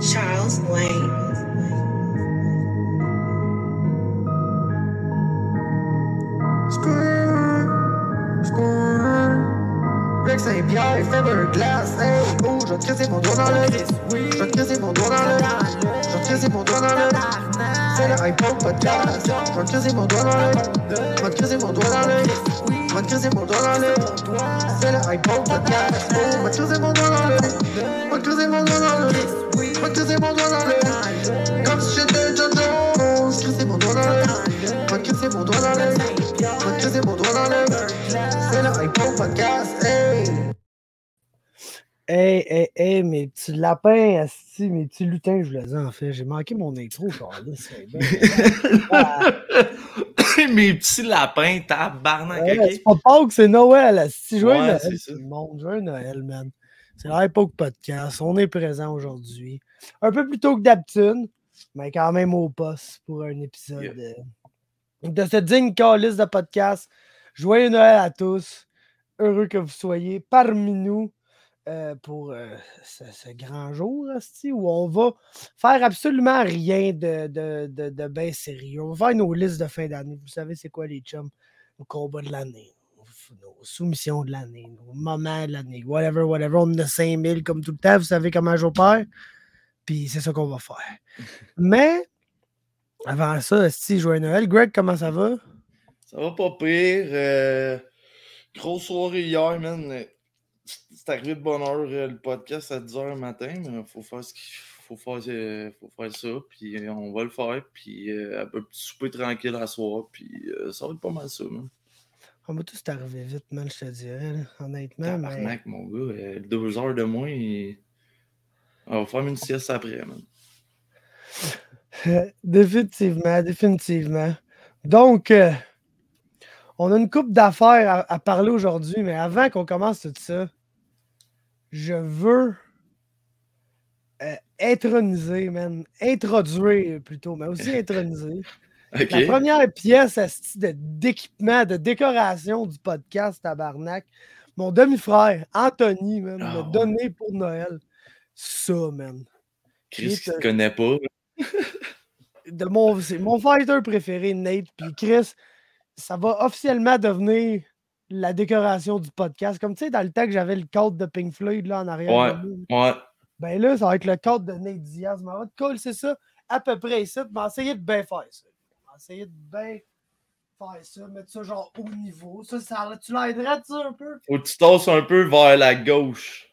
Charles Wayne. Greg Saint-Pierre, fait oh, je te mon doigt dans le Je te mon doigt dans Je mon doigt dans mon doigt dans mon dans mon dans Oh, mon dans mon Je vais te casser mon doigt dans le Comme si j'étais John Jones Casser mon doigt dans le Je vais te casser mon doigt dans le Je vais te casser mon doigt dans le C'est le iPod podcast, hey Hey, hey, hey, mes petits lapins, asti, mes petits lutins, je vous le dis en fait. J'ai manqué mon intro, bien. Mes petits lapins, tabarnak. ouais? C'est pas Pâques, c'est Noël, asti. Joyeux Ouais, Noël, tout le monde. Joyeux Noël, man. C'est l'Hypoke Podcast. On est présent aujourd'hui. Un peu plus tôt que d'habitude, mais quand même au poste pour un épisode Yeah. euh, de ce digne calice de podcast. Joyeux Noël à tous. Heureux que vous soyez parmi nous euh, pour euh, ce, ce grand jour, asti, où on va faire absolument rien de, de, de, de bien sérieux. On va faire nos listes de fin d'année. Vous savez, c'est quoi les chums? Nos combats de l'année, nos, soumissions de l'année, nos moments de l'année, whatever, whatever. On a 5000 comme tout le temps. Vous savez comment j'opère. Puis c'est ça qu'on va faire. Mais avant ça, si joyeux Noël. Greg, comment ça va? Ça va pas pire. euh, grosse soirée hier, man. C'est arrivé de bonne heure euh, le podcast à 10h le matin, mais faut faire ce qu'il faut faire, euh, faut faire ça, puis euh, on va le faire, puis euh, un petit souper tranquille à soir, puis euh, ça va être pas mal ça, man. On va tous arriver vite, man, je te dirais, là, honnêtement. mais- Tabarnak, mon gars, euh, deux heures de moins, et... on va faire une sieste après, man. définitivement, définitivement. Donc, euh, on a une coupe d'affaires à, à parler aujourd'hui, mais avant qu'on commence tout ça, je veux euh, introniser, man. Introduire plutôt, mais aussi introniser. La première pièce d'équipement, de décoration du podcast Tabarnak, mon demi-frère, Anthony, man, Ah m'a ouais. donné pour Noël. Ça, man. Chris qui te connaît pas. de mon, c'est mon fighter préféré, Nate. Puis Chris, ça va officiellement devenir la décoration du podcast. Comme tu sais, dans le temps que j'avais le cadre de Pink Floyd là en arrière. Ouais. Ben là, ça va être le cadre de Nate Diaz. Mais on va te coller, c'est ça, à peu près ici. Mais essayer de bien faire ça. Essayer de bien faire ça, mettre ça genre au niveau. Ça, ça tu l'aiderais, ça, un peu? Que tu tasses un peu vers la gauche.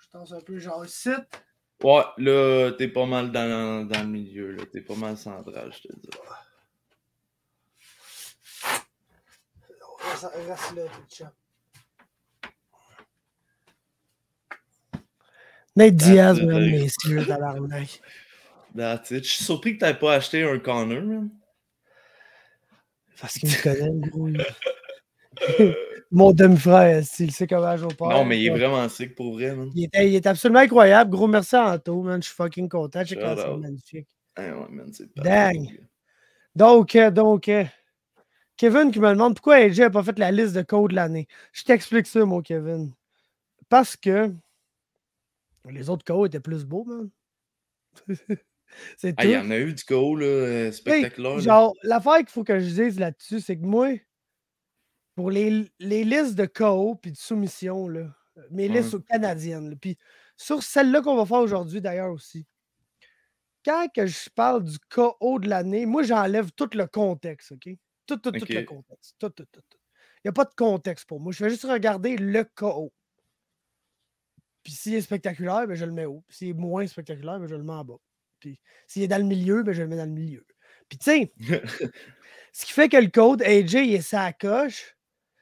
Je pense un peu genre ici. Ouais, là, t'es pas mal dans, dans le milieu, là. T'es pas mal central, je te dis. Reste, reste là, tout Nate Diaz, mesdames, messieurs, tabarnak. That's it. Je suis surpris que t'aies pas acheté un Connor, man. Parce qu'il me connaît, le gros. il- Mon demi-frère, s'il sait comment je parle. Non, mais il est vraiment sick pour vrai, man. Il est, il est absolument incroyable. Gros merci à Anto, man. Je suis fucking content. Check Shout out, c'est magnifique. Ah ouais, man, c'est Dang. Donc, euh, donc, euh, Kevin qui me demande pourquoi AJ n'a pas fait la liste de codes de l'année? Je t'explique ça, mon Kevin. Parce que les autres codes étaient plus beaux, man. c'est Ah, il y en a eu du go, là, euh, spectaculaire. là. Genre, l'affaire qu'il faut que je dise là-dessus, c'est que moi, pour les, les listes de KO puis de soumission, là, mes Ouais. listes canadiennes, puis sur celle-là qu'on va faire aujourd'hui d'ailleurs aussi, quand que je parle du KO de l'année, moi, j'enlève tout le contexte, OK? Tout, tout, tout le contexte. Tout, tout, tout, tout. Il n'y a pas de contexte pour moi. Je vais juste regarder le KO. Puis s'il est spectaculaire, ben, je le mets haut. Puis S'il est moins spectaculaire, ben, je le mets en bas. Puis s'il est dans le milieu, ben, je le mets dans le milieu. Puis tu sais, ce qui fait que le code AJ il est sa coche,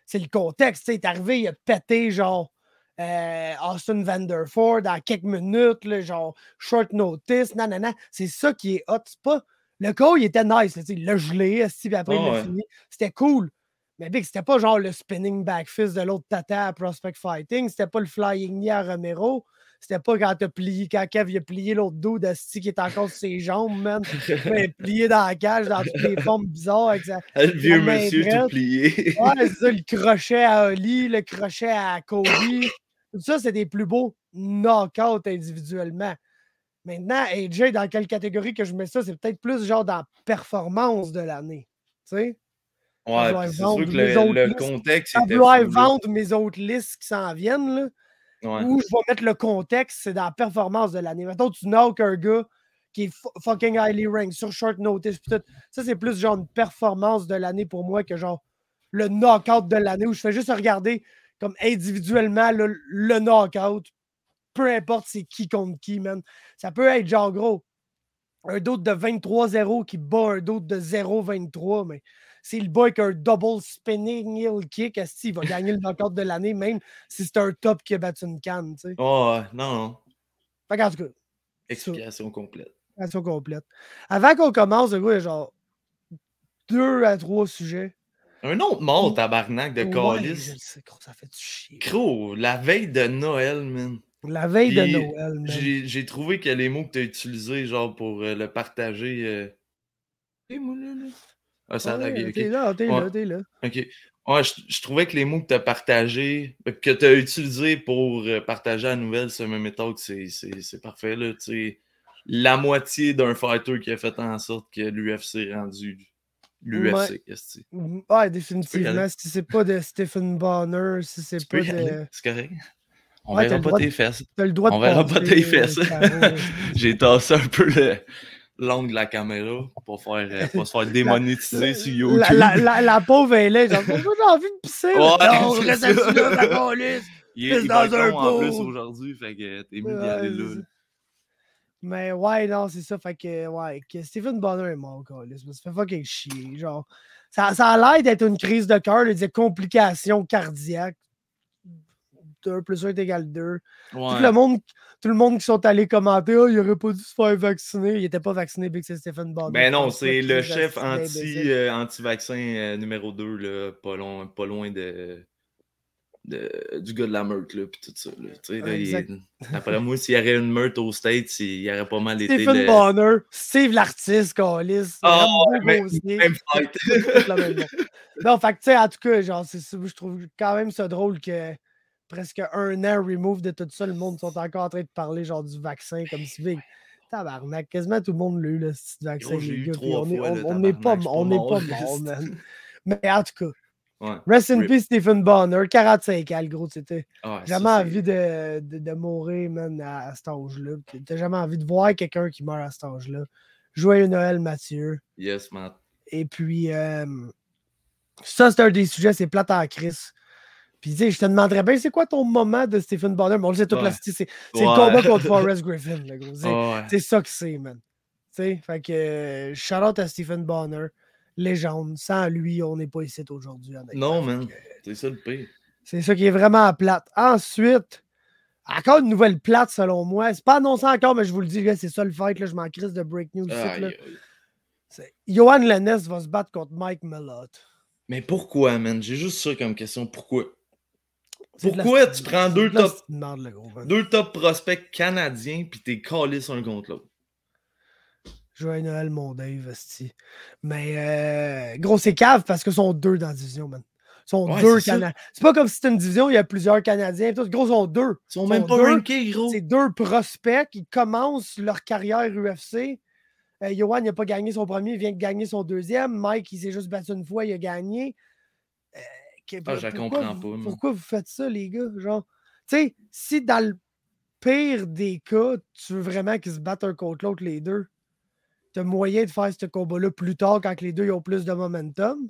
c'est le contexte. Tu sais, il est arrivé, il a pété genre euh, Austin Vanderford dans quelques minutes, là, genre short notice, nanana. C'est ça qui est hot. C'est pas. Le code, il était nice. là, il l'a gelé, puis après, Ah il l'a ouais. fini. C'était cool. Mais Big, c'était pas genre le spinning back fist de l'autre tata à Prospect Fighting. C'était pas le flying knee à Romero. C'était pas quand t'as plié, quand Kev il a plié l'autre dos d'Asti qui est encore sur ses jambes, man. Mais plié dans la cage, dans toutes les formes bizarres. Avec sa, Le vieux monsieur tout plié. Ouais, c'est ça, le crochet à Oli, le crochet à Kobe. Tout ça, c'est des plus beaux knockouts individuellement. Maintenant, AJ, dans quelle catégorie que je mets ça? C'est peut-être plus genre dans performance de l'année. Tu sais? Ouais, c'est vendre sûr que le, contexte À vouloir vendre mes autres listes qui s'en viennent, là, Ouais. où je vais mettre le contexte, c'est dans la performance de l'année. Mettons, tu knock un gars qui est fu- fucking highly ranked sur short notice. tout. Ça, c'est plus genre une performance de l'année pour moi que genre le knockout de l'année où je fais juste regarder comme individuellement le, le knockout. Peu importe c'est qui contre qui, man. Ça peut être genre gros. Un d'autre de 23-0 qui bat un d'autre de 0-23, mais c'est le boy qui a un double spinning heel kick, esti, il va gagner le knockout de l'année, même si c'est un top qui a battu une canne, tu sais? Ouais, non, non. Fait qu'en tout cas, Explication complète. Attention complète. Avant qu'on commence, le gars, il y a genre deux à trois sujets. Un autre mort, tabarnak, de Ouais, calice. gros, ça fait du chier. Gros, la veille de Noël, man. La veille de Noël, man. J'ai trouvé que les mots que tu as utilisés, genre, pour euh, le partager. Euh... Moi, là, là. Ah, ça a Ouais, lagué, ok. T'es là, t'es Ouais. là, t'es là. Ok. Ouais, je, je trouvais que les mots que tu as partagés, euh, que tu as utilisés pour euh, partager la nouvelle sur même méthode, c'est parfait. Là, la moitié d'un fighter qui a fait en sorte que l'UFC est rendu l'UFC. Mm, Ouais, définitivement. Si c'est pas de Stephen Bonner, si c'est pas de. c'est correct. On Ouais, verra pas tes fesses. T'as le droit de On verra pas tes fesses. euh, Caro. J'ai tassé un peu le- l'angle de la caméra pour, faire, euh, pour se faire démonétiser sur YouTube. La, la, la, la pauvre est là, genre, j'ai envie de pisser. Ouais, non, reste assis là, la calisse. Il, est- dans un long en plus pot. aujourd'hui, fait que t'es d'y aller là. Mais ouais, non, c'est ça. Fait que, ouais, que Stephen Bonner est mort, mais Ça fait fucking chier. Genre, ça, ça a l'air d'être une crise de cœur, des complications cardiaques. 1 plus 1 est égal 2. Tout, le monde, tout le monde qui sont allés commenter, oh, il aurait pas dû se faire vacciner. Il était pas vacciné, Big c'est Stephen Bonner. Ben non, c'est le chef anti, euh, anti-vaccin euh, numéro 2, là, pas, loin, pas loin de, de- du gars de la meute, là, pis tout ça. Là. Tu sais, là, Ouais, il- exact. après moi, s'il y aurait une meute aux States, il y aurait pas mal été Stephen le Bonner, Steve l'artiste, Calis. Ah, même- même fight. non, fait que, tu sais, en tout cas, genre, je trouve quand même ça drôle que presque un an remove de tout ça, le monde sont encore en train de parler, genre, du vaccin, comme si big. Tabarnak, quasiment tout le monde l'a eu, le petit vaccin. Gros, les gars, on est- fois, on- on n'est pas, on n'est pas mort, man. Mais en tout cas, Ouais. rest in Rip. peace, Stephen Bonner, 45 ans, le gros, c'était. Ah, Jamais envie de, de, de mourir, man, à, à cet âge-là. T'as jamais envie de voir quelqu'un qui meurt à cet âge-là. Joyeux Noël, Mathieu. Yes, man. Et puis, euh, ça, c'est un des sujets, c'est plate en crise. Puis, tu sais, je te demanderais bien, c'est quoi ton moment de Stephen Bonner? Mais on le sait toute la Ouais. c'est c'est le Ouais. combat contre Forrest Griffin, le gros. C'est ouais. ça que c'est, man. Tu sais, fait que, euh, shout out à Stephen Bonner, légende. Sans lui, on n'est pas ici aujourd'hui. Non, man. C'est ça le pire. c'est ça qui est vraiment plate. Ensuite, encore une nouvelle plate selon moi. C'est pas annoncé encore, mais je vous le dis, c'est ça le fight. Là, je m'en crise de break news. là. Johan Lennes va se battre contre Mike Mellott. Mais pourquoi, man? J'ai juste ça comme question. Pourquoi? Pourquoi sti- tu prends deux top- sti- merde, gros. Deux top prospects canadiens, puis t'es calé un contre l'autre? Joyeux Noël, mon Dave, esti. Mais euh, gros, c'est cave parce que sont deux dans la division, man. Sont Ouais, deux. Canadiens. C'est pas comme si c'était une division, il y a plusieurs Canadiens. Tout. Gros, sont deux. Ils sont Ils même sont pas deux. rankés, gros. C'est deux prospects qui commencent leur carrière UFC. Euh, Johan n'a pas gagné son premier, il vient de gagner son deuxième. Mike, il s'est juste battu une fois, il a gagné. Euh, que- Ah, je comprends vous- pas. Pourquoi vous faites ça, les gars? Genre, tu sais, si dans le pire des cas, tu veux vraiment qu'ils se battent un contre l'autre, les deux, tu as moyen de faire ce combat-là plus tard quand les deux ils ont plus de momentum.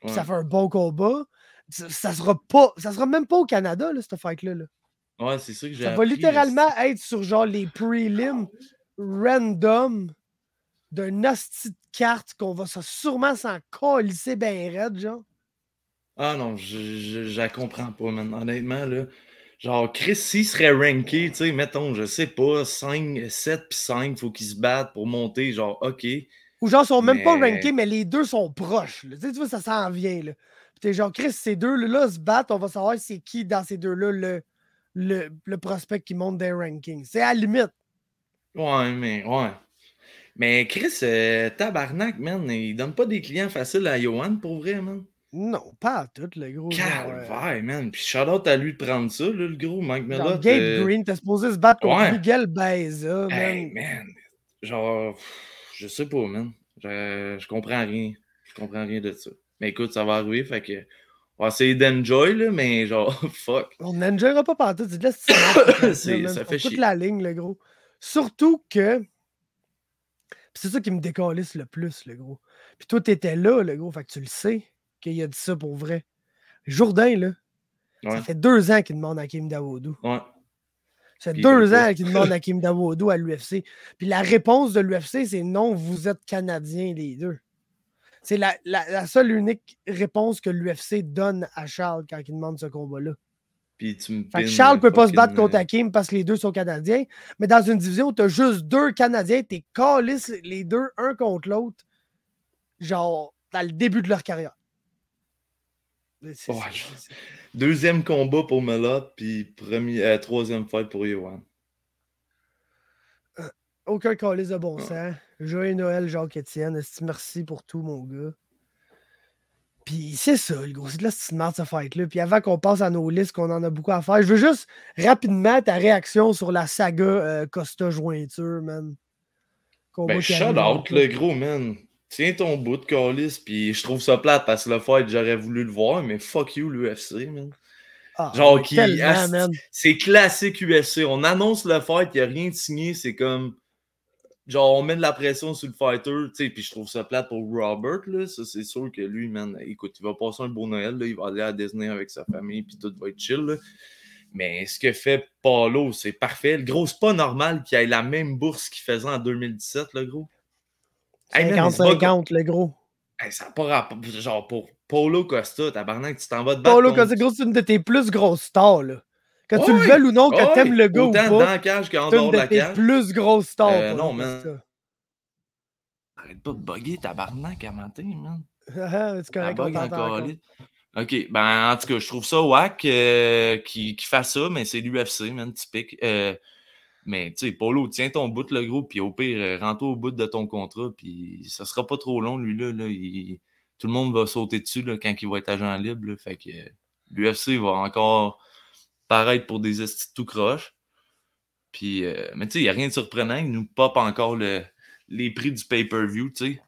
puis Ça fait un bon combat. Ça, ça sera pas, ça sera même pas au Canada, là, cette fight-là. là. Ouais, c'est ça que j'ai Ça va littéralement être sur genre les prelims random d'un hostie de carte qu'on va ça sûrement s'en colisser bien raide, genre. Ah non, je, je, je la comprends pas, man. Honnêtement, là. Genre, Chris, s'il serait ranké, tu sais, mettons, je sais pas, 5, 7 puis 5, faut qu'ils se battent pour monter, genre, OK. Ou genre, ils sont même pas rankés, mais les deux sont proches. là. Tu sais, tu vois, ça s'en vient. Là. Puis t'es genre, Chris, ces deux-là se battent, on va savoir c'est qui dans ces deux-là le le, le prospect qui monte des rankings. C'est à la limite. Ouais, mais ouais. Mais Chris, euh, tabarnak, man, il donne pas des clients faciles à Johan pour vrai, man. Non, pas à tout, le gros. euh, Calvaire, man. Puis shout out à lui de prendre ça, là, le gros Mike Mellott. Gabe euh, Green, t'es supposé se battre contre ouais. Miguel Baeza, Hey, man. Genre, je sais pas, man. Je, je comprends rien. Je comprends rien de ça. Mais écoute, ça va arriver, fait que. On va essayer d'enjoy, là, mais genre, fuck. On n'enjoyera pas partout. C'est de la ça fait toute la ligne, le gros. Surtout que. C'est ça qui me décalisse le plus, le gros. Puis toi, t'étais là, le gros. Fait que tu le sais qu'il a dit ça pour vrai. Jourdain, là, Ouais. ça fait deux ans qu'il demande à Kim Dawoudou. Ouais. Ça fait Puis deux pas. ans qu'il demande à Kim Dawoudou à l'UFC. Puis la réponse de l'UFC, c'est non, vous êtes Canadiens les deux. C'est la, la- la seule unique réponse que l'UFC donne à Charles quand il demande ce combat-là. Puis tu me Fait que Charles peut pas se battre contre euh, Hakim parce que les deux sont Canadiens. Mais dans une division où tu as juste deux Canadiens, t'es calisses les deux un contre l'autre. Genre, dans le début de leur carrière. Ouais, Deuxième combat pour Mellott, puis premier, euh, troisième fight pour Johan. Aucun calice de bon Ouais. sens. Joyeux Noël, Jacques-Étienne. Merci pour tout, mon gars? Puis c'est ça, le gros. C'est de la petite ce fight-là. Puis avant qu'on passe à nos listes, qu'on en a beaucoup à faire, je veux juste rapidement ta réaction sur la saga euh, Costa Jointure, man. Combat Ben, shout out, le gros, man. Tiens ton bout de calice, puis je trouve ça plate parce que le fight, j'aurais voulu le voir, mais fuck you, l'UFC, man. Ah, Genre, qui-. C'est classique UFC. On annonce le fight, il n'y a rien de signé, c'est comme. Genre, on met de la pression sur le fighter, tu sais, puis je trouve ça plate pour Robert, là. Ça, c'est sûr que lui, man, écoute, il va passer un beau Noël, là. Il va aller à Disney avec sa famille, puis tout va être chill, là. Mais ce que fait Paulo, c'est parfait. Le gros, c'est pas normal qu'il ait la même bourse qu'il faisait en 2017, le gros. Hey, man, mais c'est pas 50-50, le gros. Hey, ça n'a pas rapport. Genre, pour Paulo Costa, tabarnak, tu t'en vas te battre. Contre- Costa, gros, c'est une de tes plus grosses stars, là. Que tu le veuilles ou non, que Ouais, t'aimes le gars ou Autant dans pas, la cage qu'en c'est dehors de de la tes cage. plus grosses stars. Euh, non, man. Arrête pas de bugger, tabarnak, à matin, man. C'est correct, bug encore. Ok, ben en tout cas, je trouve ça whack euh, qu'il qu'il fasse ça, mais c'est l'UFC, man, typique. Euh, mais tu sais, Polo, tiens ton bout, le gros, puis au pire, euh, rentre au bout de ton contrat, puis ça sera pas trop long, lui, là. Tout le monde va sauter dessus là, quand il va être agent libre. fait que l'UFC va encore paraître pour des estis tout croche. Puis, euh, mais tu sais, il n'y a rien de surprenant. Il nous pop encore le- les prix du pay-per-view, tu sais.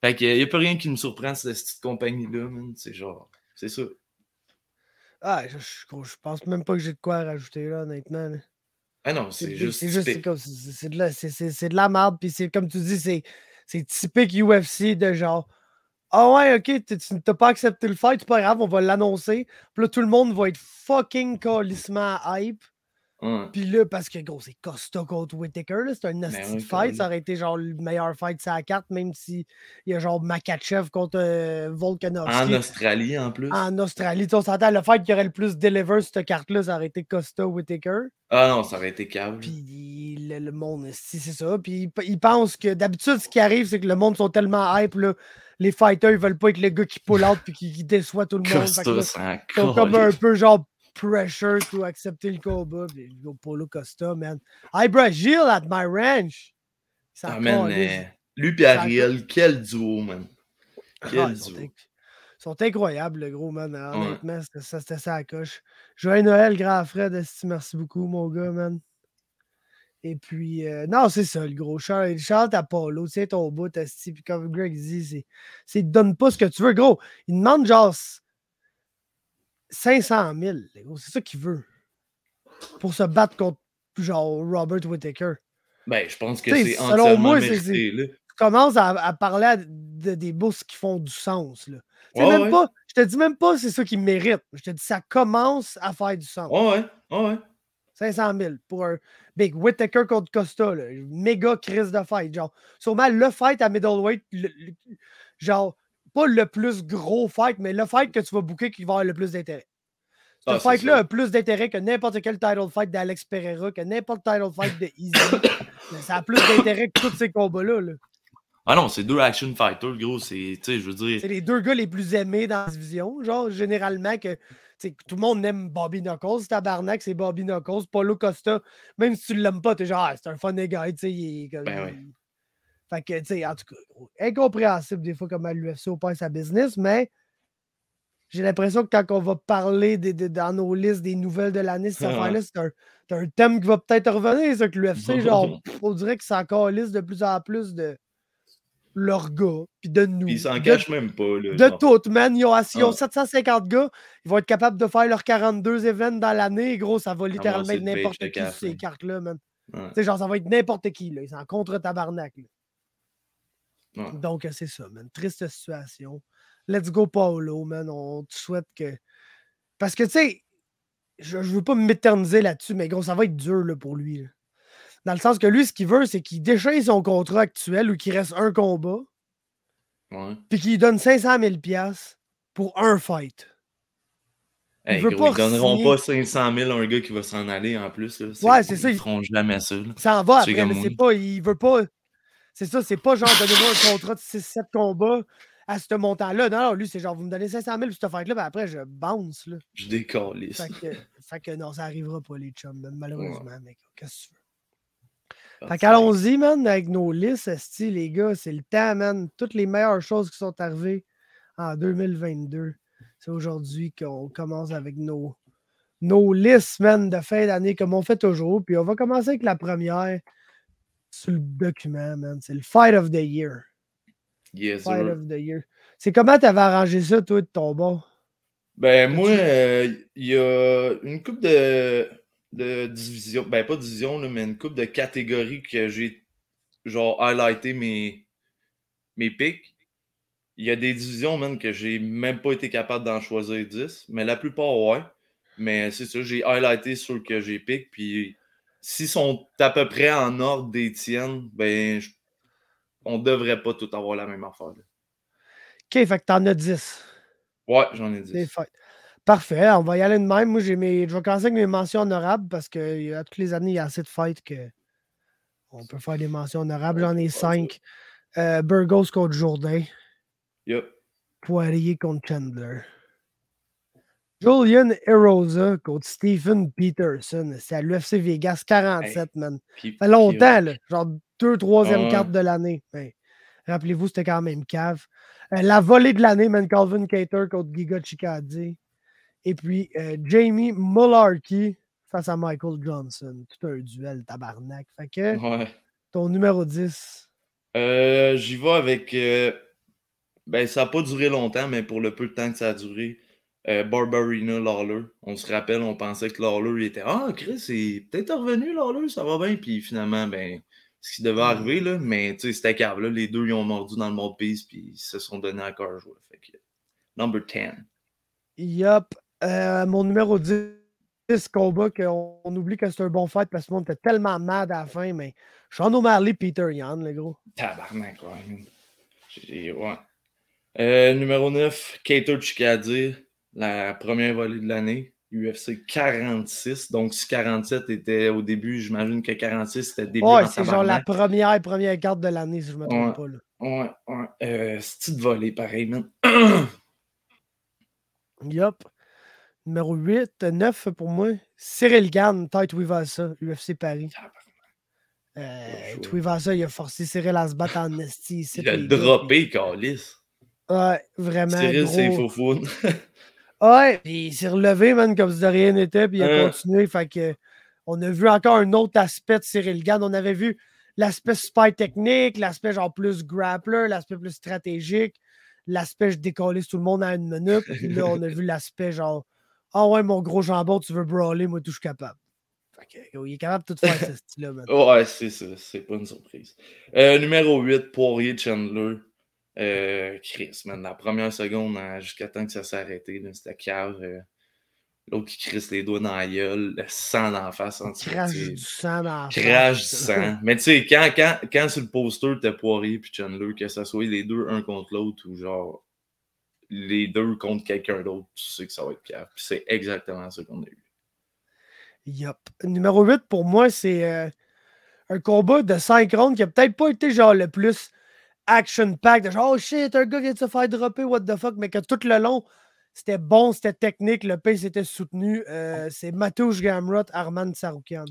Fait qu'il n'y a pas rien qui me surprend, cette petite compagnie-là. C'est genre, c'est ça. Ah, je pense même pas que j'ai de quoi rajouter là, honnêtement. là. Ah non, c'est juste. C'est juste comme- c'est- c'est de la, de la merde. Puis c'est comme tu dis, c'est typique UFC de genre. Ah ouais, ok, tu n'as pas accepté le fight, c'est pas grave, on va l'annoncer. Puis là, tout le monde va être fucking calissement hype. Ouais. Puis là, parce que gros, c'est Costa contre Whittaker, là, c'est un nasty Ben oui, fight. Ça aurait été genre le meilleur fight sur la carte, même si il y a genre Makachev contre euh, Volkanovski. En Australie, en plus. en Australie. On s'entend, le fight qui aurait le plus deliver cette carte-là, ça aurait été Costa Whittaker. Ah non, ça aurait été cave. Puis le, le monde, si c'est ça. Puis ils pe- ils pensent que d'habitude, ce qui arrive, c'est que le monde sont tellement hype, là, les fighters, ils veulent pas être le gars qui pull out puis qui, qui déçoit tout le monde. C'est ils sont comme un peu genre pressure to accepter le combat. Puis go Polo Costa, man. I Gilles at my ranch. Ça Ah, man, lui et Ariel, quel duo, man. Ah, Quel ils, sont duo. inc- ils sont incroyables, le gros, man. Honnêtement, ça, c'était ça à la coche. Joyeux Noël, grand Fred. Merci beaucoup, mon gars, man. Et puis, euh, non, c'est ça, le gros. Charles, Charles t'as pas l'autre, tiens ton bout, esti, Puis comme Greg dit, c'est, c'est donne pas ce que tu veux, gros. Il demande genre 500 000, le gros. C'est ça qu'il veut. Pour se battre contre, genre, Robert Whittaker. Ben, je pense que c'est selon entièrement moi, c'est- mérité, là. Tu commences à, à parler à de- des bourses qui font du sens, là. Ouais, même ouais. pas, je te dis même pas c'est ça qui mérite. Je te dis ça commence à faire du sens. Ouais, ouais, ouais, ouais. 500 000 pour un Big Whittaker contre Costa. Là. Méga crise de fight. Genre, sûrement le fight à middleweight, le- le- genre, pas le plus gros fight, mais le fight que tu vas booker qui va avoir le plus d'intérêt. Ce Ah, fight-là a plus d'intérêt que n'importe quel title fight d'Alex Pereira, que n'importe title fight de Easy. Mais ça a plus d'intérêt que tous ces combats-là. là. Ah non, c'est deux action fighters, gros. C'est, je veux dire. C'est les deux gars les plus aimés dans la division. Genre, généralement, que tout le monde aime Bobby Knuckles. Tabarnak, c'est Bobby Knuckles. Paulo Costa, même si tu l'aimes pas, t'es genre, ah, c'est un fun guy. Tu sais, il. Ben oui. Fait que, tu sais, en tout cas, incompréhensible des fois comment l'UFC opère sa business, mais j'ai l'impression que quand on va parler dans nos listes des nouvelles de l'année, cette c'est un, un, thème qui va peut-être revenir, ça, que l'UFC, genre, on dirait que encore liste de plus en plus de leurs gars, puis de nous. ils s'en cachent même pas. Là, de tout, man. Ils ont, 750 gars, ils vont être capables de faire leurs 42 événements dans l'année. Gros, ça va littéralement être n'importe qui sur ces cartes-là, man. Tu sais, genre, ça va être n'importe qui, là. Ils sont contre tabarnak, Donc, c'est ça, man. Triste situation. Let's go, Paolo, man. On te souhaite que. Parce que, tu sais, je, je veux pas m'éterniser là-dessus, mais gros, ça va être dur là, pour lui. Dans le sens que lui, ce qu'il veut, c'est qu'il déchire son contrat actuel ou qu'il reste un combat. Puis qu'il donne 500 000 pour un fight. Hey, ils ne donneront pas 500 000 à un gars qui va s'en aller en plus. Ouais, c'est ça. Ils feront jamais ça. Ça en va après, mais c'est pas. Il veut pas. C'est ça, c'est pas genre donnez-moi un contrat de 6-7 combats à ce montant-là. Non, non, lui, c'est genre vous me donnez 500 000 pour cette fight-là, puis après je bounce. Là. Je décolle. Fait que, fait que non, ça arrivera pas, les chums, malheureusement, mec. Qu'est-ce que tu veux? Fait qu'allons-y, man, avec nos listes, les gars, c'est le temps, man. Toutes les meilleures choses qui sont arrivées en 2022. C'est aujourd'hui qu'on commence avec nos, nos listes, man, de fin d'année, comme on fait toujours. Puis on va commencer avec la première sur le document, man. C'est le Fight of the Year. Yes, Fight of the Year. C'est comment tu avais arrangé ça, toi, de ton bord? Ben, moi, euh, il y a une coupe de de division, ben pas division, mais une coupe de catégories que j'ai genre highlighté mes, mes pics. Il y a des divisions, même, que j'ai même pas été capable d'en choisir 10, mais la plupart, ouais. Mais c'est ça, j'ai highlighté ceux que j'ai pick, puis s'ils sont à peu près en ordre des tiennes, ben, on devrait pas tout avoir la même affaire. OK, fait que t'en as 10. Ouais, j'en ai 10. Parfait, on va y aller de même. Moi, j'ai mes... je vais commencer avec mes mentions honorables parce que à toutes les années, il y a assez de fights que on peut faire des mentions honorables. J'en ai cinq. Euh, Burgos contre Jourdain. Yep. Poirier contre Chandler. Julian Erosa contre Stephen Peterson. C'est à l'UFC Vegas 47, man. Ça fait longtemps, là. Genre deux, troisième carte de l'année. Rappelez-vous, c'était quand même cave. Euh, la volée de l'année, man. Calvin Cater contre Giga Chikadze. Et puis euh, Jamie Mullarkey face à Michael Johnson. Tout un duel tabarnak. Fait que ton numéro 10. Euh, j'y vais avec. Ben, ça n'a pas duré longtemps, mais pour le peu de temps que ça a duré, Barbarina Lawler. On se rappelle, on pensait que Lawler était Ah, Chris, c'est peut-être revenu Lawler, ça va bien. Puis finalement, ben, ce qui devait arriver, là, mais tu sais, c'était cave. Là. Les deux, ils ont mordu dans le mode piece, puis ils se sont donnés à cœur jouer. Fait que, number 10. Yup. Euh, mon numéro 10, combat qu'on on oublie que c'est un bon fight parce que le monde était tellement mad à la fin, mais Sean O'Malley, Peter Yan, le gros. Tabarnak, ouais. ouais. Euh, numéro 9, Kater Chikadze, la première volée de l'année. UFC 46. Donc, si 47 était au début, j'imagine que 46 c'était début. Ouais, c'est genre la première première carte de l'année, si je ne me trompe pas. Là. Ouais, ouais. Euh, c'est de volée, pareil, man? yup. Numéro 8, 9 pour moi. Cyril Gann, Tite Wivasa, UFC Paris. Euh, Tuivasa, il a forcé Cyril à se battre en esti. Il a droppé, Carlis. Ouais, vraiment. Cyril, c'est faux Ouais, puis il s'est relevé, man, comme si de rien n'était, puis il a hein? continué. Fait que, on a vu encore un autre aspect de Cyril Gann. On avait vu l'aspect spy technique, l'aspect genre plus grappler, l'aspect plus stratégique, l'aspect je décolle tout le monde à une minute. Puis là, on a vu l'aspect genre ah ouais, mon gros jambon, tu veux brawler, moi, tout, je suis capable. il est capable de tout faire, ce style-là. Ouais, c'est ça. C'est pas une surprise. Euh, numéro 8, Poirier Chandler. Euh, Chris, man, la première seconde, jusqu'à temps que ça s'est arrêté, c'était cave. Euh, l'autre qui crisse les doigts dans la gueule, le sang dans la face. Crache du sang dans la face. Crache du sang. Mais tu sais, quand, quand, quand sur le poster, t'as Poirier puis Chandler, que ça soit les deux un contre l'autre ou genre les deux contre quelqu'un d'autre, tu sais que ça va être Pierre. Puis c'est exactement ce qu'on a eu. Yup. Numéro 8, pour moi, c'est euh, un combat de 5 rondes qui a peut-être pas été genre le plus action-pack, genre, oh shit, un gars vient de se faire dropper, what the fuck, mais que tout le long, c'était bon, c'était technique, le pace était soutenu. Euh, c'est Matouche Gamrot, Armand Saroukian.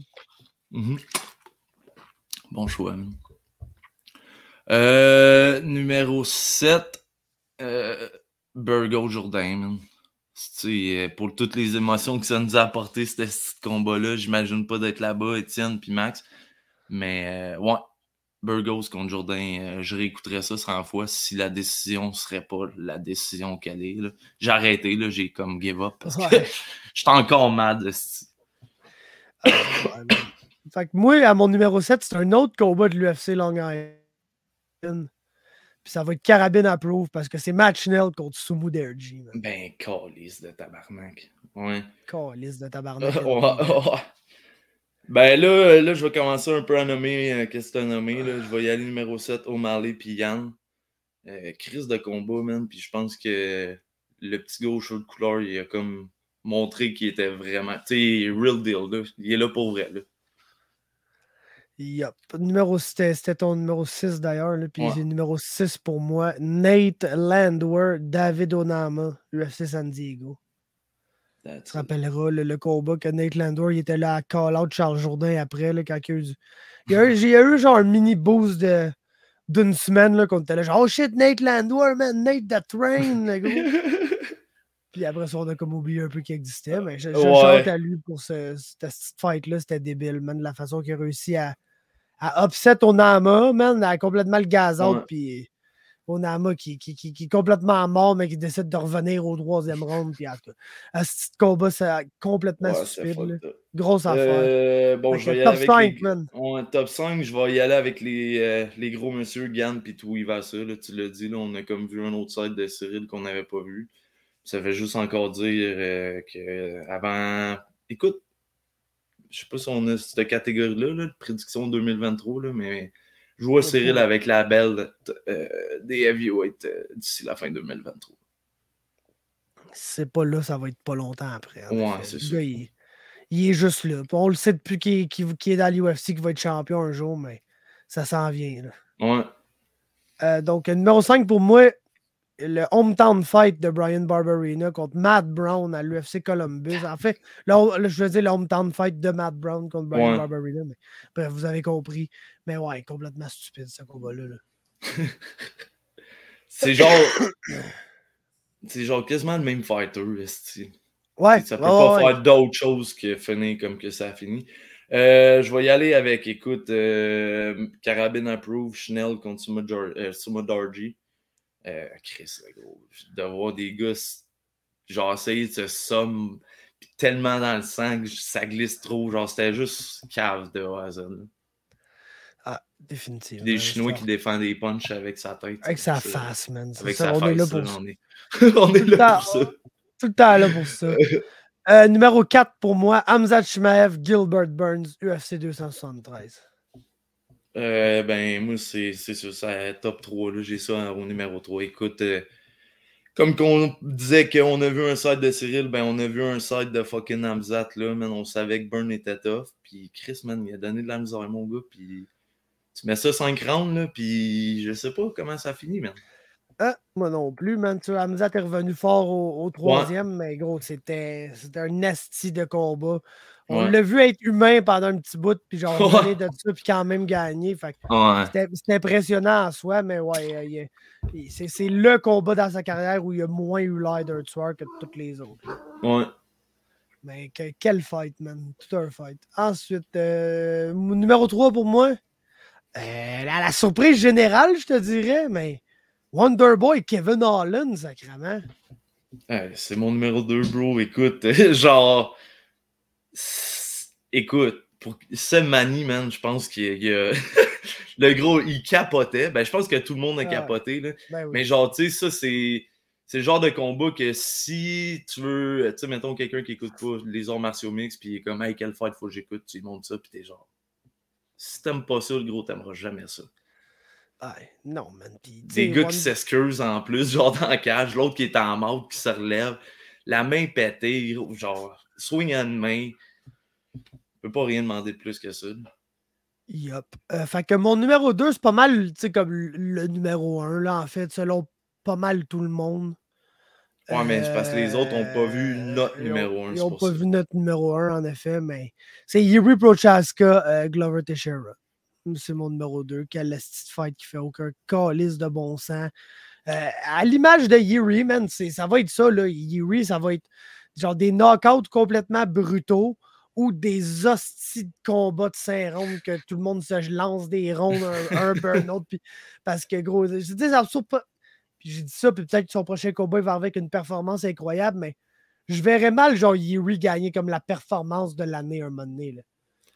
Mhm. Bon choix. Euh, numéro 7, euh, Burgo Jourdain. Euh, pour toutes les émotions que ça nous a apporté, ce combat-là, j'imagine pas d'être là-bas, Étienne puis Max. Mais ouais, Burgos contre Jourdain, euh, je réécouterais ça 100 fois si la décision serait pas la décision qu'elle est. J'ai arrêté, là, j'ai comme give up parce que j'étais encore mad. Ah, fait que moi, à mon numéro 7, c'est un autre combat de l'UFC Long Island. Puis ça va être carabine approved parce que c'est match nil contre Sumu Derji. Ben, calice de tabarnak. Ouais. Calice de tabarnak. ben là, là, je vais commencer un peu à nommer euh, qu'est-ce que tu as nommé. Là. Je vais y aller numéro 7, O'Malley puis Yann. Euh, crise de combat, man. Puis je pense que le petit au de couleur, il a comme montré qu'il était vraiment. Tu sais, real deal. Là. Il est là pour vrai. Là. Yep. Numéro, c'était ton numéro 6 d'ailleurs. Puis ouais. numéro 6 pour moi. Nate Landwehr, David Onama, UFC San Diego. Tu te rappelleras le, combat que Nate Landwehr il était là à call-out Charles Jourdain après, là, quand il y a eu, il y a eu, eu genre un mini boost de, d'une semaine là, qu'on était là, genre, oh shit, Nate Landwehr, man, Nate the Train, le gros. Puis après ça, on a comme oublié un peu qu'il existait. Mais je, je chante à lui pour ce, cette fight-là, c'était débile, man, de la façon qu'il a réussi à à upset Onama, man, à complètement le gaz out, puis Onama qui, qui, qui, qui, est complètement mort, mais qui décide de revenir au troisième round, puis à ce combat, c'est complètement stupide. Grosse affaire. Euh, bon, je vais y aller top avec 5, man. top 5, je vais y aller avec les, euh, les gros monsieur, Gann, puis tout, il va ça, là, tu l'as dit, là, on a comme vu un autre side de Cyril qu'on n'avait pas vu. Ça fait juste encore dire euh, que avant. Écoute, je sais pas si on a cette catégorie-là, là, de prédiction 2023, là, mais je vois Cyril avec la belle euh, des heavyweights euh, d'ici la fin 2023. C'est pas là, ça va être pas longtemps après. Ouais, c'est ça. Il, est juste là. On le sait depuis qu'il est dans l'UFC qu'il va être champion un jour, mais ça s'en vient. Là. Ouais. Euh, donc, numéro 5 pour moi, le hometown fight de Brian Barberina contre Matt Brown à l'UFC Columbus. En fait, là, je veux dire le hometown fight de Matt Brown contre Brian Barberina. Mais, bref, vous avez compris. Mais ouais, complètement stupide ce combat-là. c'est genre. c'est genre quasiment le même fighter. Ouais. Ça peut pas faire d'autre chose que finir comme que ça a fini. Euh, je vais y aller avec, écoute, euh, Carabine Approve, Chanel contre Suma, euh, Darji. Euh, Chris, gros, de voir des gars, genre, essayer de se somme tellement dans le sang que ça glisse trop. Genre, c'était juste cave de A Ah, définitivement. Des Chinois qui défendent des punches avec sa tête. Avec sa face, man. Avec sa on face, est là pour ça. On est, on est là pour ça. Tout le temps là pour ça. Euh, numéro 4 pour moi, Hamza Chimaev, Gilbert Burns, UFC 273. Euh, ben, moi, c'est sûr, ça top 3. J'ai ça au numéro 3. Écoute, euh, comme qu'on disait qu'on a vu un site de Cyril, ben, on a vu un site de fucking Hamzat. Là, man, on savait que Burn était tough. Puis Chris, man, il a donné de la misère, mon gars. Puis tu mets ça 5 rounds, là, puis je sais pas comment ça finit, man. Ah, moi non plus, man. Tu Hamzat est revenu fort au, troisième, mais gros, c'était un nasty de combat. On l'a vu être humain pendant un petit bout, puis genre, ouais. de ça, puis quand même gagner. C'était impressionnant en soi, mais ouais, c'est le combat dans sa carrière où il a moins eu l'air d'un tueur que toutes les autres. Ouais. Mais quel fight, man. Tout un fight. Ensuite, euh, numéro 3 pour moi. Euh, la, la, surprise générale, je te dirais, mais Wonderboy Kevin Holland, sacrément. c'est mon numéro 2, bro. Écoute, genre Écoute, pour ce Mani, man, je pense qu'il y a. le gros, il capotait. Ben, je pense que tout le monde a capoté. Là. Ben Mais genre, tu sais, ça, c'est. C'est le genre de combat que si tu veux, tu sais, mettons quelqu'un qui écoute pas les arts martiaux mix, puis il est comme, hey, quelle fight faut que j'écoute, tu lui montres ça, puis t'es genre, si t'aimes pas ça, le gros, t'aimeras jamais ça. Ouais, non, man. Pis, Des gars qui s'excusent en plus, genre dans la cage, l'autre qui est en mode, qui se relève, la main pétée, genre, swing à une main, peut pas rien demander de plus que ça. Yup. Euh, fait que mon numéro 2, c'est pas mal, tu sais, comme le numéro 1, là, en fait, selon pas mal tout le monde. Ouais, mais c'est parce que les autres n'ont pas vu Euh, notre ils ont- numéro 1. Ils n'ont pas vu notre numéro 1, en effet, mais c'est Yuri Prochaska, euh, Glover Teixeira. C'est mon numéro 2. Quelle petite fight qui fait aucun calice de bon sens. Euh, à l'image de Yuri, man, ça va être ça, là. Yuri, ça va être genre des knockouts complètement brutaux ou des hosties de combats de 5 rondes que tout le monde se lance des rondes un, un puis- parce que, gros, je dis, ça me saute pas. Puis j'ai dit ça, puis peut-être que son prochain combat, il va avec une performance incroyable, mais je verrais mal, genre, Yuri gagner comme la performance de l'année un moment donné. là.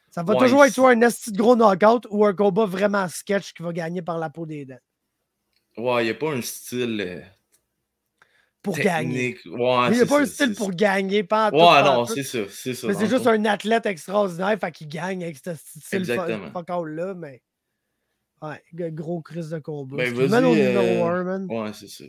Ça va Ouais, toujours être soit un esti de gros knockout ou un combat vraiment sketch qui va gagner par la peau des dents. Ouais, il n'y a pas un style euh, Pour gagner. Ouais, Il n'y a pas un style pour ça. gagner. Pas en tout, Ouais, pas non, c'est ça. C'est ça. Mais c'est juste un athlète extraordinaire, fait qu'il gagne avec ce style Exactement. fuck all là, mais. Ouais, gros crise de combat. Ben, au vas-y, numéro euh, 1, man. Ouais, c'est ça.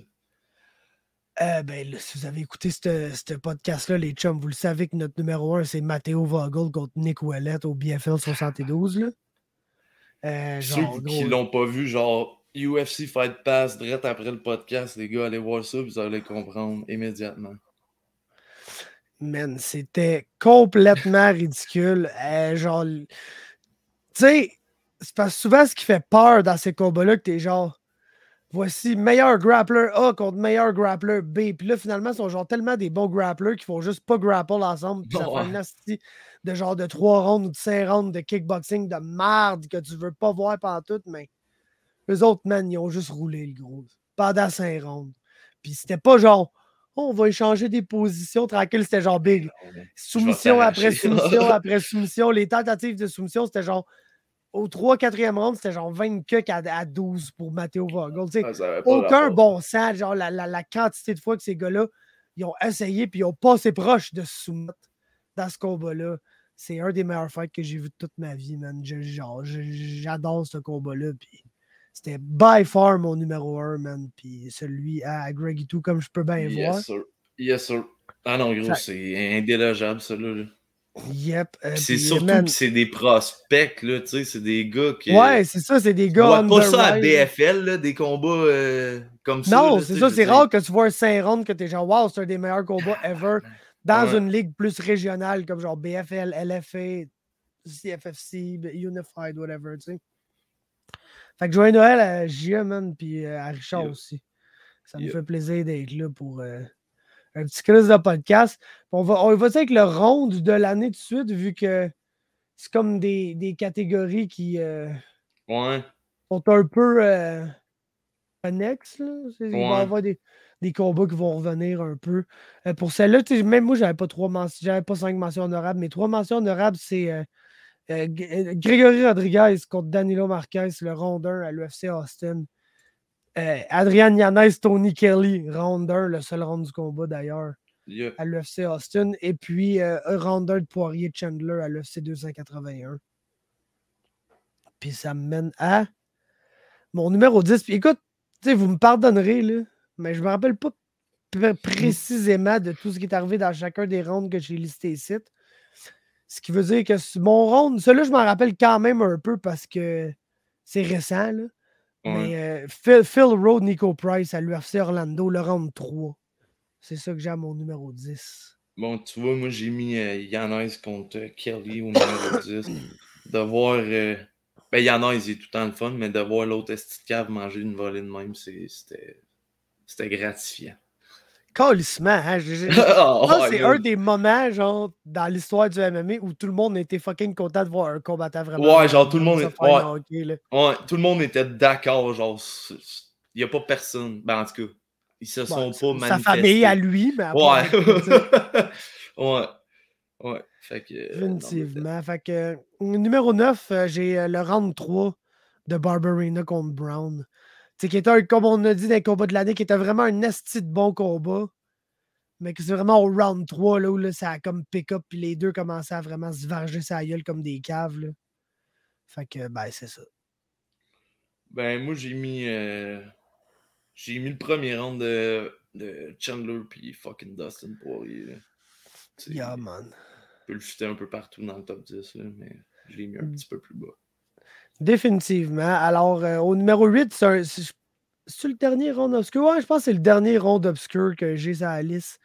Euh, ben, là, si vous avez écouté ce podcast-là, les chums, vous le savez que notre numéro 1, c'est Matteo Vogel contre Nick Ouellet au BFL 72. Là. Euh, Ceux genre, qui gros, l'ont pas vu, genre UFC Fight Pass, direct après le podcast, les gars, allez voir ça, vous allez comprendre immédiatement. man, c'était complètement ridicule. Euh, genre, tu sais, c'est parce que souvent ce qui fait peur dans ces combats-là, que t'es genre, voici meilleur grappler A contre meilleur grappler B. Puis là, finalement, ils sont genre tellement des bons grapplers qu'ils font juste pas grapple ensemble. Puis ça fait un Ouais. asti de genre de 3 rounds ou de 5 rounds de kickboxing de merde que tu veux pas voir pendant tout, mais eux autres, man, ils ont juste roulé le gros pendant 5 rounds. Puis c'était pas genre, Oh, on va échanger des positions tranquille, c'était genre big. Soumission après soumission après soumission. Les tentatives de soumission, c'était genre au 3-4e round, c'était genre 20 cucks à, à 12 pour Matteo Vogel. Ah, aucun bon sens. Genre, la, la- la quantité de fois que ces gars-là, ils ont essayé puis ils ont passé proche de se soumettre dans ce combat-là. C'est un des meilleurs fights que j'ai vu de toute ma vie, man. J'adore ce combat-là. Puis c'était by far mon numéro 1, man. Puis celui à Greg et tout, comme je peux bien voir. Yes, sir. Yes, sir. Ah non, gros, c'est indélogeable, ça, là. là. Yep. euh, c'est surtout man, que c'est des prospects, là, tu sais, c'est des gars qui. Ouais, c'est ça, c'est des gars. on pas the ça à. BFL, là, des combats euh, comme ça. Non, c'est ça, c'est rare que tu vois un 5 rounds que t'es genre, wow, c'est un des meilleurs combats ever dans Ouais. une ligue plus régionale comme genre BFL, LFA, CFFC, Unified, whatever, tu sais. Fait que joyeux Noël à Gia, man, puis euh, à Richard aussi. Ça me fait plaisir d'être là pour euh, un petit crise de podcast. On va, on va avec le ronde de l'année tout de suite, vu que c'est comme des, des catégories qui. euh, Ouais. sont un peu euh, connexes. Là. Il va y avoir des, des combats qui vont revenir un peu. Pour celle-là, même moi, j'avais pas trois mentions, j'avais pas cinq mentions honorables, mais trois mentions honorables, c'est euh, euh, Grégory Rodriguez contre Danilo Marquez, le round 1 à l'UFC Austin. Euh, Adrian Yanez, Tony Kelly, round 1, le seul round du combat d'ailleurs, Yeah. à l'UFC Austin. Et puis euh, un round 1 de Poirier Chandler à l'UFC 281. Puis ça me mène à mon numéro 10. Puis écoute, vous me pardonnerez, là, mais je me rappelle pas pr- précisément de tout ce qui est arrivé dans chacun des rounds que j'ai listés ici. Ce qui veut dire que mon round, celui-là, je m'en rappelle quand même un peu parce que c'est récent, là. Ouais. Mais euh, Phil, Phil Rowe, Nico Price à l'UFC Orlando, le round 3. C'est ça que j'ai à mon numéro 10. Bon, tu vois, moi, j'ai mis euh, Yanez contre euh, Kelly au numéro 10. De voir. euh, Ben, Yanez, est tout le temps le fun, mais de voir l'autre esti de cave manger une volée de même. C'était gratifiant. Calissement, hein? Oh, Ça, c'est un des moments, genre, dans l'histoire du MMA où tout le monde était fucking content de voir un combattant vraiment. Ouais, genre, tout le monde est- ouais. Ouais, tout le monde était d'accord, genre. Il n'y a pas personne. Ben, en tout cas, ils se sont Ouais, pas sa- manifestés. Sa famille à lui, mais après, Ouais. ouais. Ouais. Fait que. euh. Fait que, euh, numéro 9, euh, j'ai le round 3 de Barbarina contre Brown. Sais, qui était, un, comme on a dit dans les combats de l'année, qui était vraiment un esti de bon combat. Mais que c'est vraiment au round 3, là, où là, ça a comme pick-up, puis les deux commençaient à vraiment se varger sa gueule comme des caves, là. Fait que, ben, c'est ça. Ben, moi, j'ai mis. euh, J'ai mis le premier round de, de Chandler puis fucking Dustin Poirier. là. Yeah, man. Je peux le chuter un peu partout dans le top 10, là, mais je l'ai mis un Mm. petit peu plus bas. Définitivement. Alors, euh, au numéro 8, c'est le dernier round obscur? Ouais, je pense que c'est le dernier round obscur que j'ai sur la liste.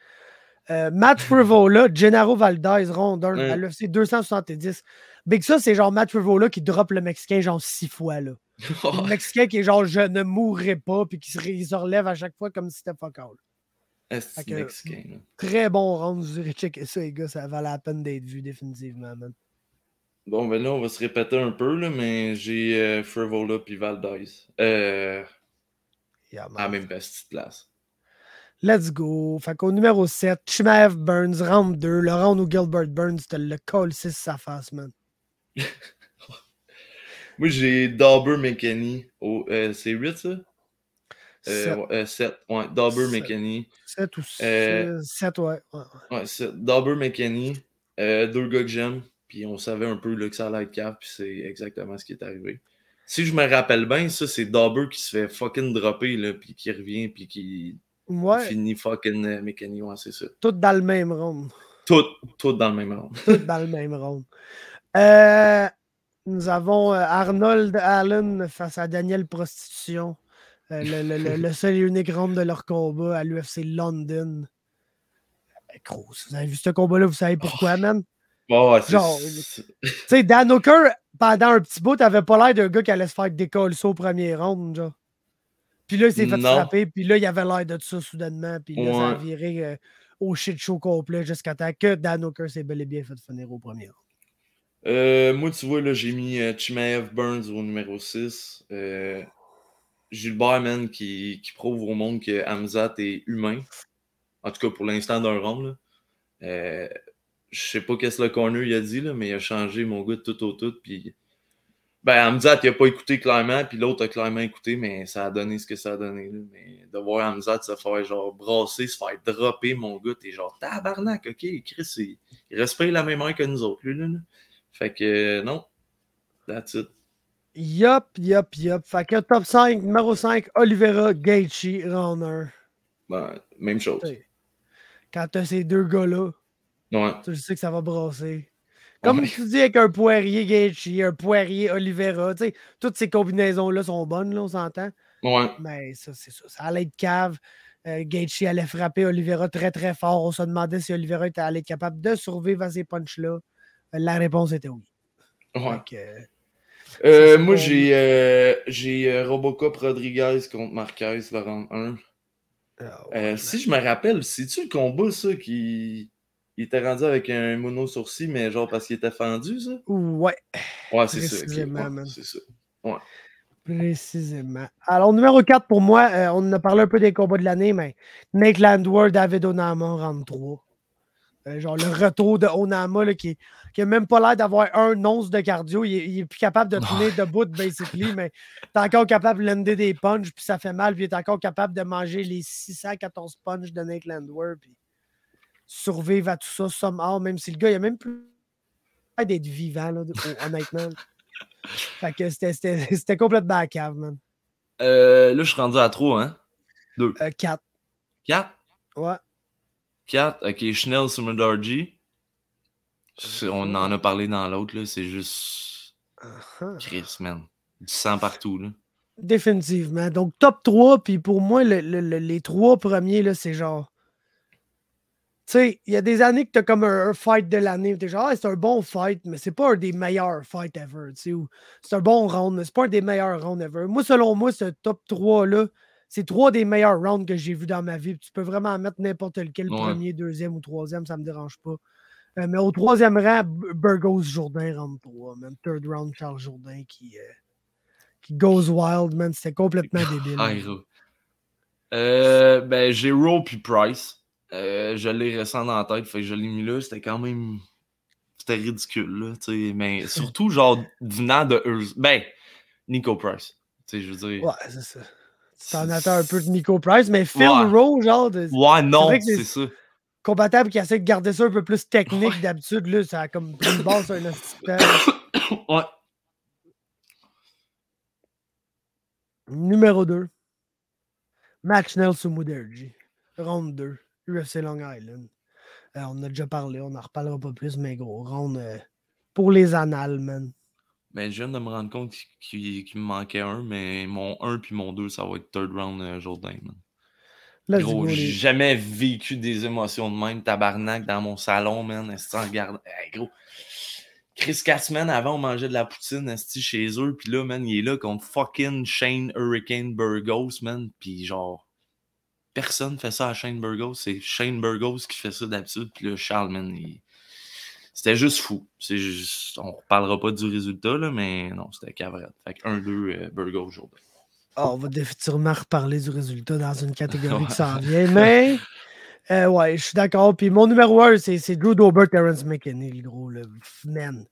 Euh, Matt Frivola, Gennaro Valdez, round 1 à l'UFC 270. Big ça, c'est genre Matt Frivola qui drop le Mexicain genre six fois. Là. Le Mexicain qui est genre je ne mourrai pas, puis qui se, relève à chaque fois comme si c'était all. Est-ce que- mexicain. Très bon round, vous irez checker ça, les gars, ça valait la peine d'être vu définitivement, man. Bon, ben là, on va se répéter un peu, là, mais j'ai euh, Frivola puis Valdez. Euh, Yeah, à la même petite place. Let's go. Fait qu'au numéro 7, Chimaev Burns, round 2, le round où Gilbert Burns te le colle 6 sa face, man. Moi, j'ai Dauber McKinney. au- euh, c'est 8, ça? Sept. Euh, ouais, euh, 7. Ouais, Dauber Sept. McKinney. 7 ou Euh, 7, ouais. ouais, ouais. Ouais, c'est Dauber McKinney. Euh, deux gars que j'aime. Puis on savait un peu là, que ça allait être cave. Puis c'est exactement ce qui est arrivé. Si je me rappelle bien, ça, c'est Dauber qui se fait fucking dropper. Là, puis qui revient. Puis qui Ouais, finit fucking euh. Ouais, c'est ça. tout dans le même round. Tout, tout dans le même round. Tout dans le même round. Euh, nous avons euh, Arnold Allen face à Daniel Prostitution. Euh, le, le- le- le seul et unique round de leur combat à l'UFC London. Gros, si vous avez vu ce combat-là, vous savez pourquoi, man? Ouais, ouais, c'est- Tu sais, Dan Hooker, pendant un petit bout, t'avais pas l'air d'un gars qui allait se faire décoller ça au premier round, genre. Puis là, il s'est fait Non. frapper, puis là, il avait l'air de ça soudainement, puis là, ça a Ouais. viré euh, au shit show complet jusqu'à temps que Dan Hooker s'est bel et bien fait finir au premier round. Euh, moi, tu vois, là, j'ai mis euh, Chimaev Burns au numéro 6. Euh, Gilbert, man, qui, qui prouve au monde que Hamzat est humain. En tout cas, pour l'instant, d'un round. Là. Je sais pas qu'est-ce que le corner il a dit, là, mais il a changé mon goût de tout au tout. Puis... Ben, Hamzat, il a pas écouté clairement, puis l'autre a clairement écouté, mais ça a donné ce que ça a donné. là. Mais de voir Hamzat se faire genre brasser, se faire dropper, mon gars, t'es genre tabarnak, ok, Chris, il, il respire la même heure que nous autres, lui, là. là. Fait que euh, non. That's it. Yup, yup, yup. Fait que top 5, numéro 5, Oliveira Gaethje, 1. Ben, même chose. Quand t'as ces deux gars-là, Ouais. tu sais que ça va brasser. Comme Ouais. tu dis avec un poirier Gaethje, un poirier Oliveira, tu sais, toutes ces combinaisons-là sont bonnes, là, on s'entend. Ouais. Mais ça, c'est ça. Ça allait être cave. Euh, Gaethje allait frapper Oliveira très, très fort. On se demandait si Oliveira était allé être capable de survivre à ces punches-là. Euh, La réponse était oui. Ouais. Euh, c'est moi, j'ai euh, j'ai euh, Robocop Rodriguez contre Marquez, 1. ah, Euh, ouais, si je me rappelle, c'est-tu le combat, ça, qui il était rendu avec un mono sourcil, mais genre parce qu'il était fendu, ça? Ouais, Ouais, c'est ça. ouais, c'est ça. précisément. Alors, numéro 4 pour moi, euh, on en a parlé un peu des combats de l'année, mais Nate Landwehr, David Onama, round 3. Euh, genre le retour de Onama là, qui, qui a même pas l'air d'avoir un once de cardio. Il est, il est plus capable de tenir debout, basically, mais il est encore capable de lander des punches, puis ça fait mal, puis il est encore capable de manger les 614 punches de Nate Landwehr, puis survivre à tout ça somehow, même si le gars, il a même plus d'être vivant, là, honnêtement. fait que c'était- complètement à cave, man. Euh, là, je suis rendu à 3, hein? 2. Euh, 4. 4? Ouais. 4. Ok, Schnell sur Dargy. On en a parlé dans l'autre, là. C'est juste. Uh-huh. Chris, man. Du sang partout, là. Définitivement. Donc, top 3, puis pour moi, le- le- le- les trois premiers, là, c'est genre. Tu sais, il y a des années que tu as comme un, un fight de l'année. Tu es genre, Ah, c'est un bon fight, mais c'est pas un des meilleurs fights ever. tu sais, ou C'est un bon round, mais c'est pas un des meilleurs rounds ever. Moi, selon moi, ce top 3-là, c'est trois des meilleurs rounds que j'ai vus dans ma vie. Tu peux vraiment en mettre n'importe lequel, Ouais. premier, deuxième ou troisième, ça me dérange pas. Euh, mais au troisième rang, Burgos Jourdain, round 3, man. Third round, Charles Jourdain qui, euh, qui goes wild, man. C'était complètement débile. Ah. Euh, ben, j'ai Rowe puis Price. Euh, je l'ai récent dans la tête, fait que je l'ai mis là. C'était quand même. C'était ridicule, là. Mais surtout, genre, venant de eux. Ben, Nico Price. Tu sais, je veux dire. Ouais, c'est ça. T'en attends un peu de Nico Price, mais Phil Ouais. Rowe, genre, de, Ouais, non, c'est- ça. combattable qui essaie de garder ça un peu plus technique d'habitude, là, ça a comme une base sur un assistant. Ouais. Numéro 2. Match Nelson Muderji. Round 2. UFC Long Island. Euh, on a déjà parlé, on n'en reparlera pas plus, mais gros, round euh, pour les annales, man. Ben, je viens de me rendre compte qu'il me manquait un, mais mon 1 puis mon 2, ça va être third round euh, Jourdain. man. Let's Gros, j'ai jamais vécu des émotions de même, tabarnak, dans mon salon, man. Est-ce que tu regardes? Hey, gros. Chris Cassman, avant, on mangeait de la poutine, chez eux, puis là, man, il est là contre fucking Shane Hurricane Burgos, man. Puis genre, personne fait ça à Shane Burgos. C'est Shane Burgos qui fait ça d'habitude, puis là, Charles, man, il- C'était juste fou. Juste... On reparlera pas du résultat, là, mais non, c'était cavrette. Fait que 1-2 euh, Burgos aujourd'hui. Ah, on va définitivement reparler du résultat dans une catégorie qui s'en vient, mais euh, ouais, je suis d'accord. Puis mon numéro 1, c'est c'est Drew Dober, Terrence McKinney, le gros, le man.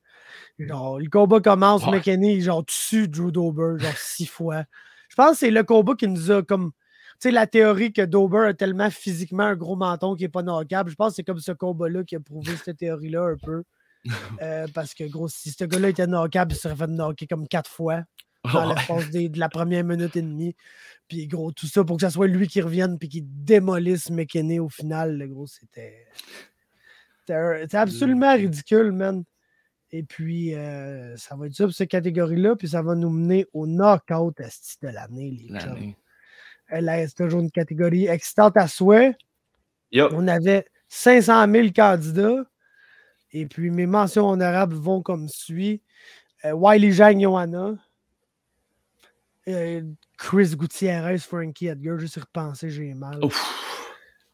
Genre, le combat commence, Ouais. McKinney, genre, tue Drew Dober, genre, six fois. Je pense que c'est le combat qui nous a comme. Tu sais, la théorie que Dober a tellement physiquement un gros menton qui n'est pas knockable, je pense que c'est comme ce combat-là qui a prouvé cette théorie-là un peu. Euh, parce que, gros, si ce gars-là était knockable, il serait fait knocker comme quatre fois dans l'espace de la première minute et demie. Puis gros, tout ça pour que ce soit lui qui revienne puis qui démolisse McKinney au final, le gros, c'était. C'était absolument ridicule, man. Et puis, euh, ça va être ça pour cette catégorie-là, puis ça va nous mener au knockout de l'année, les chums. Là, c'est toujours une catégorie excitante à souhait. On avait 500 000 candidats. Et puis, mes mentions honorables vont comme suit. Euh, Wiley Jang Johanna. Euh, Chris Gutierrez, Frankie Edgar. Juste y repenser, j'ai mal.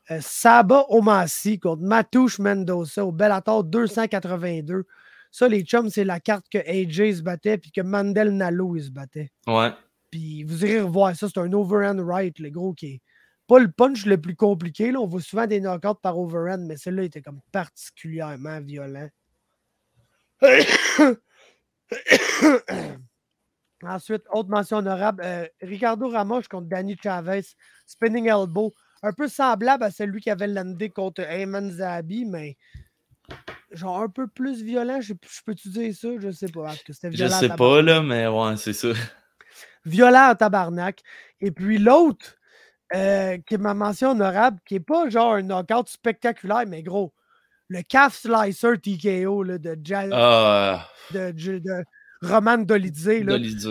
Euh, Saba Omasi contre Matouche Mendoza au Bellator 282. Ça, les chums, c'est la carte que AJ se battait puis que Mandel Nalo il se battait. Ouais. Puis vous irez revoir ça, c'est un overhand right, le gros qui est pas le punch le plus compliqué. Là. On voit souvent des knockouts par overhand, mais celui-là était comme particulièrement violent. Ensuite, autre mention honorable, euh, Ricardo Ramos contre Danny Chavez, spinning elbow, un peu semblable à celui qui avait landé contre Ayman Zahabi, mais genre un peu plus violent. Je, je peux-tu dire ça? Je sais pas. Parce que c'était Je violent. sais pas, là, mais ouais, c'est ça. Violent en tabarnak. Et puis l'autre, euh, qui est ma mention honorable, qui est pas genre un knockout spectaculaire, mais gros, le calf slicer TKO là, de, Ja- Ah, de, de- de Roman. Dolidze,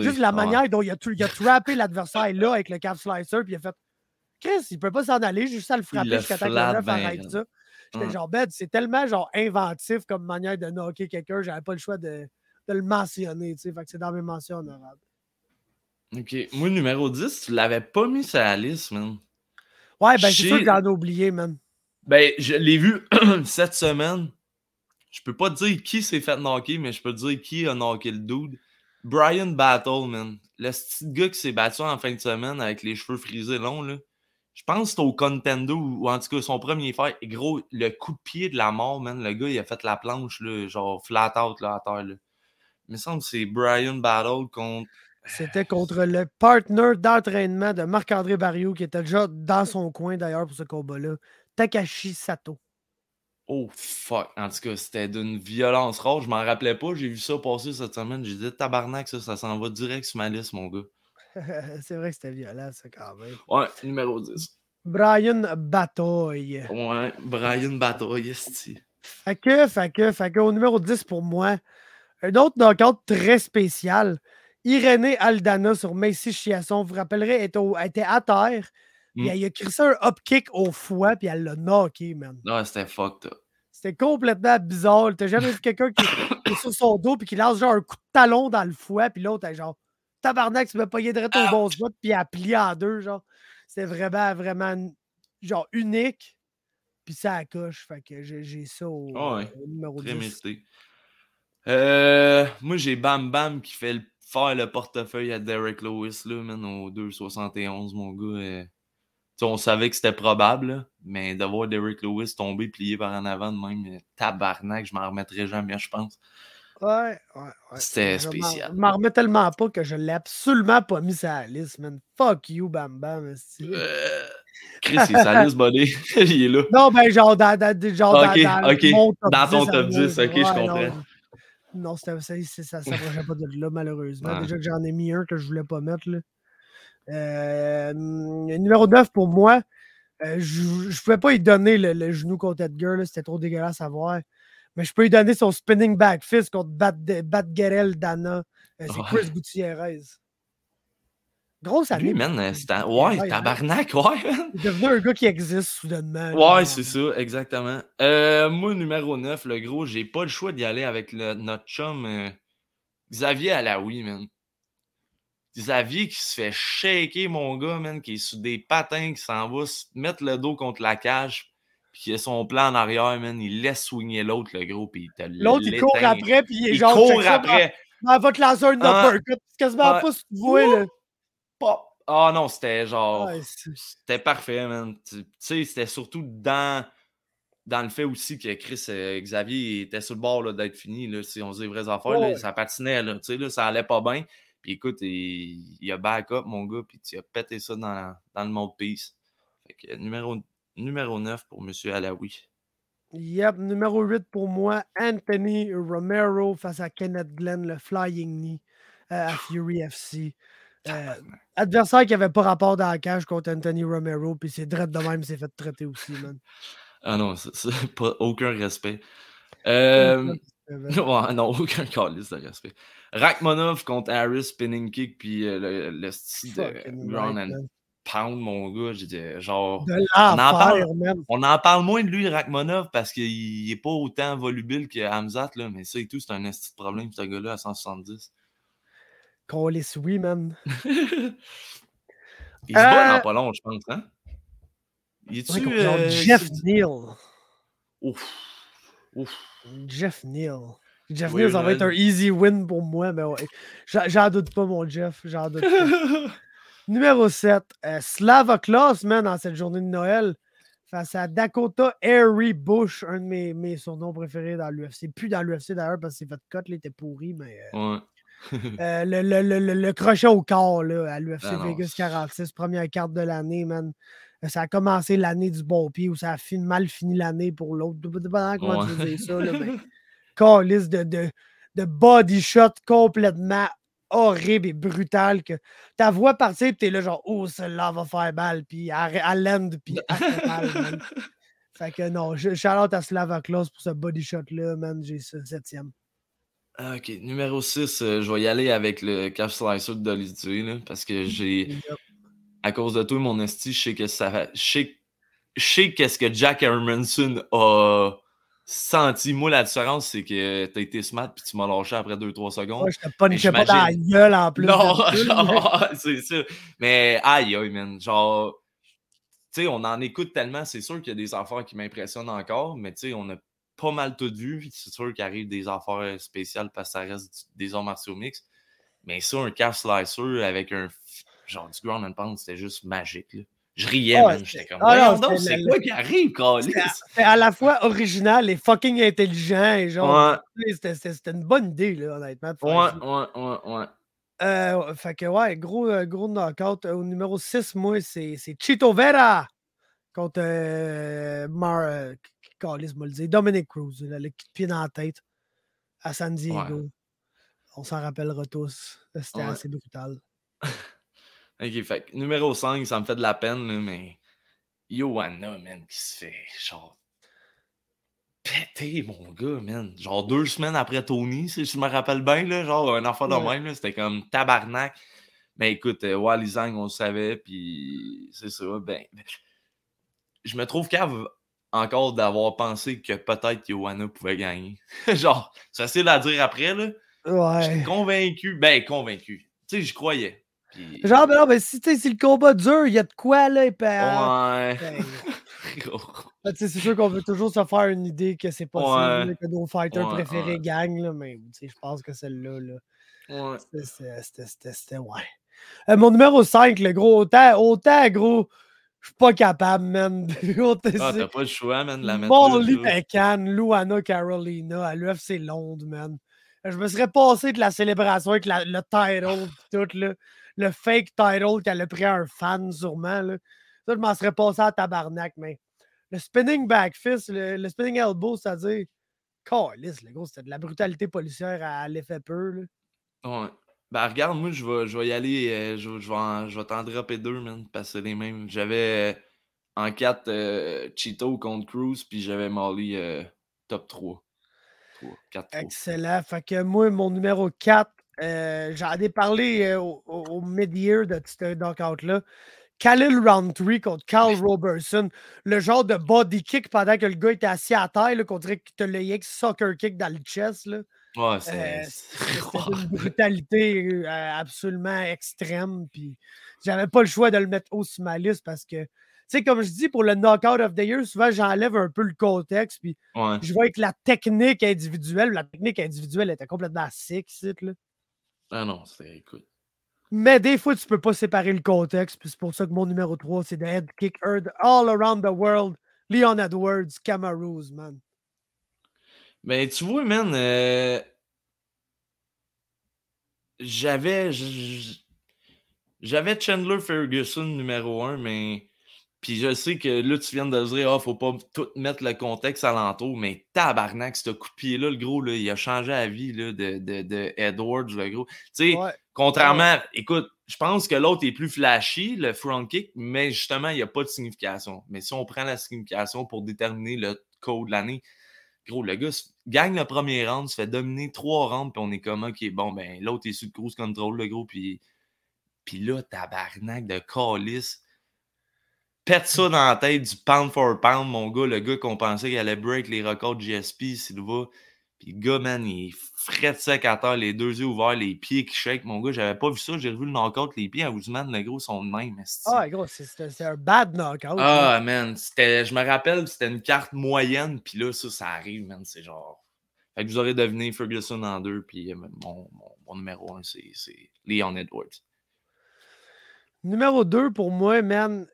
Juste la manière dont il a, il a trappé l'adversaire là avec le calf slicer, puis il a fait Chris, il peut pas s'en aller, juste à le frapper jusqu'à temps que le arrête ça. J'étais Hum. genre, bête, c'est tellement genre inventif comme manière de knocker quelqu'un, j'avais pas le choix de, de le mentionner, tu sais, fait que c'est dans mes mentions honorables. Ok. Moi, numéro 10, tu l'avais pas mis sur la liste, man. Ouais, ben c'est sûr que j'en ai oublié, man. Ben, je l'ai vu cette semaine. Je peux pas te dire qui s'est fait knocker, mais je peux te dire qui a knocké le dude. Brian Battle, man. Le petit gars qui s'est battu en fin de semaine avec les cheveux frisés longs, là. Je pense que c'était au Contendo, ou, ou en tout cas son premier fight. Et gros, le coup de pied de la mort, man. Le gars, il a fait la planche, là, genre flat out, là, à terre, là. Il me semble que c'est Brian Battle contre. C'était contre le partner d'entraînement de Marc-André Barrio, qui était déjà dans son coin d'ailleurs pour ce combat-là, Takashi Sato. Oh fuck. En tout cas, c'était d'une violence rare. Je m'en rappelais pas. J'ai vu ça passer cette semaine. J'ai dit tabarnak, ça, ça s'en va direct sur ma liste, mon gars. c'est vrai que c'était violent, ça, quand même. Ouais, numéro 10. Brian Batoy. Ouais, Brian Batoy, esti. Fait que, fait que, fait que, au numéro 10 pour moi, un autre knockout très spécial. Irénée Aldana sur Macy Chiasson. Vous vous rappellerez, elle était, au- était à terre. Puis Mm. elle a crissé un up kick au foie, puis elle l'a knocké, man. Ouais, c'était fucked. C'était complètement bizarre. T'as jamais vu quelqu'un qui, qui est sur son dos puis qui lance genre un coup de talon dans le foie, puis l'autre est genre tabarnak, tu me payé direct au bon spot, puis elle plie en deux, genre. C'était vraiment, vraiment genre unique. Puis ça accroche. Fait que j'ai ça au, Ah ouais, au numéro Très 10. mérité. Euh, moi, j'ai Bam Bam qui fait le- faire le portefeuille à Derek Lewis, là, man, au 2,71, mon gars. euh. On savait que c'était probable, là, mais de voir Derek Lewis tomber plié par en avant de même, euh, tabarnak, je m'en remettrai jamais, je pense. Ouais, ouais, ouais. C'était spécial. Je m'en remets tellement pas que je l'ai absolument pas mis sur la liste, man. Fuck you, Bam Bam. Euh, Chris, il est sa liste, buddy. il est là. Non, ben genre dans, dans, genre dans- dans, ok. mon top Dans ton 10 à top moi, 10, ok, je comprends. Non, non ça, ne s'approchait pas de là, malheureusement. Déjà que j'en ai mis un que je voulais pas mettre. Là. Euh, numéro 9 pour moi, euh, je ne pouvais pas lui donner le, le genou contre Edgar, c'était trop dégueulasse à voir. Mais je peux lui donner son spinning back fist contre Bat, Bat Gerel Dana Euh, c'est. Chris Gutierrez. Grosse année. Lui, man, euh, un- Gutierrez, Ouais, hein. tabarnak, ouais, man. Il est devenu un gars qui existe soudainement. Ouais, c'est ça, exactement. Euh, moi, numéro 9, le gros, j'ai pas le choix d'y aller avec le- notre chum euh, Xavier Alaoui, man. Xavier qui se fait shaker, mon gars, man, qui est sur des patins, qui s'en va se mettre le dos contre la cage, puis qui a son plan en arrière, man. Il laisse swinger l'autre, le gros, puis il L'autre, il court après, puis il est Il genre. court check ça, après. Elle va te lancer un Ah. uppercut. C'est quasiment Ouais. pas ce que tu vois, là. Pop! Ah non, c'était genre. C'était parfait, man. Tu sais, c'était surtout dans, dans le fait aussi que Chris euh, Xavier était sur le bord d'être fini. Là, si on dit les vraies affaires, là, ça patinait. Là, tu sais, là, ça allait pas bien. Puis écoute, il, il a back up, mon gars, puis tu as pété ça dans, dans le mode piece. Fait que numéro, numéro 9 pour M. Alaoui. Yep, numéro 8 pour moi, Anthony Romero face à Kenneth Glenn, le Flying Knee euh, à Fury FC. Euh, adversaire qui avait pas rapport dans la cage contre Anthony Romero, puis c'est direct de même, s'est fait traiter aussi, man. Ah non, pas, aucun respect. Euh, ouais, non, aucun calice de respect. Rachmanov contre Harris, spinning kick, puis euh, le, le style de and pound, mon gars. J'ai dit, genre. De en parle. On en parle moins de lui, Rachmanov, parce qu'il n'est pas autant volubile que Hamzat, là, mais ça et tout, c'est un esti de problème, ce gars-là, à 170. Qu'on les suit, man. Il se bat Euh, dans pas long, je pense, hein? Il est-tu. Ouais, euh, Jeff Neal. Ouf. Ouf. Jeff Neal. Jeff Oui, Neal, ça va être un easy win pour moi, mais ouais. J'en doute pas, mon Jeff. J'en doute pas. Numéro 7, Slava Klaus, man, dans cette journée de Noël, face à Dakota Harry Bush, un de mes, mes surnoms préférés dans l'UFC. Plus dans l'UFC d'ailleurs, parce s'est fait cut, il était pourri, mais euh, Ouais. euh, le, le- le- le- crochet au corps là, à l'UFC Ah Vegas c'est- 46, première carte de l'année, man. Euh, Ça a commencé l'année du bon pied ou ça a mal fini l'année pour l'autre. Dépendant comment tu dire ça, là, mais calice de, de, de body shot complètement horrible et brutal que ta voix partir puis t'es là genre oh celle-là va faire mal puis elle land puis fait mal fait que non je shout à Slava Klaus pour ce body shot là man j'ai ce septième Ah, Ok, numéro 6, je vais y aller avec le calf slicer de Dolly là, parce que j'ai, à cause de toi, mon esti, je sais que ça Je sais, je sais qu'est-ce que Jack Hermanson a senti. Moi, la différence, c'est que t'as été smart puis tu m'as lâché après 2-3 secondes. Je te punchais pas dans la gueule en plus Non, genre, c'est ça. Mais aïe, aïe, man. Genre, tu sais, on en écoute tellement, c'est sûr qu'il y a des affaires qui m'impressionnent encore, mais tu sais, on a pas mal tout vu. C'est sûr qu'il arrive des affaires spéciales parce que ça reste des arts martiaux mix. Mais ça, un calf slicer avec un genre du ground and pound, c'était juste magique. Là. Je riais, Ah, c'était- J'étais comme, ah non, c'est quoi qui arrive, Calis? C'était à la fois original et fucking intelligent et genre Ouais, c'était- une bonne idée là honnêtement ouais, ouais, ouais, ouais. Euh, fait que ouais, gros, euh, gros knockout. Euh, Au numéro 6, moi, c'est c'est Chito Vera contre euh, Mar. Euh, Callis m'a le dit. Dominic Cruz, le de pied dans la tête à San Diego. On s'en rappellera tous. C'était Ouais. assez brutal. Ok, fait numéro 5, ça me fait de la peine, là, mais Johanna, man, qui se fait genre péter, mon gars, man. Genre deux semaines après Tony, si je me rappelle bien, là, genre un enfant de Ouais. même, c'était comme tabarnak. Mais écoute, euh, Wally Zhang, on le savait, puis c'est ça, ben. Je me trouve cave encore d'avoir pensé que peut-être Johanna pouvait gagner. genre, c'est facile à dire après, là. J'étais Ouais. convaincu, ben convaincu. Tu sais, j'y croyais. Genre, ben non, mais si, tu sais, si le combat dure, il y a de quoi, là, et Ouais. ben, Gros. Ben, tu sais, c'est sûr qu'on veut toujours se faire une idée que c'est possible Ouais. là, que nos fighters Ouais, préférés ouais. gagnent, là, mais tu sais, je pense que celle-là, là, Ouais. c'était- c'était- c'était c'était- c'était- ouais. Euh, mon numéro 5, le gros, autant, autant gros, je suis pas capable, man. Ah, t'as pas le choix, man, de la mettre Molly. Pecan, Luana Carolina à l'UFC Londres, man. Je me serais passé de la célébration avec la- le title, pis tout, là, le fake title qu'elle a pris à un fan, sûrement. Là. Ça, je m'en serais passé à tabarnak, mais le spinning back fist, le, le spinning elbow, c'est-à-dire, calice, le gros, c'était de la brutalité policière à, l'effet peu. Là. Ouais. Ben, regarde, moi, je vais, je vais y aller. euh, je, je vais en- je vais t'en dropper deux, man, parce que c'est les mêmes. J'avais euh, en 4 Cheeto contre Cruz, puis j'avais Molly euh, top 3. 3, 4, 3. Excellent. Fait que moi, mon numéro 4, euh, j'en ai parlé euh, au, au mid-year de ce knockout-là. Khalil Roundtree contre Carl Robertson, le genre de body kick pendant que le gars était assis à terre, qu'on dirait le X soccer kick dans le chest. Là. Ouais, Euh, c'est. Une brutalité absolument extrême. Puis j'avais pas le choix de le mettre haut sur ma liste parce que, tu sais, comme je dis, pour le knockout of the year, souvent j'enlève un peu le contexte. Puis Ouais. je vois que la technique individuelle, la technique individuelle était complètement sick, ici, là. Ah non, c'était. Écoute. Mais des fois, tu peux pas séparer le contexte. Puis c'est pour ça que mon numéro 3, c'est The Head Kick Heard All Around the World. Leon Edwards, Camaruz, man. Mais tu vois, man, euh, j'avais j'avais Chandler Ferguson numéro 1, mais puis je sais que là, tu viens de dire, ah, faut pas tout mettre le contexte alentour, mais tabarnak, ce coup de pied-là, le gros, là, il a changé la vie là, de, de, de Edwards, le gros. Tu sais, Ouais. Contrairement, écoute, je pense que l'autre est plus flashy, le front kick, mais justement, il n'y a pas de signification. Mais si on prend la signification pour déterminer le code de l'année, gros, le gars se- gagne le premier round, se fait dominer trois rounds, puis on est comme, OK, bon, ben, l'autre est sur le cruise control, le gros, puis, puis là, tabarnak de calice. Pète ça dans la tête du pound for pound, mon gars, le gars qu'on pensait qu'il allait break les records de GSP, Silva. Puis le gars, man, il est frais de sec à terre, les deux yeux ouverts, les pieds qui shake. Mon gars, j'avais pas vu ça. J'ai revu le knockout, les pieds à Ousmane, le gros, sont de même. Ah, gros, c'est- un bad knockout. là. Ah, man, je me rappelle, c'était une carte moyenne, puis là, ça, ça arrive, man, c'est genre... Fait que vous aurez deviné Ferguson en deux, puis euh, mon, mon, mon numéro un, c'est, c'est Leon Edwards. Numéro 2 pour moi, man.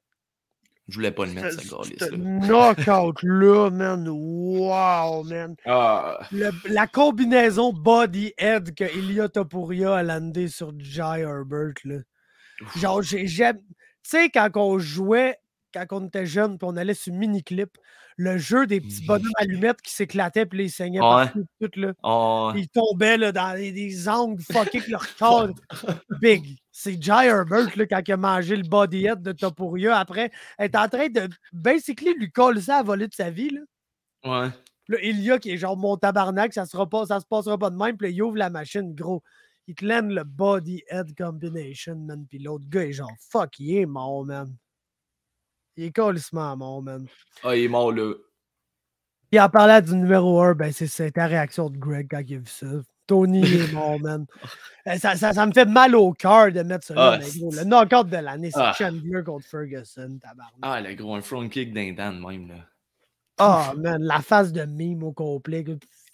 Je voulais pas le mettre, Ce ce gars ce knockout-là, man. Wow, man. Ah, Le- la combinaison body-head que Ilya Topuria a landé sur Jai Herbert, là. Genre, j'ai- j'aime. Tu sais, quand on jouait, quand on était jeune, puis on allait sur mini-clip, le jeu des petits bonhommes allumettes qui s'éclataient, puis ils saignaient partout, tout, là. oh, Ils tombaient là, dans des, des angles fuckés que leur corps big. C'est Jai Herbert là, quand il a mangé le body head de Topuria. Après, elle est en train de basically lui coller ça à voler de sa vie. Là. ouais. Là, Ilya qui est genre mon tabarnak, ça sera pas, ça se passera pas de même. Puis là, il ouvre la machine, gros. Il te lène le body head combination, man. Puis l'autre gars est genre fuck, il est mort, man. Il est colissement mort, man. Ah, il est mort là. Puis en parlant du numéro 1, ben c'est la réaction de Greg quand il a vu ça. Tony est mort, man. Euh, Ça, ça, ça me fait mal au cœur de mettre ça là, Ah, mais gros, Le knockout de l'année, c'est Ah. Chandler contre Ferguson, tabarnak. Ah, le gros, un front kick d'un Dan même, là. Ah, man, la face de mime au complet.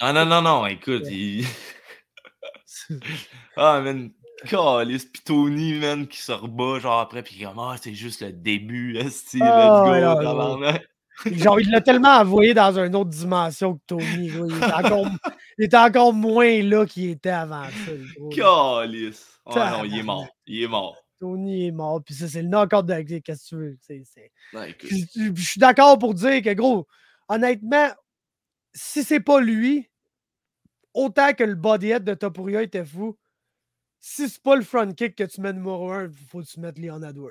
Ah non, non, non, écoute, il... Ah, man, calice, pis Tony, man, qui se rebat, genre, après, pis comme, ah, c'est juste le début, let's Ah, go, ouais, ouais, tabarnak. Genre, il l'a tellement envoyé dans une autre dimension que Tony. Il, était encore, il était encore moins là qu'il était avant ça. là. Calice. Ah non, il est mort, il est mort. Tony est mort. Puis ça, c'est le knockout de. Qu'est-ce que tu veux? Puis je je suis d'accord pour dire que, gros, honnêtement, si c'est pas lui, autant que le bodyhead de Topuria était fou, si c'est pas le front kick que tu mets numéro 1, faut que tu mettes Leon Edwards.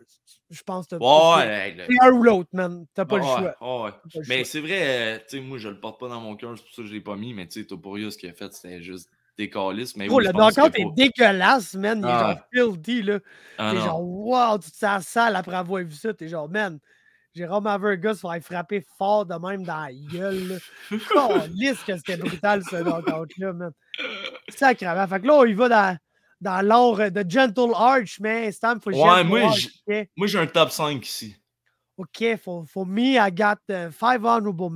Je pense que t'as Ouais, le- c'est un ou l'autre, man. T'as pas le choix. ouais. Le Mais c'est vrai, euh, tu sais, moi, je le porte pas dans mon cœur, c'est pour ça que je l'ai pas mis, mais tu sais, Topuria, ce qu'il a fait, c'était juste des calices. Mais Gros, oui, le knockout est faut- dégueulasse, man. Il est Ah. genre filthy, là. Ah T'es non. genre, wow, tu te sens sale après avoir vu ça. T'es genre, man, Jérôme Avergus va être frappé fort de même dans la gueule. là. lisse que c'était brutal ce knockout-là, man. Sacrément. Fait que là, il va dans, dans l'or de Gentle Arch, mais Stam, faut Ouais, Gentle moi, Arch, j- OK, Moi, j'ai un top 5 ici. OK, for, for me, I got uh, five honorable.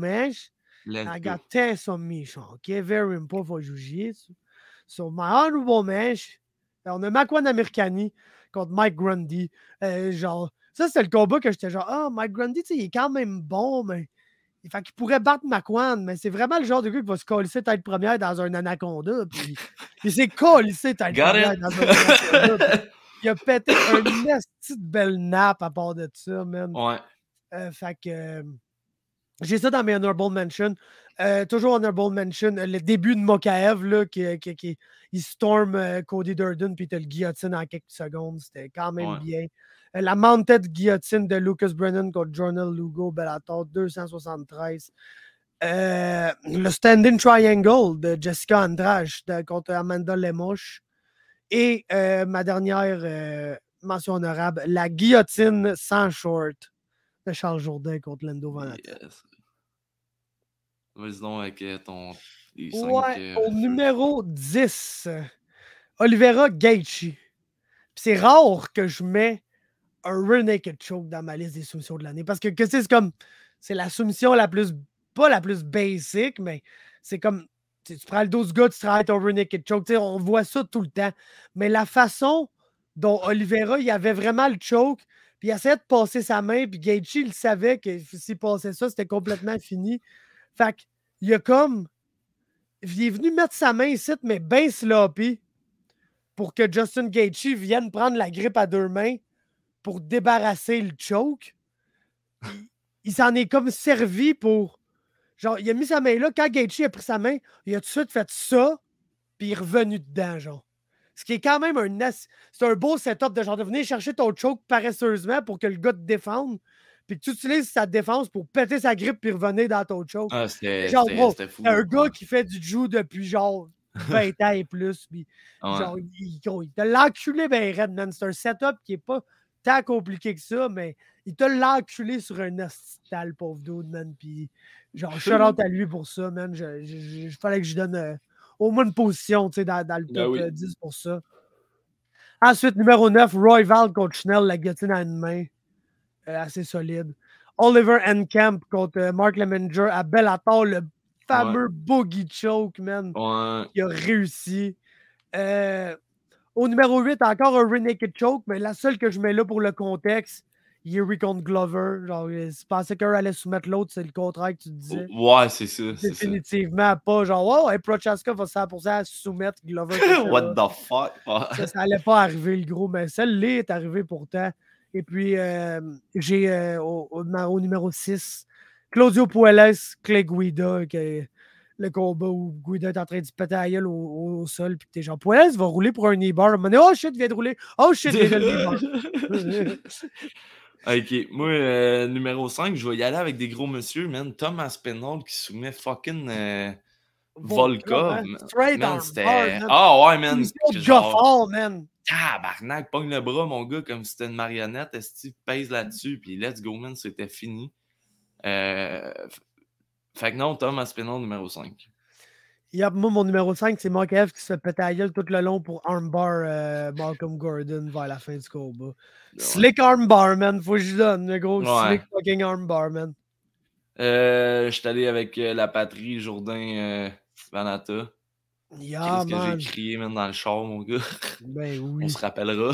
Let's I go. got 10 submissions. OK, very important for Jiu-Jitsu. So, my honorable mention, on a Makwan Americani contre Mike Grundy. Euh, genre, ça, c'est le combat que j'étais genre, ah, Mike Grundy, il est quand même bon, mais. Fait qu'il pourrait battre Makwan, mais c'est vraiment le genre de gars qui va se coller tête première dans un anaconda. Puis il s'est collé tête première dans un anaconda. puis il a pété une petite belle nappe à part de ça, man. Ouais. Euh, fait que euh, j'ai ça dans mes honorable mentions. Euh, toujours honorable mention, euh, le début de Mokaev, là, qui, qui, qui- il storm Cody Durden, puis il le guillotine en quelques secondes. C'était quand même Ouais. bien. Euh, la mounted guillotine de Lucas Brennan contre Journal Lugo, Bellator 273. Euh, le standing triangle de Jessica Andrade de- contre Amanda Lemouche. Et euh, ma dernière euh, mention honorable, la guillotine sans short de Charles Jourdain contre Lando Van Yes. Vas-y donc avec ton. Ouais, cinq, au numéro 10, euh, Olivera Gaethje. C'est rare que je mets un naked choke dans ma liste des soumissions de l'année parce que, c'est comme c'est la soumission la plus pas la plus basic, mais c'est comme tu, prends le dos du gars, tu travailles ton naked choke. On voit ça tout le temps. Mais la façon dont Oliveira, il avait vraiment le choke, puis il essayait de passer sa main, puis Gaethje, il savait que s'il passait ça, c'était complètement fini. Fait qu'il a comme. Il est venu mettre sa main ici, mais bien sloppy, pour que Justin Gaethje vienne prendre la grippe à deux mains pour débarrasser le choke. Il- s'en est comme servi pour. Genre, il a mis sa main là. Quand Gaethje a pris sa main, il a tout de suite fait ça, puis il est revenu dedans, genre. Ce qui est quand même un. C'est un beau setup de genre de venir chercher ton choke paresseusement pour que le gars te défende, puis que tu utilises sa défense pour péter sa grippe puis revenir dans ton choke. Ah, Genre, bro, fou. Un gars qui fait du jiu depuis genre 20 ans et plus. Puis, Ouais. genre, il, il- il l'enculé ben raide, man. C'est un setup qui est pas tant compliqué que ça, mais il t'a l'enculé sur un hospital, pauvre dude, man. Puis, genre, out à lui pour ça, man. Je, je- je- il fallait que je donne euh, au moins une position, tu sais, dans, dans le top Ben oui. euh, 10 pour ça. Ensuite, numéro 9, Roy Val contre Schnell, la guillotine à une main. Euh, assez solide. Oliver Camp contre euh, Mark Lemminger à Bellator, le fameux boogie choke, man Ouais. qui a réussi. Euh, au numéro 8, encore un rear naked choke, mais la seule que je mets là pour le contexte, Yuri contre Glover. Genre, tu pensais qu'un allait soumettre l'autre, c'est le contraire que tu disais. Ouais, c'est ça. Définitivement pas. Genre, oh, hey, Prochaska va 100% soumettre Glover. What the fuck? Ça, ça allait pas arriver, le gros, mais celle-là est arrivée pourtant. Et puis, euh, j'ai euh, au, au numéro- au numéro 6, Claudio Puelles, Clay Guida, qui le combat où Guida est en train de se péter la gueule au, sol, puis que t'es genre, Puelles va rouler pour un knee bar. À un moment donné, oh shit, vient de rouler. Oh shit, vient de. Ok, moi, euh, numéro 5, je vais y aller avec des gros monsieur, man. Thomas Penald qui soumet fucking euh, Volkov. hein? Straight Man, c'était-. Ah ouais, man. Genre, man. tabarnak, pogne le bras, mon gars, comme si c'était une marionnette. Esti, pèse là-dessus, puis let's go, man, c'était fini. Euh, Fait que non, Thomas Penald, numéro 5. Yep, moi, mon numéro 5, c'est Markev qui se fait péter la gueule tout le long pour armbar euh, Malcolm Gordon vers la fin du combat. Slick armbar, man. Faut que je lui donne, le gros Ouais. slick fucking armbar, man. Euh, je suis allé avec euh, la patrie Jourdain Vanata. Yeah, Qu'est-ce que j'ai crié, man, dans le char, mon gars? Ben On oui. se rappellera.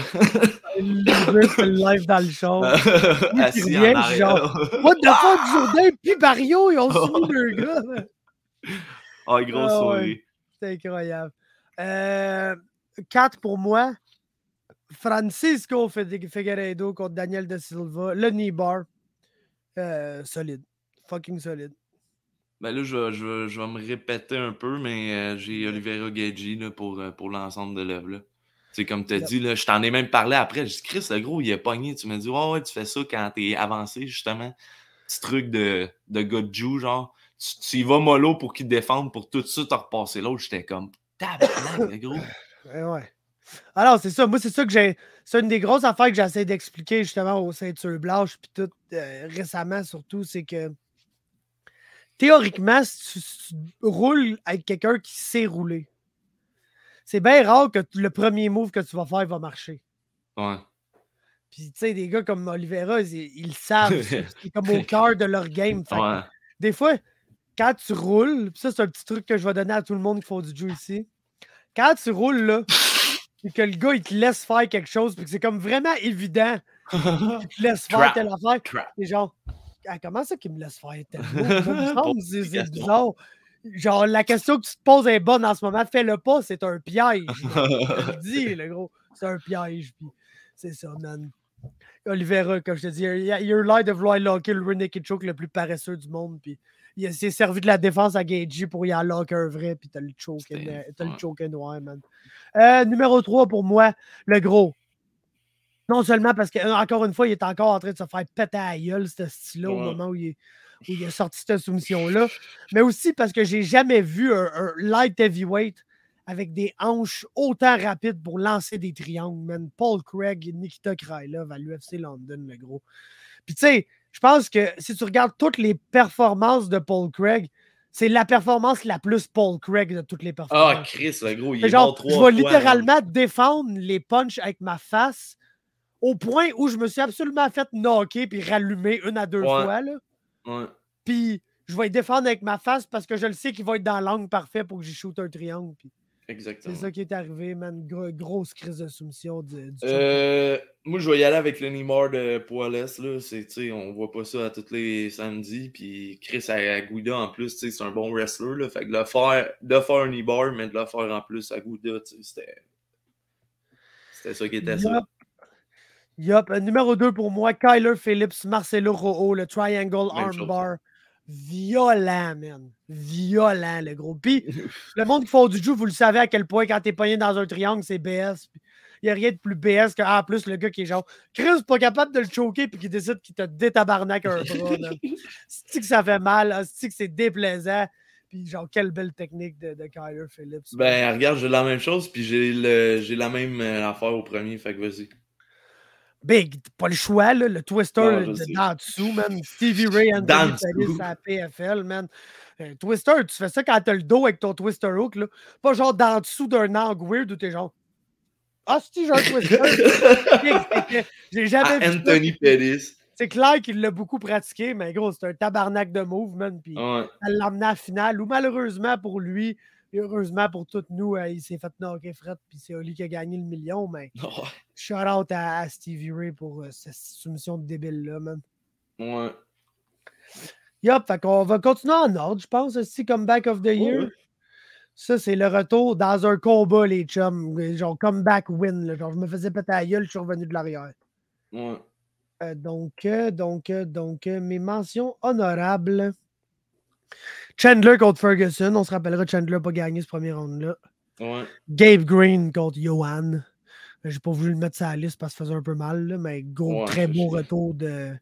Le live dans le show. qui Assis revient, en arrière. genre, What the fuck, Jourdain puis Barrio, ils ont soumis deux gars. Ah, grosse Ah ouais. soirée. C'est incroyable. Euh, 4 pour moi. Francisco Figueiredo contre Daniel De Silva. Le knee bar. Euh, solide. Fucking solide. Ben là, je vais, je, je vais me répéter un peu, mais euh, j'ai Olivera Gaggi pour, euh, pour l'ensemble de l'œuvre. C'est comme tu as Yep. dit, là, je t'en ai même parlé après. J'ai dit, Chris, le gros, il est pogné. Tu m'as dit, ouais, ouais, tu fais ça quand t'es avancé, justement. Petit truc de, de gars de Jew, genre. Tu, tu y vas mollo pour qu'il te défende, pour tout de suite te repasser l'autre. J'étais comme, tabarnak, le gros. Ouais, ouais. Alors, c'est ça. Moi, c'est ça que j'ai. C'est une des grosses affaires que j'essaie d'expliquer justement aux ceintures blanches, puis tout euh, récemment surtout, c'est que théoriquement, si tu, si tu roules avec quelqu'un qui sait rouler, c'est bien rare que le premier move que tu vas faire va marcher. Ouais. Puis, tu sais, des gars comme Oliveira, ils, ils le savent. c'est comme au cœur de leur game. Fait Ouais. des fois, quand tu roules, ça, c'est un petit truc que je vais donner à tout le monde qui font du jiu ici. Quand tu roules, là, et que le gars, il te laisse faire quelque chose, puis que c'est comme vraiment évident qu'il te laisse faire telle affaire, c'est genre, Ah, comment ça qu'il me laisse faire tel mot? Ça me semble, c'est c'est bizarre. Genre, la question que tu te poses est bonne en ce moment. Fais-le pas, c'est un piège. Je te le dis, le gros. C'est un piège. C'est ça, man. Oliveira, comme je te dis, il a a l'air de vouloir locker le Naked Choke le plus paresseux du monde. Puis il s'est servi de la défense à Gagey pour y en locker un vrai. Puis t'as le choke, le choke noir, man. Euh, numéro 3 pour moi, le gros. Non seulement parce que, euh, encore une fois, il est encore en train de se faire péter à la gueule, ce style-là, au moment où il, est- où il a sorti cette soumission-là. Mais aussi parce que j'ai jamais vu un, un light heavyweight avec des hanches autant rapides pour lancer des triangles, man. Paul Craig et Nikita Krylov à l'UFC London, le gros. Puis tu sais, je pense que si tu regardes toutes les performances de Paul Craig, c'est la performance la plus Paul Craig de toutes les performances. Ah, Chris, le gros, il est genre, trois je fois. vais littéralement défendre les punches avec ma face au point où je me suis absolument fait knocker puis rallumer une à deux Ouais. fois. Là. Ouais. Puis je vais défendre avec ma face parce que je le sais qu'il va être dans l'angle parfait pour que j'y shoot un triangle. Puis Exactement. c'est ça qui est arrivé, man. Gro- grosse crise de soumission du. Euh, moi, je vais y aller avec le Neymar de Poales. Là. C'est, on voit pas ça à tous les samedis. Puis Chris Aguida, en plus, c'est un bon wrestler. Là. Fait que de le faire, de faire un Neymar, mais de le faire en plus sais, c'était. C'était ça qui était ça. Yup. Euh, Numéro 2 pour moi, Kyler Phillips, Marcelo Rojo, le Triangle. Armbar. Violent, man. Violent, le gros. Puis, le monde qui font du jiu, vous le savez à quel point quand t'es pogné dans un triangle, c'est BS. Il n'y a rien de plus BS que, ah, plus, le gars qui est genre, Chris, pas capable de le choquer, puis qui décide qu'il te détabarnaque un bras. C'est que ça fait mal, c'est que c'est déplaisant. Puis, genre, quelle belle technique de, de Kyler Phillips. Ben, regarde, j'ai la même chose, puis j'ai la même euh, affaire au premier. Fait que vas-y. Big, pas le choix, là, le twister Non, de- d'en dessous, man. Stevie Ray Dans Anthony dessous. Pettis à la PFL, man. Euh, twister, tu fais ça quand t'as le dos avec ton twister hook, là. Pas genre d'en dessous d'un angle weird où t'es genre. Ah, si, j'ai un twister. J'ai À jamais vu. Anthony Pettis. C'est clair qu'il l'a beaucoup pratiqué, mais gros, c'est un tabarnak de move, man. Puis Ouais. amené à la finale, ou malheureusement pour lui, et heureusement pour toutes nous, euh, il s'est fait knocker fret, puis c'est Oli qui a gagné le million, mais shout out à, à Stevie Ray pour euh, cette soumission de débile-là, man. Ouais. Yup, fait qu'on va continuer en ordre, je pense, aussi, comeback of the year. ouais. Ça, c'est le retour dans un combat, les chums. Genre, comeback win. là. Genre, je me faisais péter la gueule, je suis revenu de l'arrière. Ouais. Euh, donc, donc, donc, mes mentions honorables. Chandler contre Ferguson. On se rappellera, Chandler n'a pas gagné ce premier round-là. Ouais. Gabe Green contre Johan. J'ai pas voulu le mettre sur la liste parce que ça faisait un peu mal, là, mais gros, Ouais, très beau retour de.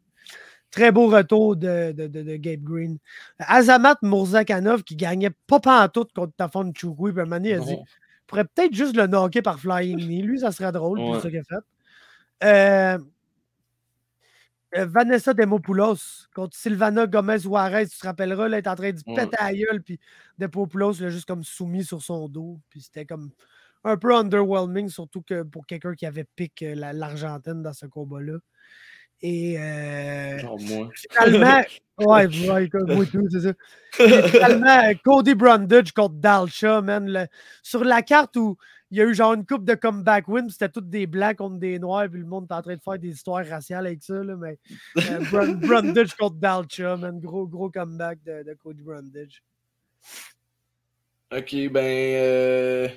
Très beau retour de, de, de- de Gabe Green. Azamat Mourzakanov qui gagnait pas pantoute contre Tafon Chukwu. Puis il a dit pourrait peut-être juste le knocker par Flying Knee. Lui, ça serait drôle. Ouais. C'est ça qu'il a fait. Euh, euh, Vanessa Demopoulos contre Sylvana Gomez Juarez, tu te rappelleras, là, elle est en train de Ouais. péter la gueule, puis Demopoulos l'a juste comme soumis sur son dos, puis c'était comme un peu underwhelming, surtout que pour quelqu'un qui avait piqué euh, la- l'Argentine dans ce combat-là. Et euh, Genre moi. finalement, ouais, ouais, comme moi tout, c'est ça. Et finalement, Cody Brundage contre Dalcha, man. le- sur la carte où il y a eu genre une coupe de comeback win, c'était tous des blancs contre des noirs, puis le monde est en train de faire des histoires raciales avec ça, là, mais euh, Brun- Brundage contre Dalcha, man. Gros, gros comeback de, de Cody Brundage. Ok, ben. Euh...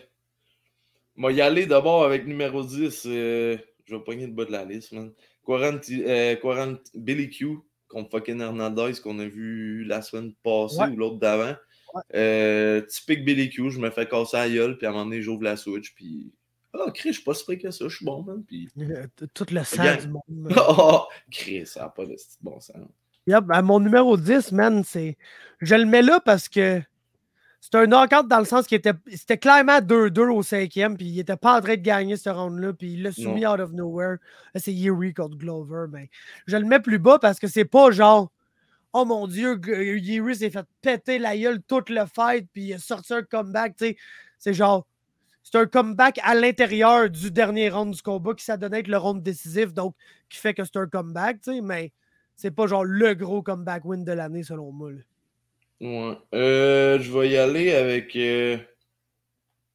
Moi, y aller d'abord avec numéro 10. euh, Je vais pogner le bas de la liste, man. Quarant, euh, Quarant- Billy Q contre fucking Hernandez qu'on a vu la semaine passée Ouais. ou l'autre d'avant. Euh, typique Billy Q, je me fais casser la gueule, puis à un moment donné, j'ouvre la Switch, puis. Ah, Chris, je suis pas si que ça, je suis bon, man. Puis. Tout le sang du monde. Oh, Chris, ça n'a pas de bon sens. Yep, mon numéro 10, man, c'est. Je le mets là parce que c'est un knockout dans le sens qu'il était. C'était clairement 2-2 au cinquième, puis il était pas en train de gagner ce round-là, puis il l'a soumis out of nowhere. C'est Yuri contre Glover, mais je le mets plus bas parce que c'est pas genre. Oh mon dieu, Yuri s'est fait péter la gueule toute le fight, puis il a sorti un comeback. C'est genre. C'est un comeback à l'intérieur du dernier round du combat qui s'adonnait être le round décisif, donc qui fait que c'est un comeback, mais c'est pas genre le gros comeback win de l'année selon moi. Ouais. Euh, je vais y aller avec. euh,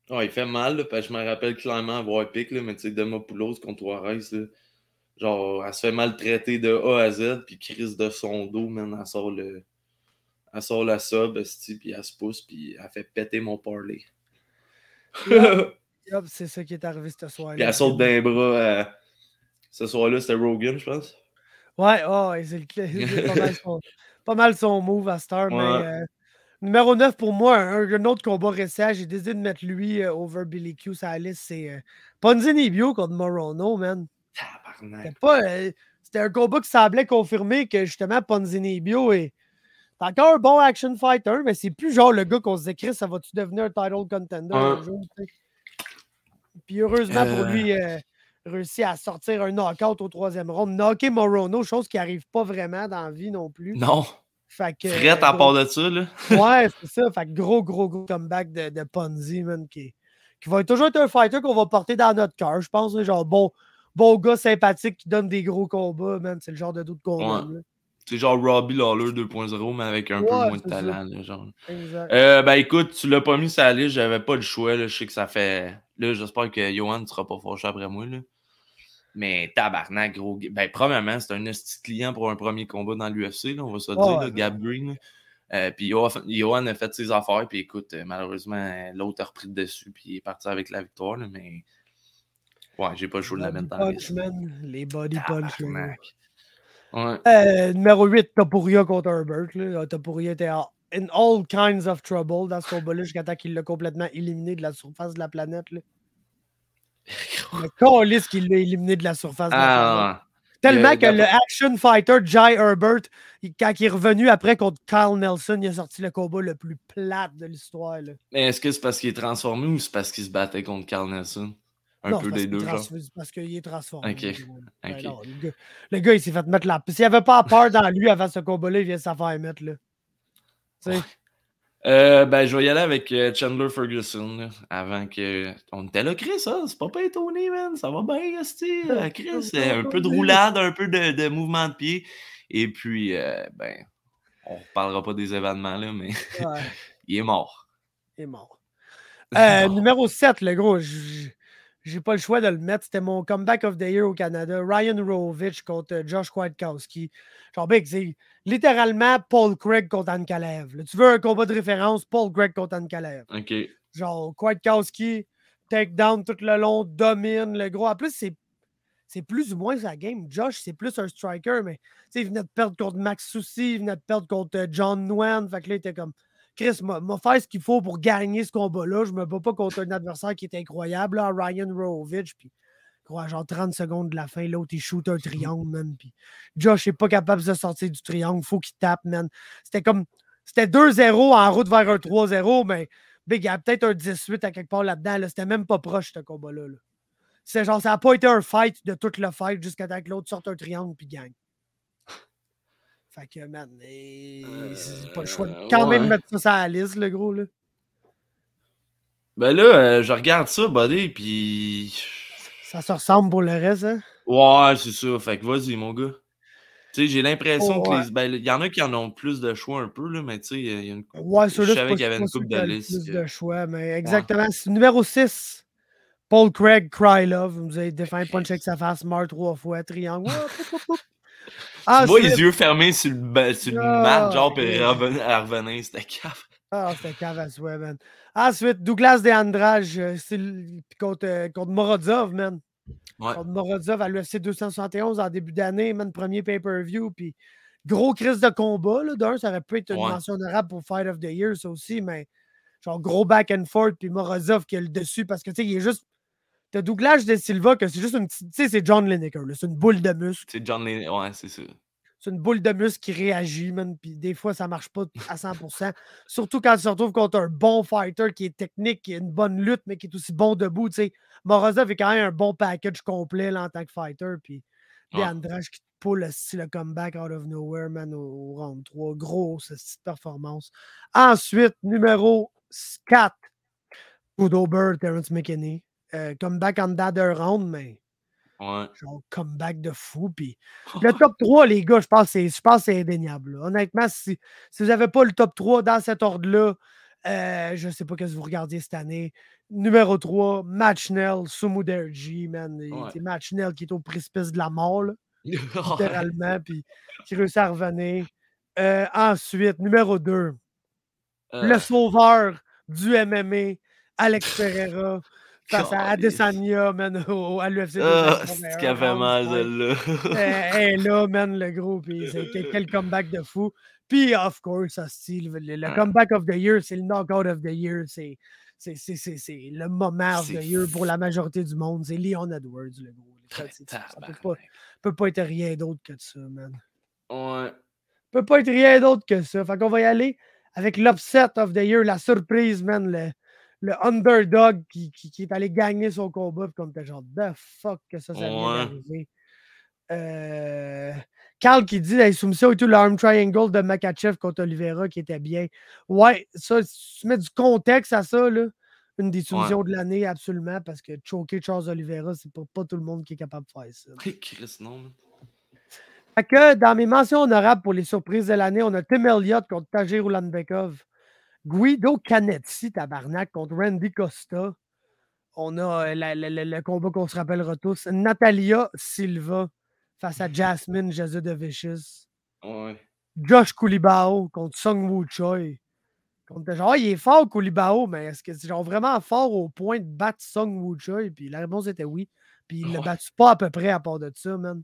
Oh, il fait mal, parce que je me rappelle clairement avoir pic, mais tu sais, Demopoulos contre Juarez, genre, elle se fait maltraiter de A à Z, puis crise de son dos, man, elle sort le. Elle sort la sub, puis elle se pousse, puis elle fait péter mon. Yup, c'est ça qui est arrivé ce soir-là. puis elle saute d'un bras. Ce soir-là, c'était Rogan, je pense. Ouais, oh, ouais, c'est pas, mal son, pas mal son move à cette heure, mais Ouais. euh, numéro 9 pour moi, un, un autre combat récent, j'ai décidé de mettre lui euh, over Billy Q sur la liste, c'est euh, Ponzi Bio contre Morono, man. Tabarnak. C'était pas. euh, c'était un combat qui semblait confirmer que justement Ponzi Bio est C'est encore un bon action fighter, mais c'est plus genre le gars qu'on se dit, Chris, ça va-tu devenir un title contender un jour. Puis heureusement pour Euh. lui, euh, réussi à sortir un knockout au troisième round. Knocker Morono, chose qui arrive pas vraiment dans la vie non plus. Non. Fait que, Frette à gros- part de ça, là? Ouais, c'est ça. Fait que gros, gros, gros comeback de, de Ponzi, man, qui, qui va toujours être un fighter qu'on va porter dans notre cœur, je pense. genre, bon, bon gars sympathique qui donne des gros combats, man. C'est le genre de doute qu'on Ouais. C'est genre Robbie Lawler 2.0, mais avec un peu moins de talent, là, genre. Exact. Euh, ben écoute, tu l'as pas mis sur la liste, j'avais pas le choix. Là. Je sais que ça fait. Là, j'espère que Johan ne sera pas fâché après moi. Là. Mais tabarnak, gros. Ben, premièrement, c'est un esti client pour un premier combat dans l'UFC, on va se dire, ouais. là, Gab Green. Euh, puis Johan a fait ses affaires, puis écoute, euh, malheureusement, l'autre a repris le dessus, puis il est parti avec la victoire. Là, mais. Ouais, j'ai pas le choix de la mettre dans la liste. Les body punch. Ouais. Euh, numéro 8, Topuria contre Herbert. Là. Topuria était in all kinds of trouble dans ce combat-là jusqu'à temps qu'il l'a complètement éliminé de la surface de la planète. Là. Le calice qu'il l'a éliminé de la surface de la planète. Ah, Tellement y a- que le action fighter Jai Herbert, il- quand il est revenu après contre Carl Nelson, il a sorti le combat le plus plate de l'histoire. mais est-ce que c'est parce qu'il est transformé ou c'est parce qu'il se battait contre Carl Nelson? Un Non, peu qu'il deux, genre. parce qu'il est transformé. Ok, Ben non, le, gars, le gars, il s'est fait mettre la. S'il n'y avait pas peur dans lui avant ce combat-là, il vient de s'en faire mettre. Là. Tu sais, Euh, ben, je vais y aller avec euh, Chandler Ferguson, là, avant que... On était là, Chris, hein? c'est pas pas étonné, man, ça va bien, esti, euh, Chris, un peu de roulade, un peu de, de mouvement de pied, et puis, euh, ben, on reparlera pas des événements, là, mais ouais, il est mort. il est mort. Euh, numéro 7, le gros, j'ai pas le choix de le mettre. C'était mon comeback of the year au Canada. Ryan Rovich contre euh, Josh Kwiatkowski. Genre, big, c'est littéralement Paul Craig contre Ankalev. Là, tu veux un combat de référence, Paul Craig contre Ankalev. OK. Genre, Kwiatkowski, takedown tout le long, domine le gros. En plus, c'est. C'est plus ou moins sa game. Josh, c'est plus un striker, mais tu sais, il venait de perdre contre Max Soucy, il venait de perdre contre euh, John Nguyen. Fait que là, il était comme Chris, m'a fait ce qu'il faut pour gagner ce combat-là. Je me bats pas contre un adversaire qui est incroyable, là, Ryan Rovich. Puis, quoi, genre 30 secondes de la fin, l'autre, il shoot un triangle, man. Puis, Josh n'est pas capable de sortir du triangle. Faut qu'il tape, man. C'était comme. C'était 2-0 en route vers un 3-0, mais Big, il y a peut-être un 18 à quelque part là-dedans. Là. C'était même pas proche, ce combat-là. là. C'est genre, ça n'a pas été un fight de toute le fight jusqu'à temps que l'autre sorte un triangle puis gagne. Fait que, man, et- c'est pas le choix de Euh, quand même ouais. mettre ça sur la liste, le gros, là. Ben là, euh, je regarde ça, buddy, puis... Ça se ressemble pour le reste, hein? Ouais, c'est ça, fait que vas-y, mon gars. Tu sais, j'ai l'impression Oh, que ouais. les... Ben, il y en a qui en ont plus de choix un peu, là, mais tu sais, il y a une... Ouais, Je savais qu'il y avait une qui de listes plus que- de choix, mais exactement. C'est numéro 6. Paul Craig, Cry Love. Vous avez défendu punch avec sa face, mort trois fois, triangle. Poup. Tu vois les yeux fermés sur le, sur le Ah, mat, genre, puis ok. revenir, c'était cave. Ah, c'était cave à souhait, man. Ensuite, Douglas De Andrade euh, contre, euh, contre Morozov, man. Ouais. Contre Morozov à l'UFC 271 en début d'année, man, premier pay-per-view. Puis gros crise de combat, là. D'un, ça aurait pu être une Ouais. mention honorable pour Fight of the Year, ça aussi, mais genre gros back and forth, puis Morozov qui a le dessus parce que, tu sais, il est juste. T'as Douglas De Silva que c'est juste une petite. Tu sais, c'est John Lineker. C'est une boule de muscle. C'est John Lennon, ouais, c'est ça. C'est une boule de muscle qui réagit, man. Puis des fois, ça marche pas à 100%. Surtout quand tu te retrouves contre un bon fighter qui est technique, qui a une bonne lutte, mais qui est aussi bon debout. Tu sais, Morozov est quand même un bon package complet là, en tant que fighter. Puis Ouais. Qui te pull le comeback out of nowhere, man, au, au round 3. Gros, cette petite performance. Ensuite, numéro 4, Udo Bird, Terrence McKinney. Euh, comeback en dedans d'un round, mais Ouais. genre comeback de fou. Puis le top 3, les gars, je pense que c'est- indéniable. là. Honnêtement, si, si vous n'avez pas le top 3 dans cet ordre-là, euh, je ne sais pas ce que vous regardiez cette année. Numéro 3, Matchnell, Sumuderji, man. Il- Ouais. C'est Matchnell qui est au précipice de la mort, là, littéralement, puis qui réussit à revenir. Euh, ensuite, numéro 2, le sauveur du MMA, Alex Pereira, face à. Adesanya, man, au, à l'UFC. Ah, 281, c'est qu'elle fait mal, celle-là. Elle est là, man, le gros. Puis c'est quel, comeback de fou. Puis, of course, ça style. Le, le comeback of the year, c'est le knockout of the year. C'est. C'est c'est- c'est- c'est le moment of the year pour la majorité du monde. C'est Leon Edwards, le gros. Ça, ça peut, peut pas être rien d'autre que ça, man. Ouais. Peut pas être rien d'autre que ça. Fait qu'on va y aller avec l'upset of the year, la surprise, man, le, le underdog qui, qui, qui est allé gagner son combat, puis qu'on était genre, the fuck que ça, ça vient Ouais. d'arriver. Euh, Carl qui dit la soumission et tout, l'arm triangle de Makachev contre Oliveira qui était bien. Ouais, ça, si tu mets du contexte à ça, là, une des soumissions de l'année, absolument, parce que choquer Charles Oliveira, c'est pas, pas tout le monde qui est capable de faire ça. Chris, non, man. Fait que dans mes mentions honorables pour les surprises de l'année, on a Tim Elliott contre Tajir Ulanbekov, Guido Canetti, tabarnak, contre Randy Costa. On a euh, la- la- la- le combat qu'on se rappellera tous. Natalia Silva face à Jasmine Jesus de Vicious. Ouais. Josh Koulibaou contre Sung Woo Choi. Contre, genre, il est fort, Koulibaou, mais est-ce que c'est genre vraiment fort au point de battre Sung Woo Choi? Puis la réponse était oui. Puis il l'a Ouais. battu pas à peu près à part de ça, man.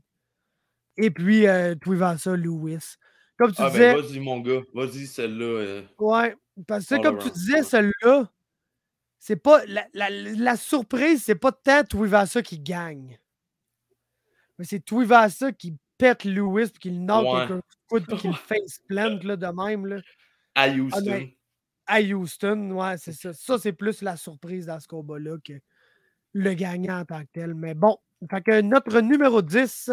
Et puis, euh, Tuivasa Lewis. Comme tu Ah, disais, ben, vas-y, mon gars. Vas-y, celle-là. euh, ouais, parce que all comme tu disais, celle-là, c'est pas. La, la- la surprise, c'est pas tant Tuivasa qui gagne. Mais c'est Tuivasa qui pète Lewis puis qui le knock avec un de coude puis qui le face plant là, de même. Là. À Houston. mais- à Houston, ouais, c'est ça. Ça, c'est plus la surprise dans ce combat-là que le gagnant en tant que tel. Mais bon, fait que notre numéro 10,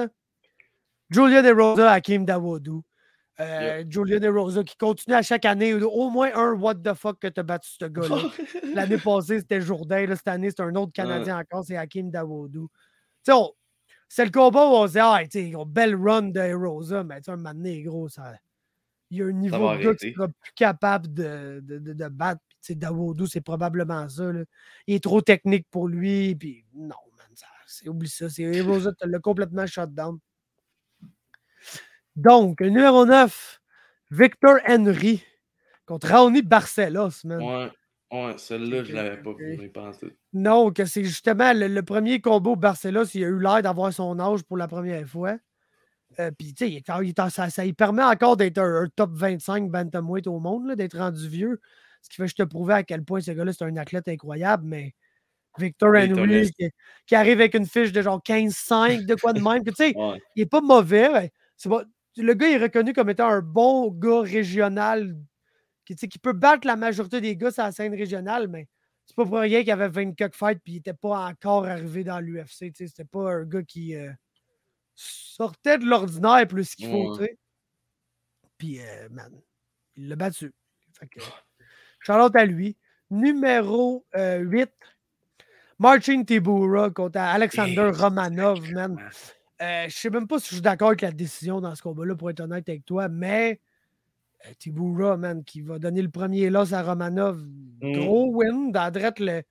Julian DeRosa, Hakim Dawodu. Euh, Julian DeRosa qui continue à chaque année, au moins un what the fuck que t'as battu ce gars-là. L'année passée, c'était Jourdain. là, cette année, c'est un autre Canadien encore, c'est Hakim Dawodu. On- c'est le combat où on se dit, ah, ils ont belle run de Rosa, mais un moment donné, gros, ça. Il y a un niveau de gars qui sera plus capable de, de, de- de battre. Dawodu, c'est probablement ça. là. Il est trop technique pour lui. Puis non, man, ça, oublie ça. C'est Rosa, tu l'as complètement shut down. Donc, numéro 9, Victor Henry contre Raoni Barcelos, man. Ouais. Ouais, celle-là, je Ok, l'avais pas vu penser. Non, que c'est justement le, le premier combo Barcelos, il a eu l'air d'avoir son âge pour la première fois. Euh, Puis, tu sais, ça, ça lui permet encore d'être un, un top 25 bantamweight au monde, d'être rendu vieux. Ce qui fait que je te prouvais à quel point ce gars-là, c'est un athlète incroyable, mais Victor Henry, qui, qui arrive avec une fiche de genre 15-5, de quoi de même. que, Tu sais, Ouais. il est pas mauvais. c'est pas- le gars est reconnu comme étant un bon gars régional qui, peut battre la majorité des gars sur la scène régionale, mais c'est pas pour rien qu'il avait 24 fights et il n'était pas encore arrivé dans l'UFC. C'était pas un gars qui euh, sortait de l'ordinaire plus qu'il faut. tu sais. Puis, euh, man, il l'a battu. Fait que, Charlotte à lui. Numéro euh, 8, Marcin Tibura contre Alexander Romanov, man. Euh, je sais même pas si je suis d'accord avec la décision dans ce combat-là, pour être honnête avec toi, mais euh, man, qui va donner le premier loss à Romanov, Mm. gros win, dans direct le.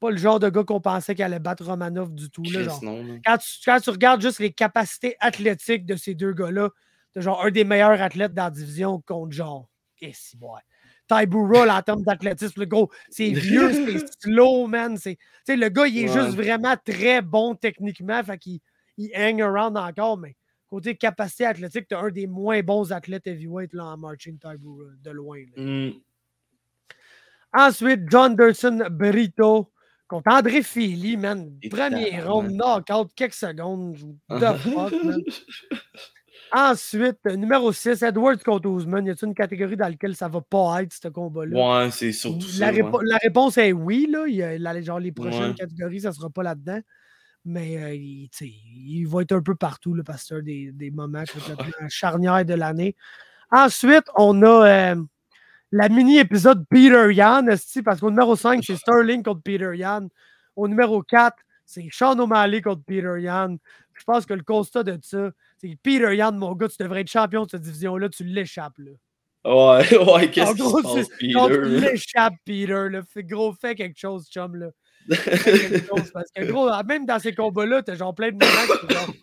Pas le genre de gars qu'on pensait qu'il allait battre Romanov du tout. Là, genre. non. Quand, tu, quand tu regardes juste les capacités athlétiques de ces deux gars-là, t'as genre un des meilleurs athlètes dans la division contre genre. Et si, ouais. Tybura, là, en termes d'athlétisme, le gros, c'est vieux, c'est slow, man. le gars, il est Ouais. juste vraiment très bon techniquement, fait qu'il il hang around encore, mais côté capacité athlétique, t'as un des moins bons athlètes heavyweight là, en marching Tybura, de loin. là. Mm. Ensuite, John Derson Berito contre André Fili, man. Premier round, knockout, quelques secondes. The fuck, man. Ensuite, euh, numéro 6, Edwards contre Ousmane. Y a-t-il une catégorie dans laquelle ça va pas être, ce combat-là? Ouais, c'est surtout la, ça. répo- ouais. la réponse est oui. Là. Il y a la- genre, les prochaines Ouais. catégories, ça sera pas là-dedans. Mais euh, il, tu il va être un peu partout que c'est un des, des moments complètement charnières de l'année. Ensuite, on a euh, la mini-épisode Peter Yan, parce qu'au numéro 5, c'est Sterling contre Peter Yan. Au numéro 4, c'est Sean O'Malley contre Peter Yan. Je pense que le constat de ça, c'est que Peter Yan, mon gars, tu devrais être champion de cette division-là, tu l'échappes. Là. Ouais, ouais, qu'est-ce passe, c'est- Peter? tu l'échappes, Peter. Là. Gros, fais quelque chose, chum. Là. Parce que, gros, même dans ces combats-là, t'as genre plein de moments genre,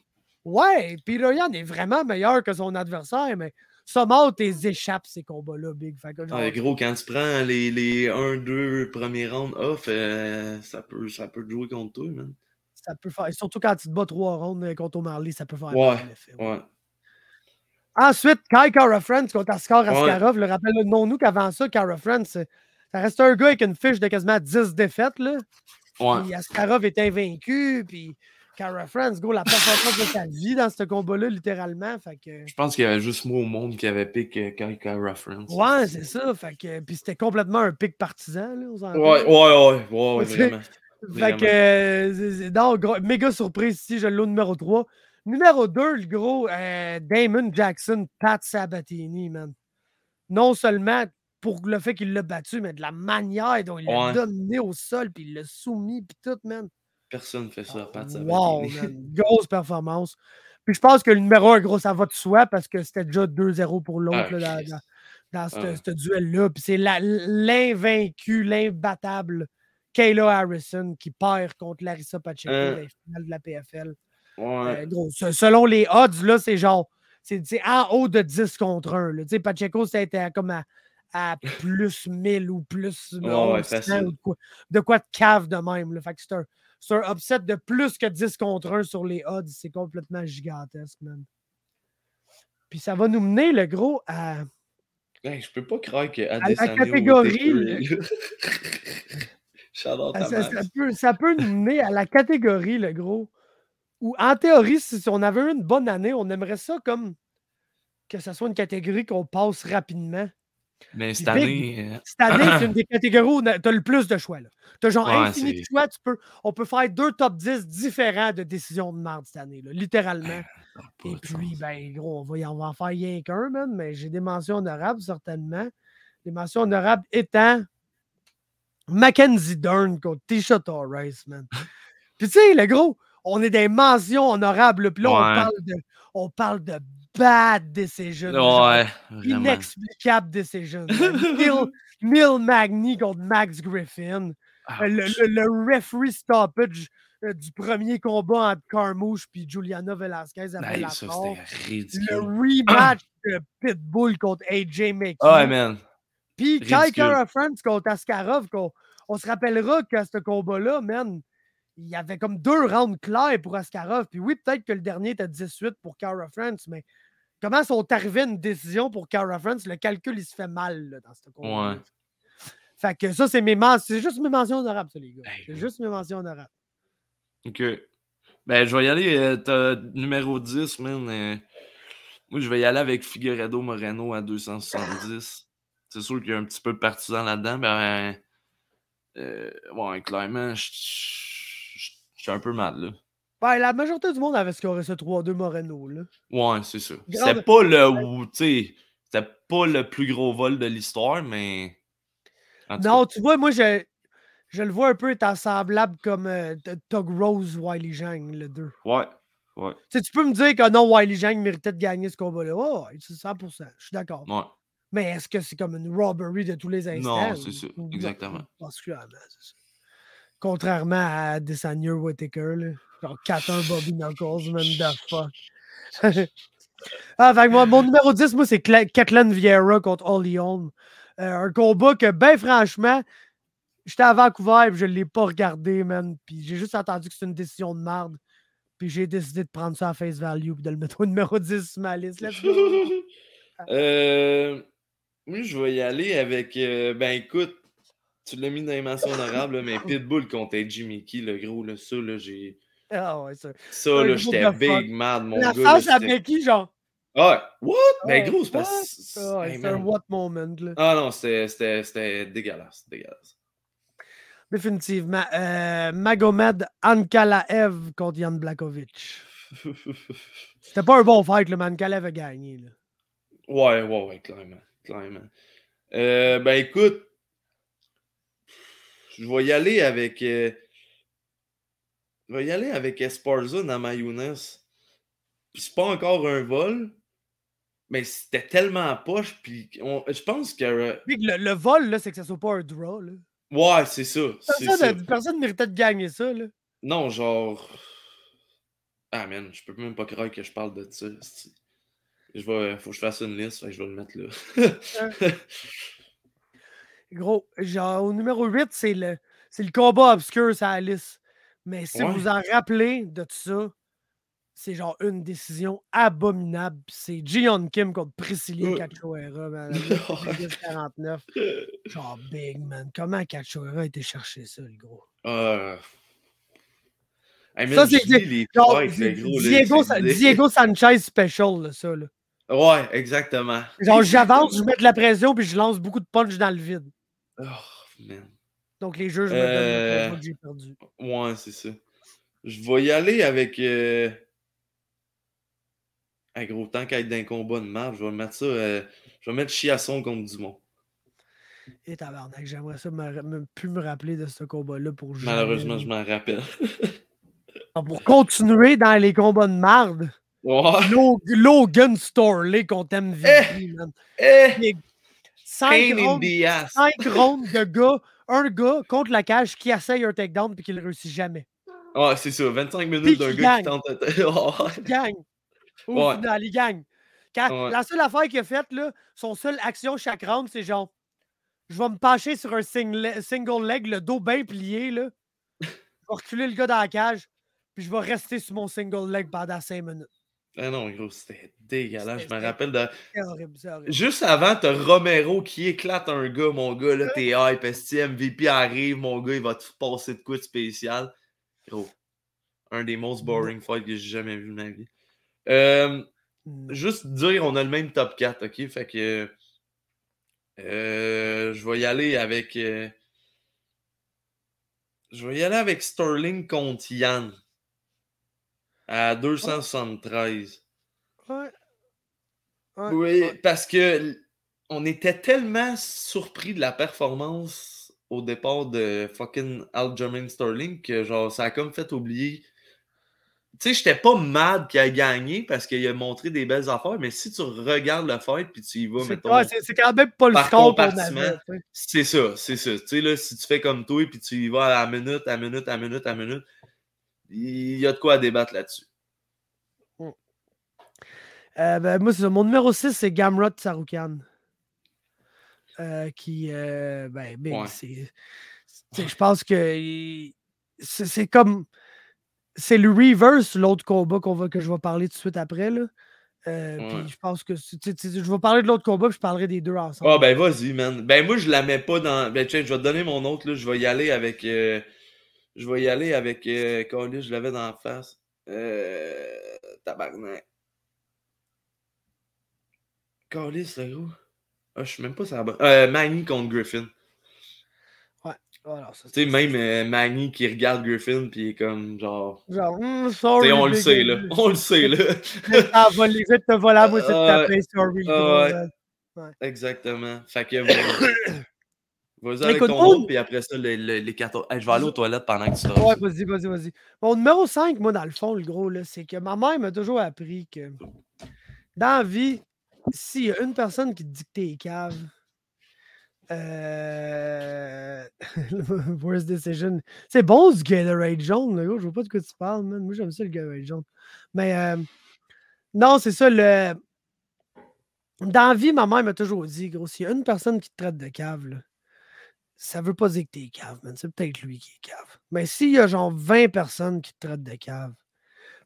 Ouais, Peter Yan est vraiment meilleur que son adversaire, mais somehow, t'es échappes ces combats-là, Big. Fait que, genre, Ouais, gros, quand tu prends les, les 1-2 premiers rounds off, euh, ça, peut, ça peut te jouer contre toi, man. ça peut faire. Surtout quand tu te bats trois rounds euh, contre O'Malley, ça peut faire Ouais, mal, ouais. Ouais. Ensuite, Kai Kara France contre Ouais. Askarov. Le rappel, non, nous qu'avant ça, Kara France, ça reste un gars avec une fiche de quasiment 10 défaites. Là. Ouais. Puis Askarov est invaincu. Puis Cara France, gros, la performance de sa vie dans ce combat-là, littéralement. Fait que... Je pense qu'il y avait juste moi au monde qui avait pick euh, Cara France. Ouais, c'est ça. Fait que... Puis c'était complètement un pic partisan. Là, ouais, ouais, ouais, ouais, ouais, vraiment. Fait que, euh, méga surprise ici, je l'ai au numéro 3. Numéro 2, le gros euh, Damon Jackson, Pat Sabatini, man. Non seulement pour le fait qu'il l'a battu, mais de la manière dont il l'a dominé au sol, puis il l'a soumis, puis tout, man. Personne ne fait ça, Pat Sabatini. Wow, man. Grosse performance. Puis je pense que le numéro 1, gros, ça va de soi parce que c'était déjà 2-0 pour l'autre ah, dans, dans, ce, duel-là. Puis c'est l'invaincu, l'imbattable Kayla Harrison qui perd contre Larissa Pacheco dans la finale de la PFL. Ouais. Euh, selon les odds, là, c'est genre c'est en haut de 10 contre 1. Là. Pacheco, c'était comme à, à, plus 1000 ou plus ouais, ou de, quoi, de quoi de cave de même. Là. Fait que c'est un, un, upset de plus que 10 contre 1 sur les odds. C'est complètement gigantesque, man. Puis ça va nous mener, le gros, à. Hey, je peux pas croire qu'à à la catégorie. ça, peut, ça peut nous mener à la catégorie, le gros, où en théorie, si on avait eu une bonne année, on aimerait ça comme que ce soit une catégorie qu'on passe rapidement. Mais cette année. Euh, cette année, c'est une des catégories où tu as le plus de choix. Tu as genre infini de choix. Tu peux, on peut faire deux top 10 différents de décisions de merde cette année, là, littéralement. Et puis, ben, gros, on va, on va en faire rien qu'un, man, mais j'ai des mentions honorables, certainement. Les mentions honorables étant Mackenzie Dern contre Tisha Torres, man. Puis, tu sais, le gros, on est des mentions honorables. Puis là, on, parle de, on parle de bad decision. Ouais, inexplicable decision. Neil, Neil Magny contre Max Griffin. Euh, le, le, referee stoppage euh, du premier combat entre Carmouche et Juliana Velasquez après la ça, Le rematch de Pitbull contre AJ McKee. Oh, man. Puis Kai Kara France contre Askarov, on, on se rappellera qu'à ce combat-là, man, il y avait comme deux rounds clairs pour Askarov. Puis oui, peut-être que le dernier était 18 pour Cara France, mais comment sont arrivés à une décision pour Cara France? Le calcul, il se fait mal dans ce combat. Ouais. Fait que ça, c'est mes C'est juste mes mentions honorables, ça, les gars. C'est juste mes mentions honorables. OK. Ben, je vais y aller. Euh, numéro 10, man. Euh, moi, je vais y aller avec Figueredo Moreno à 270. C'est sûr qu'il y a un petit peu de partisan là-dedans, mais euh, ouais, clairement, je je suis un peu mal, là. Ben, la majorité du monde avait scoré ce 3-2 Moreno, là. Ouais, c'est ça. C'est pas le. C'était pas le plus gros vol de l'histoire, mais. Non, tu vois, moi, je, je le vois un peu être semblable comme euh, Tug Rose, Wiley Jang, le 2. Ouais. Ouais. tu peux me dire que non, Wiley Jang méritait de gagner ce combat-là. Oh, c'est 100%. Je suis d'accord. Ouais. Mais est-ce que c'est comme une robbery de tous les instants? Non, c'est ça. Exactement. Particulièrement, c'est ça. Contrairement à Desanya Whitaker, là. Genre 4-1 Bobby Knuckles, man, the fuck. ah, fait moi, mon numéro 10, moi, c'est Kathleen Vieira contre Holly Holm. Euh, un combat que, ben franchement, j'étais à Vancouver et je ne l'ai pas regardé, man. Puis j'ai juste entendu que c'est une décision de merde. Puis j'ai décidé de prendre ça à face value et de le mettre au numéro 10 sur ma liste. euh, oui, je vais y aller avec. Euh, ben écoute, tu l'as mis dans les mentions honorables, mais Pitbull contre AJ Mickey, le gros, là, ça, là, j'ai. Ah ouais, ça. Ça, là, j'étais big mad, mon la gars. La face à Mickey, genre? Ah, what? Ben, gros, c'est pas. C'est un what moment, là. Ah non, c'était dégueulasse, dégueulasse. Définitivement. Euh, Magomed Ankalaev contre Jan Blakovic. C'était pas un bon fight, le mais Ankalaev a gagné. Là. Ouais, ouais, ouais, clairement. clairement. Euh, ben écoute, je vais y aller avec. Euh, je vais y aller avec Esparza dans ma Younes. c'est pas encore un vol, mais c'était tellement poche. Puis je pense que. Euh, le, vol, là, c'est que ça soit pas un draw. Là. Ouais, c'est ça. Personne ne méritait de gagner ça. Là. Non, genre. Ah, man, je peux même pas croire que je parle de ça. Je vais, faut que je fasse une liste, je vais le mettre là. Gros, genre, au numéro 8, c'est le, c'est le combat obscur, ça Alice. Mais si vous vous en rappelez de tout ça, c'est genre une décision abominable. C'est Jion Kim contre Priscilla Cachoeira, 49. Genre big, man. Comment Cachoeira a été chercher ça, le gros? Euh... Ça, man, c'est Diego, Diego Sanchez special, là, ça. Là. Ouais, exactement. Genre, j'avance, je mets de la pression, puis je lance beaucoup de punch dans le vide. Oh, man. Donc, les jeux, je me donne Euh, que j'ai perdu. Ouais, c'est ça. Je vais y aller avec. Euh... Ah, gros, tant qu'à être d'un combat de marge, je vais mettre ça. euh, Je vais mettre Chiasson contre Dumont. Et tabarnak, j'aimerais ça me, me- plus me rappeler de ce combat-là pour jamais. Malheureusement, je m'en rappelle. Pour continuer dans les combats de marde. Lo- Logan Storley contre MVP, man. Eh! Cinq ass. cinq de gars, un gars contre la cage qui essaye un takedown puis qui le réussit jamais. Ouais, c'est ça. 25 Puis minutes d'un gars qui tente. Il gagne. Au Ouais. final, il gagne. Quand- Ouais. La seule affaire qu'il a faite, son seule action chaque round, c'est genre je vais me pencher sur un single, single leg, le dos bien plié, là. Je vais reculer le gars dans la cage, puis je vais rester sur mon single leg pendant cinq minutes. Ah non, gros, c'était dégueulasse. Je me rappelle de. Horrible, horrible. Juste avant, t'as Romero qui éclate un gars, mon gars. Là, t'es hype, esti, MVP arrive, mon gars, il va te passer de quoi de spécial. Gros. Un des most boring fights que j'ai jamais vu de ma vie. Euh, Mm. juste dire, on a le même top 4, ok? Fait que. euh, je vais y aller avec. euh, je vais y aller avec Sterling contre Yann. À 273. Ouais. Ouais, Oui, ouais. parce que on était tellement surpris de la performance au départ de fucking Aljamain Sterling que genre ça a comme fait oublier. Tu sais, j'étais pas mad qu'il a gagné parce qu'il a montré des belles affaires, mais si tu regardes le fight puis tu y vas, mettons. ouais, c'est- quand même pas le score. C'est ça, c'est ça. Tu sais, là, si tu fais comme toi puis tu y vas à la minute, à minute, à minute, à minute, il y a de quoi à débattre là-dessus. Euh, ben, moi, c'est. Mon numéro 6, c'est Gamrot Saroukan. Euh, qui, euh, ben, ben, Ouais. c'est. Je pense que c'est comme. C'est le reverse, l'autre combat qu'on va, que je vais parler tout de suite après. Là. Euh, Ouais. Puis je pense que. tu Je vais parler de l'autre combat, puis je parlerai des deux ensemble. Ah ben vas-y, man. Ben moi je la mets pas dans. Ben tiens, je vais te donner mon autre là. Je vais y aller avec. euh, Je vais y aller avec. Euh... Je l'avais dans la face. Euh... Tabarnak. Calis, le gros. Ah, je suis même pas ça. Euh, Manny contre Griffin. Voilà, ça, Tu sais, même euh, Manny qui regarde Griffin puis il est comme genre. Genre, Hmm, sorry. on le sait là. On le sait là. Ah, va les vite te voler à moi, c'est de taper, sorry. ouais. Exactement. Fait que. vas-y. Avec Écoute, ton autre, puis après ça, les, les, les 14. Hey, je vais aller aux toilettes pendant que tu te Ouais, vas-y, vas-y, vas-y. Mon numéro 5, moi, dans le fond, le gros, là, c'est que ma mère m'a toujours appris que dans la vie, s'il y a une personne qui te dit que t'es cave, euh... Worst decision. C'est bon ce Gatorade jaune, le gros. Je vois pas de quoi tu parles, man. Moi, j'aime ça le Gatorade jaune. Mais euh, non, c'est ça, le. Dans la vie, ma mère m'a toujours dit, gros, s'il y a une personne qui te traite de cave, là, ça veut pas dire que t'es cave, man. C'est peut-être lui qui est cave. Mais s'il y a genre 20 personnes qui te traitent de cave,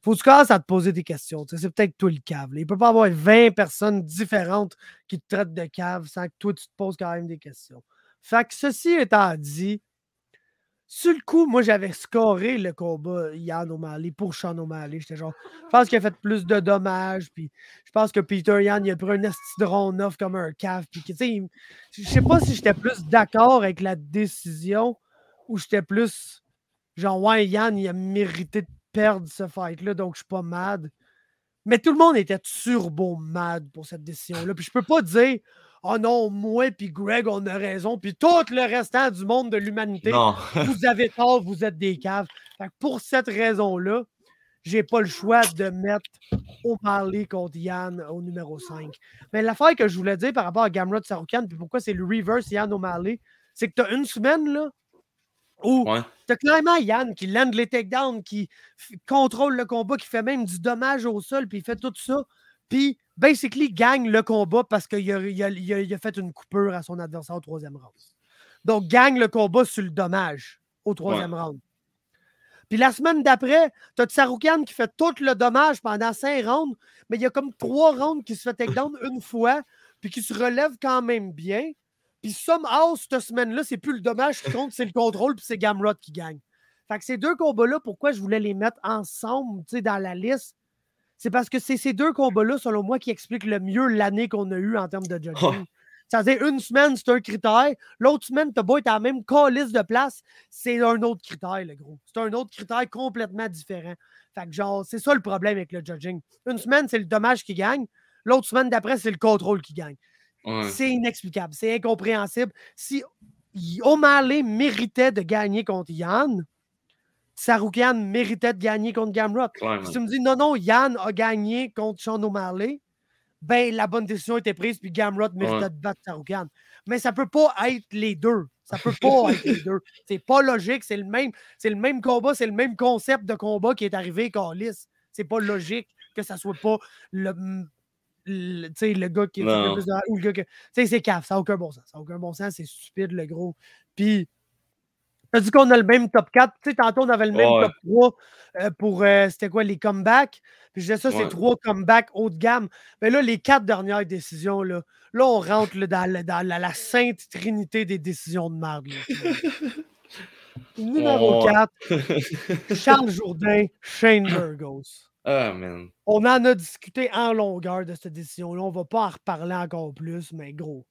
faut que tu commences à te poser des questions. C'est peut-être toi le cave. là. Il peut pas avoir 20 personnes différentes qui te traitent de cave sans que toi, tu te poses quand même des questions. Fait que ceci étant dit, sur le coup, moi, j'avais scoré le combat Yann O'Malley pour Sean O'Malley. J'étais genre, je pense qu'il a fait plus de dommages. Puis je pense que Peter Yann, il a pris un astidron neuf comme un cave. Puis, tu sais, je sais pas si j'étais plus d'accord avec la décision ou j'étais plus genre, ouais, Yann, il a mérité de perdre ce fight-là, donc je suis pas mad. Mais tout le monde était turbo mad pour cette décision-là. Puis je peux pas dire, oh non, moi puis Greg, on a raison, puis tout le restant du monde de l'humanité, vous avez tort, vous êtes des caves. Fait que pour cette raison-là, j'ai pas le choix de mettre O'Malley contre Yann au numéro 5. Mais l'affaire que je voulais dire par rapport à Gamrot Saroukan, puis pourquoi c'est le reverse Yann O'Malley, c'est que tu as une semaine là, où Ouais. tu as clairement Yann qui land les takedowns, qui contrôle le combat, qui fait même du dommage au sol, puis il fait tout ça. Puis, basically, gagne le combat parce qu'il a, il a- il a- il a fait une coupure à son adversaire au troisième round. Donc, gagne le combat sur le dommage au troisième round. Puis la semaine d'après, tu as Tsaroukan qui fait tout le dommage pendant cinq rounds, mais il y a comme trois rounds qui se fait takedown une fois, puis qui se relève quand même bien. Puis somehow, cette semaine-là, c'est plus le dommage qui compte, c'est le contrôle, puis c'est Gamrot qui gagne. Fait que ces deux combats-là, pourquoi je voulais les mettre ensemble dans la liste? C'est parce que c'est ces deux combats-là, selon moi, qui expliquent le mieux l'année qu'on a eue en termes de judging. C'est-à-dire, une semaine, c'est un critère. L'autre semaine, t'as beau être à la même calice de place, c'est un autre critère, le gros. C'est un autre critère complètement différent. Fait que, genre, c'est ça le problème avec le judging. Une semaine, c'est le dommage qui gagne. L'autre semaine d'après, c'est le contrôle qui gagne. C'est inexplicable. C'est incompréhensible. Si O'Malley méritait de gagner contre Yann, Saroukian méritait de gagner contre Gamrot. Si tu me dis non, non, Yann a gagné contre Sean O'Malley, ben la bonne décision était prise, puis Gamrot méritait de battre Saroukian. Mais ça peut pas être les deux. Ça peut pas être les deux. C'est pas logique. C'est le même, c'est le même combat, c'est le même concept de combat qui est arrivé Carlis. C'est pas logique que ça soit pas le, le, le gars qui est le plus de, ou le gars que. Tu sais, c'est caf, ça n'a aucun bon sens. Ça n'a aucun bon sens, c'est stupide, le gros. Puis T'as dit qu'on a le même top 4. Tu sais, tantôt, on avait le même top 3 euh, pour, euh, c'était quoi, les comebacks? Puis je disais ça, c'est trois comebacks haut de gamme. Mais là, les quatre dernières décisions, là, là on rentre dans, la, sainte trinité des décisions de merde. Numéro 4, Charles Jourdain, Shane Burgos. Ah, man. On en a discuté en longueur de cette décision-là. On ne va pas en reparler encore plus, mais gros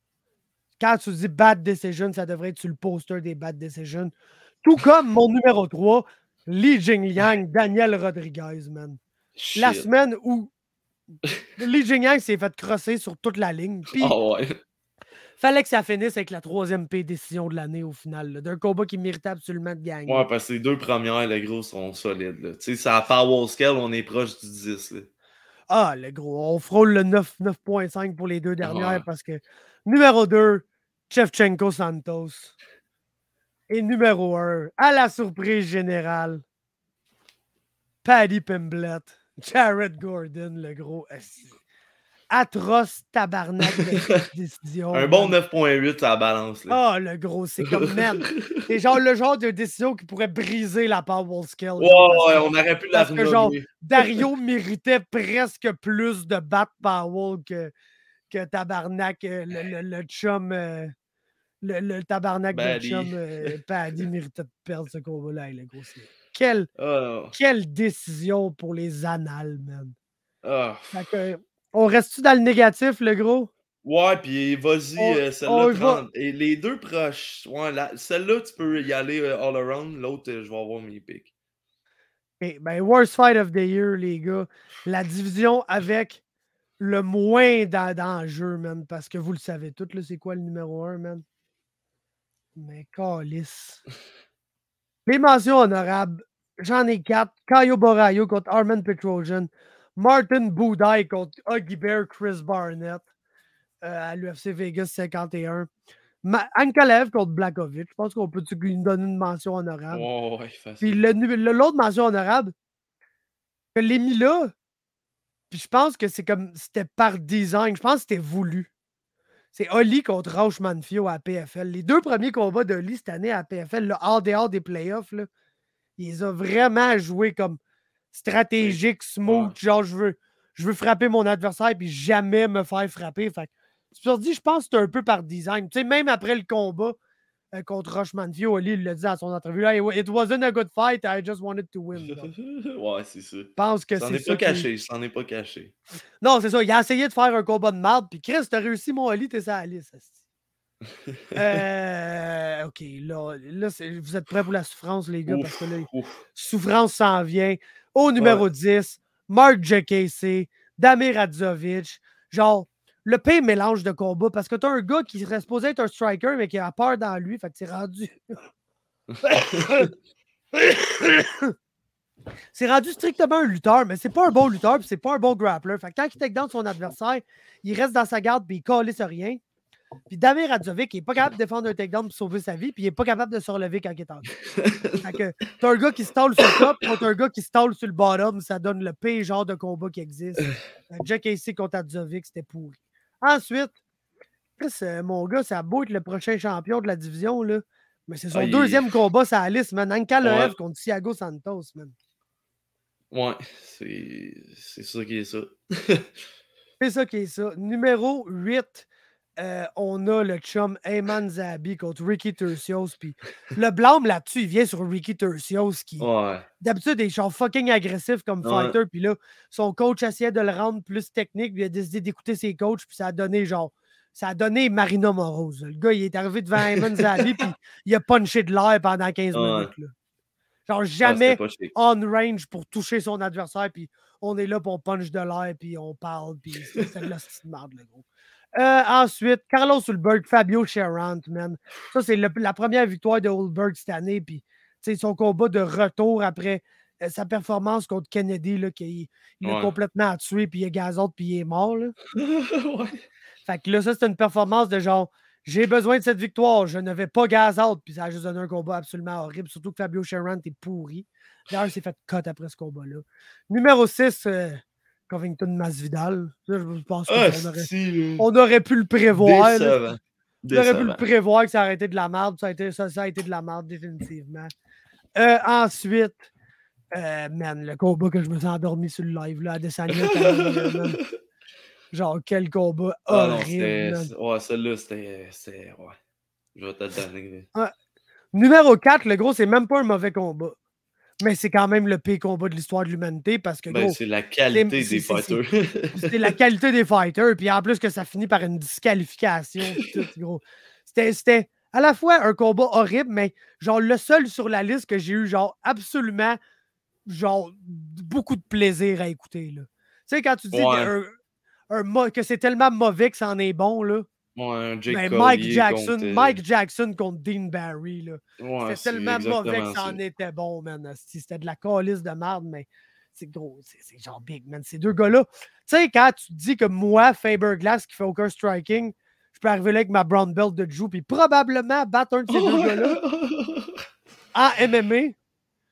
quand tu dis bad decision, ça devrait être sur le poster des bad decisions. Tout comme mon numéro 3, Li Jingliang, Daniel Rodriguez, man. La semaine où Li Jingliang s'est fait crosser sur toute la ligne. Puis, oh ouais. Fallait que ça finisse avec la troisième P décision de l'année au final, d'un combat qui méritait absolument de gagner. Ouais, parce que les deux premières, les gros, sont solides. Tu sais, c'est à Power Scale, on est proche du 10. Ah, le gros, on frôle le 9.5 pour les deux dernières parce que numéro 2, Chevchenko Santos. Et numéro 1, à la surprise générale, Paddy Pimblett, Jared Gordon, le gros atroce tabarnak de décision. Un bon 9.8 à la balance. Ah, oh, le gros, c'est comme merde. c'est genre le genre de décision qui pourrait briser la Powerball Scale. Ouais, ouais, on aurait pu la que genre, Dario méritait presque plus de bat Powell que, que tabarnak, euh, le, le, chum. Euh, le, tabarnak de chum euh, Paddy méritait de perdre ce combat-là. Quelle, oh. quelle décision pour les annales, man. Oh. on reste-tu dans le négatif, le gros? Ouais, puis vas-y, euh, celle-là, Et les deux proches, ouais, celle-là, tu peux y aller euh, all around. L'autre, je vais avoir mes picks. ben, worst fight of the year, les gars. La division avec le moins d'enjeux, man. Parce que vous le savez tout, c'est quoi le numéro 1, man? Mais calice. Les mentions honorables, j'en ai quatre. Caio Borayo contre Armin Petrosian. Martin Boudai contre Huggy Bear Chris Barnett euh, à l'UFC Vegas 51. Ankalev contre Blakovic. Je pense qu'on peut lui donner une mention honorable. Oh, Puis l'autre mention honorable, que l'ai mis là, puis je pense que c'est comme c'était par design. Je pense que c'était voulu c'est Oli contre Rauch Manfio à PFL. Les deux premiers combats de Oli cette année à PFL, là, hors dehors des playoffs, là, il a vraiment joué comme stratégique, smooth. Genre, je veux, je veux frapper mon adversaire puis jamais me faire frapper. Fait que, dit, je pense que c'est un peu par design. Tu sais, même après le combat, euh, contre Rushman Oli, il l'a dit à son entrevue. It wasn't a good fight, I just wanted to win. ouais, c'est ça. Je pense que c'est. Pas caché, ça n'en est pas caché. Non, c'est ça. Il a essayé de faire un combat de merde, puis Chris, t'as réussi, mon Oli, t'es ça à liste. euh, ok, là, là vous êtes prêts pour la souffrance, les gars, parce que là, souffrance s'en vient. Au numéro 10, Mark J.K.C., Damir Radzovic. Genre, le pire mélange de combat parce que tu as un gars qui serait supposé être un striker, mais qui a peur dans lui. Fait que c'est rendu. c'est rendu strictement un lutteur, mais c'est pas un bon lutteur, puis c'est pas un bon grappler. Fait que quand il take down son adversaire, il reste dans sa garde, puis il calisse rien. Puis Damir Radzovic, il n'est pas capable de défendre un takedown pour sauver sa vie, puis il n'est pas capable de se relever quand il est en Fait que t'as un gars qui stall sur le top, contre un gars qui stall sur le bottom, ça donne le pire genre de combat qui existe. Jack AC contre Radzovic, c'était pourri. Ensuite, euh, mon gars, ça a beau être le prochain champion de la division, là. Mais c'est son ah, deuxième combat, ça Alice, man. Anka ouais. contre Thiago Santos, man. Ouais, c'est ça qui est ça. c'est ça qui est ça. Numéro 8, euh, on a le chum Ayman Zabi contre Ricky Tercios. Puis le blâme là-dessus, il vient sur Ricky Tercios qui, Ouais. d'habitude, est genre fucking agressif comme Ouais. fighter. Puis là, son coach essayait de le rendre plus technique. Puis il a décidé d'écouter ses coachs. Puis ça a donné genre. Ça a donné Marina Moroz. Le gars, il est arrivé devant Ayman Zabi. Puis il a punché de l'air pendant 15 Ouais. minutes. là. Genre, Ah, jamais on range pour toucher son adversaire, puis on est là, puis on punch de l'air, puis on parle, puis c'est de la merde, le gros. Euh, ensuite, Carlos Hulberg, Fabio Cherant, man. Ça, c'est la première victoire de Hulberg cette année, puis tu sais, son combat de retour après euh, sa performance contre Kennedy, là, qu'il il Ouais. complètement tué, puis il a gazote, puis il est mort, là. ouais. Fait que là, ça, c'est une performance de genre, j'ai besoin de cette victoire, je ne vais pas gaz out. Puis ça a juste donné un combat absolument horrible, surtout que Fabio Cherant est pourri. D'ailleurs, il s'est fait cut après ce combat-là. Numéro 6, Covington Masvidal. Ça, je pense qu'on Ah, aurait, si, on aurait pu le prévoir. là. On aurait pu le prévoir que ça aurait été de la merde. Ça a été, ça, ça a été de la merde, définitivement. Euh, ensuite, euh, man, le combat que je me suis endormi sur le live, là, à Desania. Genre, quel combat Ah non, horrible. man. c'est- Ouais, celle-là, c'était. Ouais. Je vais te le donner. Numéro 4, le gros, c'est même pas un mauvais combat. Mais c'est quand même le pire combat de l'histoire de l'humanité parce que, Ben, c'est la qualité des fighters. c'est la qualité des fighters. Puis en plus que ça finit par une disqualification. puis tout, gros. C'était, c'était à la fois un combat horrible, mais genre le seul sur la liste que j'ai eu, genre absolument, genre beaucoup de plaisir à écouter. Là. Tu sais, quand tu dis Ouais. un- que c'est tellement mauvais que ça en est bon, là. Ouais, Jake Ben, Mike Jackson, contre, euh, Mike Jackson contre Dean Barry, là. ouais, C'était tellement mauvais que ça en était bon, man. C'était de la calice de merde, mais c'est gros. C'est genre big, man. Ces deux gars-là. Tu sais, quand tu te dis que moi, Faber Glass, qui fait aucun striking, je peux arriver là avec ma brown belt de Drew, puis probablement battre un de ces deux gars-là en MMA.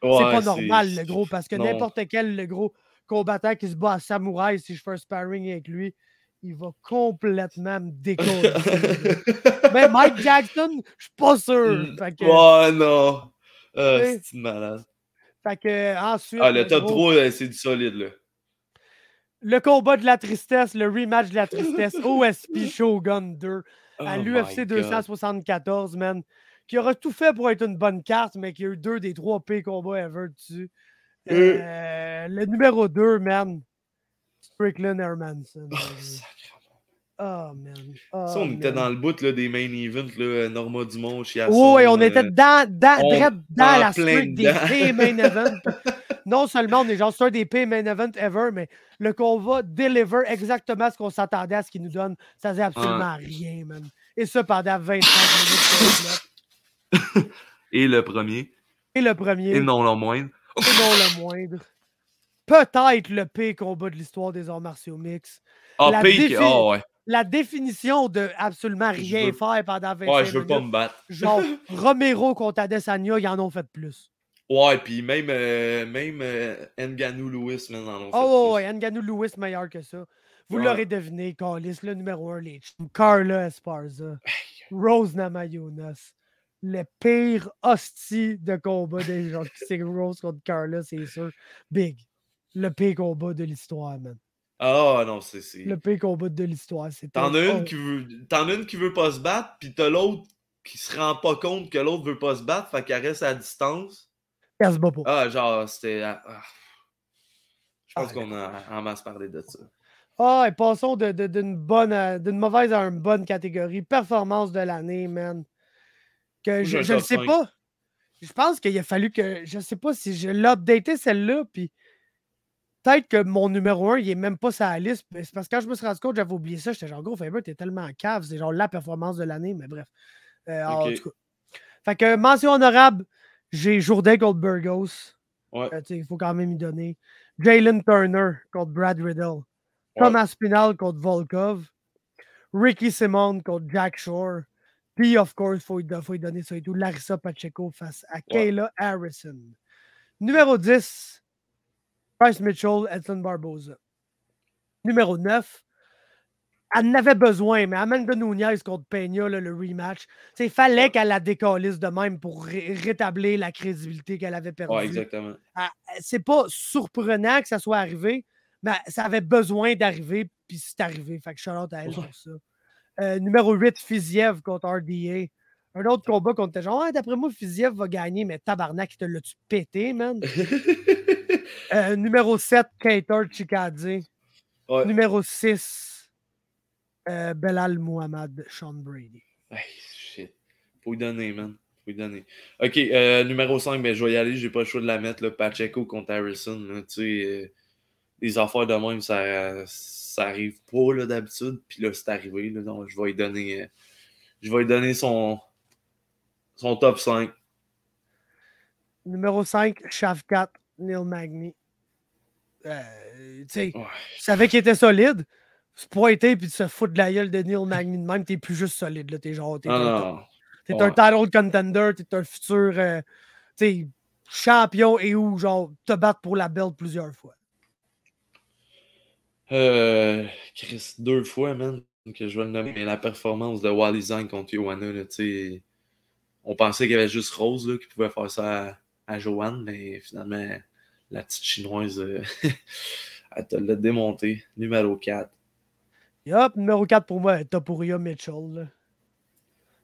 c'est pas normal, le gros, parce que n'importe quel, le gros combattant qui se bat à Samouraï, si je fais un sparring avec lui, il va complètement me décoller. mais Mike Jackson, je suis pas sûr. Que, Ouais, non. Ah, c'est une malade. fait que, ensuite. Ah, le top gros, 3, euh, c'est du solide, là. Le combat de la tristesse, le rematch de la tristesse, OSP Shogun 2 à Oh l'UFC my God. 274, man. Qui aura tout fait pour être une bonne carte, mais qui a eu deux des trois pires combats ever dessus. Euh. Euh, le numéro 2, man. Strickland Hermanson. Oh, man. Oh. Ça, on était dans le bout là, des main events, là, Norma Dumont, Chiasson. Oui, on était euh, dans, dans, on- dans en la streak des pires main events. non seulement on est genre sur un des pires main events ever, mais le combat deliver exactement ce qu'on s'attendait à ce qu'il nous donne. Ça faisait absolument rien, man. Et ça pendant 25 minutes. Et le premier, Et le premier, et non le moindre. et non le moindre. Peut-être le pire combat de l'histoire des arts martiaux mix. Ah, La défi- ah ouais. La définition de absolument rien veux- faire pendant 25 Ouais, je veux minutes. pas me battre. Genre, Romero contre Adesanya, ils en ont fait plus. Ouais, puis même, euh, même euh, Ngannou Lewis, man, en ont fait Oh, plus. ouais, Ngannou Lewis meilleur que ça. Vous Ouais. l'aurez deviné, Carlis, le numéro 1, les. Carla Esparza, Rose Namajunas. Le pire hostie de combat des gens. C'est Rose contre Carla, c'est sûr. Big. Le pire combat de l'histoire, man. Ah non, c'est. Le pire combat de l'histoire. T'en as une qui veut. T'en as une qui veut pas se battre, puis t'as l'autre qui se rend pas compte que l'autre veut pas se battre, fait qu'elle reste à distance. elle se bat pas. Ah, genre, c'était. ah, ah. Je pense Ah, qu'on a en masse parlé de ça. Ah, et passons de- de- d'une bonne, d'une mauvaise à une bonne catégorie. Performance de l'année, man. Que je ne sais pas. Je pense qu'il a fallu que. Je sais pas si je l'ai updaté celle-là, puis peut-être que mon numéro 1, il est même pas la liste. C'est parce que quand je me suis rendu compte, j'avais oublié ça. J'étais genre, gros, Faber, t'es tellement cave. C'est genre la performance de l'année, mais bref. Euh, en Ok. tout cas. Fait que mention honorable, j'ai Jourdain contre Burgos. Ouais. Euh, il faut quand même y donner. Jalen Turner contre Brad Riddle. Ouais. Thomas Spinal contre Volkov. Ricky Simone contre Jack Shore. Puis, of course, il faut y donner ça et tout. Larissa Pacheco face à Kayla Harrison. Numéro 10, Bryce Mitchell, Edson Barboza. Numéro 9, elle n'avait besoin, mais Amanda Nunez contre Peña, là, le rematch, il fallait qu'elle la décalisse de même pour ré- rétablir la crédibilité qu'elle avait perdue. Ouais, exactement. Ah, c'est pas surprenant que ça soit arrivé, mais ça avait besoin d'arriver, puis c'est arrivé. Fait que shout out à elle pour ça. Euh, numéro 8, Fiziev contre RDA. Un autre combat contre était genre, d'après moi, Fiziev va gagner, mais tabarnak, il te l'a-tu pété, man? Euh, numéro 7, Kater Chikadze. Ouais. Numéro 6, euh, Belal Muhammad, Sean Brady. Hey, shit. Faut y donner, man. Faut y donner. Ok, euh, numéro 5, ben, je vais y aller. J'ai pas le choix de la mettre. Là, Pacheco contre Harrison. là, les affaires de même, ça, ça arrive pas d'habitude. Puis là, c'est arrivé. Là, donc, je vais y donner, je vais donner son, son top 5. Numéro 5, Shavkat, Neil Magny. Euh, tu Ouais. savais qu'il était solide. Se pointer puis de se foutre de la gueule de Neil Magny de même, t'es plus juste solide. là. T'es genre, t'es Ah, un, Ouais. title contender, t'es un futur euh, tu champion et où, genre, te battre pour la belt plusieurs fois. Euh, Chris, deux fois, man, que je vais le nommer. Mais la performance de Wally Zhang contre Johanna, là, tu on pensait qu'il y avait juste Rose là, qui pouvait faire ça à, à Joanne, mais finalement, la petite chinoise, euh, elle te l'a démonté. Numéro 4. Et hop, numéro 4 pour moi, Topuria Mitchell.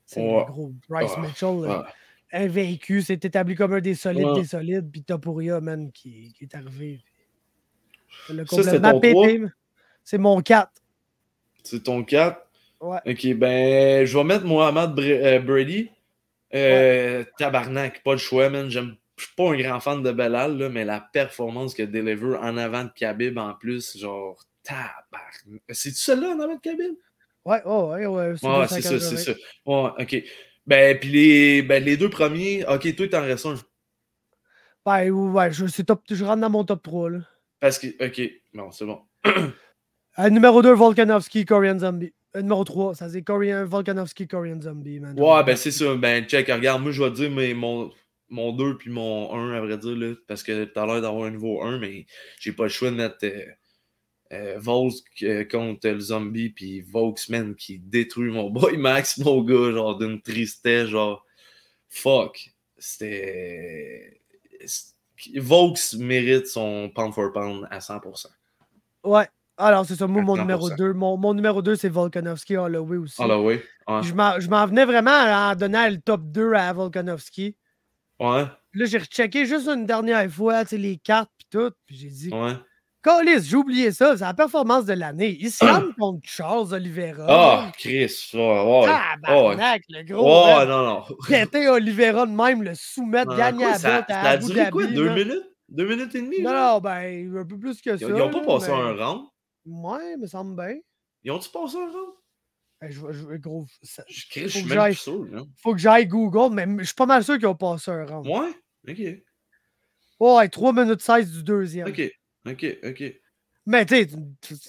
C'est le gros Bryce Ah, Mitchell. Ah, invaincu, c'est établi comme un des solides des solides, puis Topuria, man, qui, qui est arrivé. Le complètement pété. C'est mon 4. c'est ton 4. Ouais. Ok, ben, je vais mettre Mohamed euh, Brady. Euh, Tabarnak, pas le choix, man. J'aime. Je suis pas un grand fan de Belal, là, mais la performance que deliver en avant de Khabib en plus, genre, tabarnak. C'est-tu celle-là en avant de Khabib? Ouais, oh, ouais, ouais. Ouais, c'est ça, c'est ça. Ouais, ok. Ben, puis les, ben, les deux premiers, ok, toi, t'en restes un. Ouais, ouais, je, c'est top, je rentre dans mon top 3. Là. Parce que, ok, non, c'est bon. Euh, numéro 2, Volkanovski, Korean Zombie. Euh, numéro 3, ça c'est Korean, Volkanovski, Korean Zombie, man. Ouais, ben, c'est ça. Ben, check, regarde, moi, je vais te dire mais mon, mon 2 puis mon 1, à vrai dire, là, parce que t'as l'air d'avoir un niveau 1, mais j'ai pas le choix de mettre euh, euh, Volk euh, contre le zombie, puis Volksman qui détruit mon boy Max, mon gars, genre d'une tristesse, genre fuck. C'était. Volks mérite son pound for pound à 100%. Ouais. Alors, c'est ça, moi, À mon 100%. numéro 2. Mon, mon numéro 2, c'est Volkanovski, Holloway aussi. Oui. Ouais. Je m'en venais vraiment en donnant le top 2 à Volkanovski. Ouais. Là, j'ai rechecké juste une dernière fois, tu sais, les cartes puis tout. Puis j'ai dit, Ouais. Colis, j'ai oublié ça, c'est la performance de l'année. Islam contre Charles Oliveira. Ah, Chris. Ouais, ouais. Tabarnak, le gros. Man. non, non. Péter Oliveira de même, le soumettre, Ah, gagner quoi, la ça à a Abu duré quoi? Deux là? minutes? Deux minutes et demie? Non, non, ben, un peu plus que ça. Ils ont pas là, passé mais- un round? Ouais, me semble bien. Ils ont-tu passé un round? Je, je- gros, ça- Je je suis que même sûr. faut que j'aille Google, mais je suis pas mal sûr qu'ils ont passé un round. Ouais? Ok. Ouais, 3 minutes 16 du deuxième. Ok. Ok. Ok. Mais tu sais,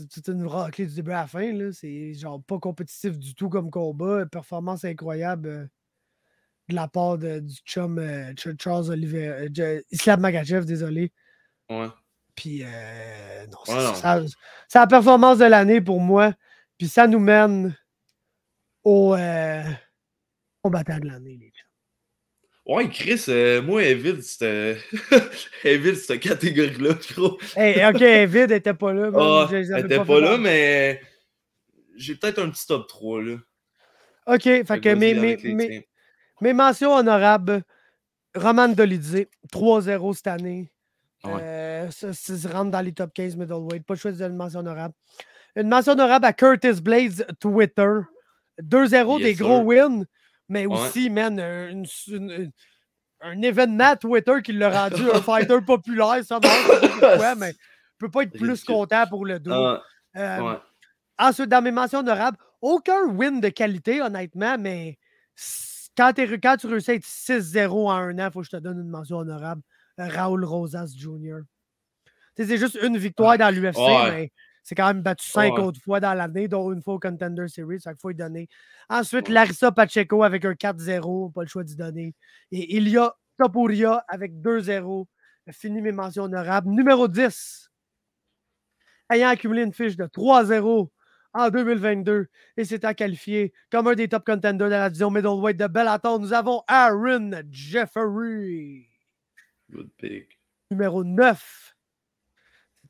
c'est- une raclée du début à la fin. là. C'est genre pas compétitif du tout comme combat. Performance incroyable euh, de la part de- du chum euh, Ch- Charles Oliver. euh, Islam Magachev, désolé. Ouais. Puis euh, non, Ouais, non. c'est ça- c'est la performance de l'année pour moi. Puis ça nous mène au euh, combattant de l'année, les chums. Ouais, Chris, euh, moi, Evil, c'était. Evil, cette catégorie-là, gros. Hey, ok, Vide était pas là. Ah, Je elle était pas là, mais. J'ai peut-être un petit top 3, là. Ok, fait que mes, mes, mentions honorables, Roman Dolidze, 3-0 cette année. Ouais. Euh, ça, ça se rentre dans les top 15 middleweight. Pas le choix de mention honorable. Une mention honorable à Curtis Blades Twitter. 2-0 des gros wins, mais Ouais. aussi, man, un, une- une- un événement Twitter qui l'a rendu un fighter populaire. Ça pourquoi, mais je peux pas être plus content pour le dos. Ah, Euh, ouais. Ensuite, dans mes mentions honorables, aucun win de qualité, honnêtement, mais quand, quand tu réussis à être 6-0 en un an, il faut que je te donne une mention honorable. Raoul Rosas Jr. C'est juste une victoire dans l'UFC, Ouais. mais c'est quand même battu cinq Ouais. autres fois dans l'année, dont une fois au Contender Series. Il faut y donner. Ensuite, Larissa Pacheco avec un 4-0, pas le choix d'y donner. Et Ilya Topuria avec 2-0. Fini mes mentions honorables. Numéro 10, ayant accumulé une fiche de 3-0 en 2022 et s'étant qualifié comme un des top contenders de la division middleweight de Bellator, nous avons Aaron Jeffery, Good pick. numéro 9,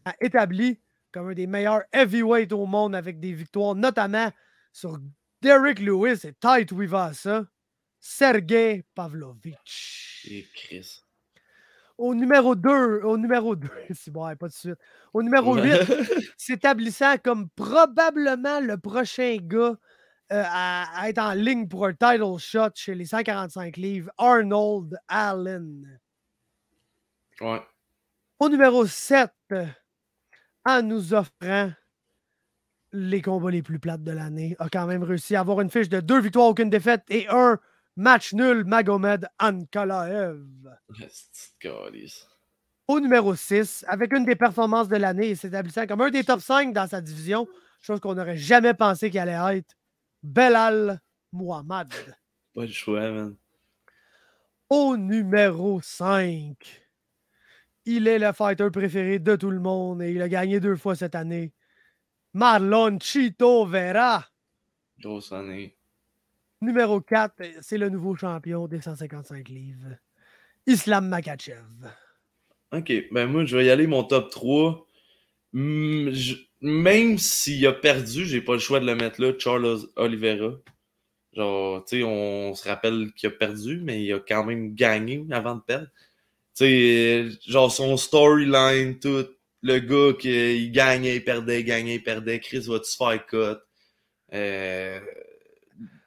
a établi comme un des meilleurs heavyweights au monde avec des victoires notamment sur Derek Lewis et Tight ça. Sergei Pavlovich. Et Chris. Au numéro 2, au numéro 2, c'est bon, pas de suite. Au numéro 8, s'établissant comme probablement le prochain gars euh, à, être en ligne pour un title shot chez les 145 livres, Arnold Allen. Ouais. Au numéro 7, en nous offrant les combats les plus plates de l'année, a quand même réussi à avoir une fiche de deux victoires, aucune défaite et un match nul, Magomed Ankalaev. Au numéro 6, avec une des performances de l'année et s'établissant comme un des top 5 dans sa division, chose qu'on n'aurait jamais pensé qu'il allait être, Belal Muhammad. Pas le choix, man. Au numéro 5, il est le fighter préféré de tout le monde et il a gagné deux fois cette année. Marlon Chito Vera. Grosse année. Numéro 4, c'est le nouveau champion des 155 livres. Islam Makachev. Ok, ben moi, je vais y aller mon top 3. Même s'il a perdu, j'ai pas le choix de le mettre là, Charles Oliveira. Genre, tu sais, on se rappelle qu'il a perdu, mais il a quand même gagné avant de perdre. Tu sais, genre son storyline, tout. Le gars qui gagnait, il perdait, gagnait, il perdait. Chris va tu faire cut? Euh,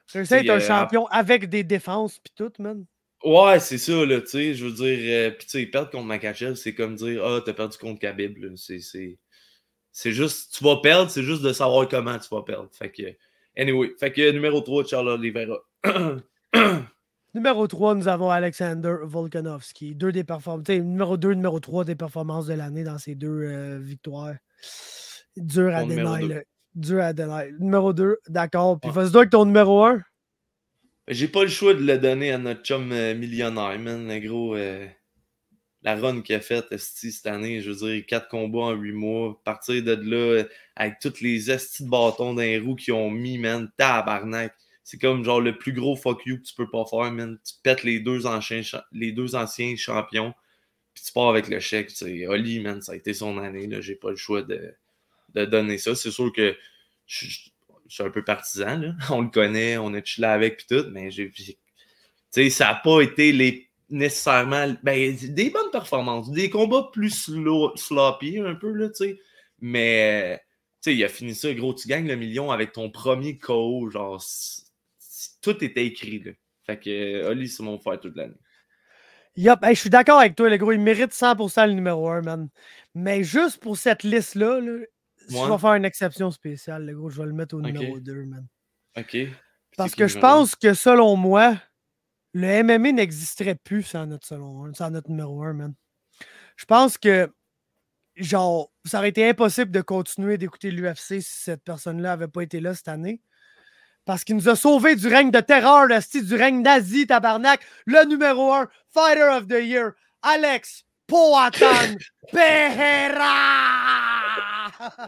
c'est un champion avec des défenses pis tout, man. Ouais, c'est ça, là, tu sais, je veux dire, euh, pis tu sais, perdre contre Makachev, c'est comme dire, ah, t'as perdu contre Khabib, c'est juste, tu vas perdre, c'est juste de savoir comment tu vas perdre, fait que, anyway, fait que numéro 3, Charles Oliveira. numéro 3, nous avons Alexander Volkanovski, deux des performances, numéro 2, numéro 3 des performances de l'année dans ces deux euh, victoires. Dur à dénigrer, dur à dénigrer. Numéro 2, d'accord, puis vas-y avec ton numéro 1. J'ai pas le choix de le donner à notre chum euh, millionnaire, man. Le gros, euh, la run qu'il a faite cette année, je veux dire, quatre combats en huit mois. Partir de là, avec tous les estis de bâtons d'un roue qu'ils ont mis, man, tabarnak. C'est comme genre le plus gros fuck you que tu peux pas faire, man. Tu pètes les deux anciens, les deux anciens champions, puis tu pars avec le chèque. sais. Oli, man, ça a été son année. J'ai pas le choix de, de donner ça. C'est sûr que je, suis un peu partisan, là. on le connaît, on est chillé avec puis tout, mais j'ai, ça n'a pas été les nécessairement ben, des bonnes performances, des combats plus sloppy un peu, là, tu sais. Mais sais, il a fini ça, gros, tu gagnes le million avec ton premier KO, genre tout était écrit là. Fait que Oli, c'est mon frère toute l'année. Yup, je suis d'accord avec toi, le gros, il mérite 100% le numéro 1, man. Mais juste pour cette liste-là, là, je vais faire une exception spéciale, le gros. Je vais le mettre au numéro 2, man. OK. Parce que je pense que selon moi, le MMA n'existerait plus sans notre, selon, sans notre numéro 1, man. Je pense que, genre, ça aurait été impossible de continuer d'écouter l'UFC si cette personne-là n'avait pas été là cette année. Parce qu'il nous a sauvés du règne de terreur, le style du règne nazi, tabarnak. Le numéro 1, Fighter of the Year, Alex Poatan Pereira!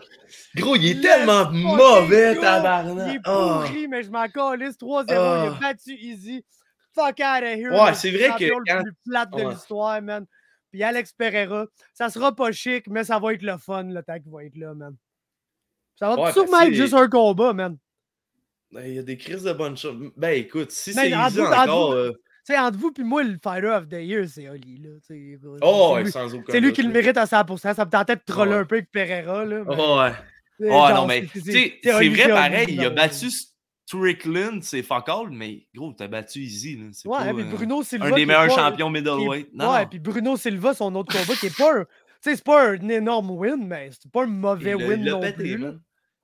Gros, il est tellement mauvais, tabarnak. Il est ah. pourri, mais je m'en calisse 3-0. Il a ah. battu Easy. Fuck out of here. Ouais, c'est vrai que. le plus plate de l'histoire, man. Puis Alex Pereira, ça sera pas chic, mais ça va être le fun, le temps qu'il va être là, man. Ça va sûrement être juste un combat, man. Ben, il y a des crises de bonnes choses. Ben écoute, si c'est Easy encore. Euh, tu sais, entre vous et moi, le Fighter of the Year, c'est Oli. Là, oh, ouais, sans aucun C'est lui qui le mérite à 100%. Ça me tentait de troller un peu avec Pereira. Là, Oh, ouais. Oh, non, mais c'est vrai pareil. Il a battu Strickland, c'est fuck all, mais gros, t'as battu Easy. Là. Ouais, pas, mais Bruno Silva. Un des meilleurs champions middleweight. Ouais, puis Bruno Silva, son autre combat, qui est pas un. Tu sais, c'est pas un énorme win, mais c'est pas un mauvais win non plus.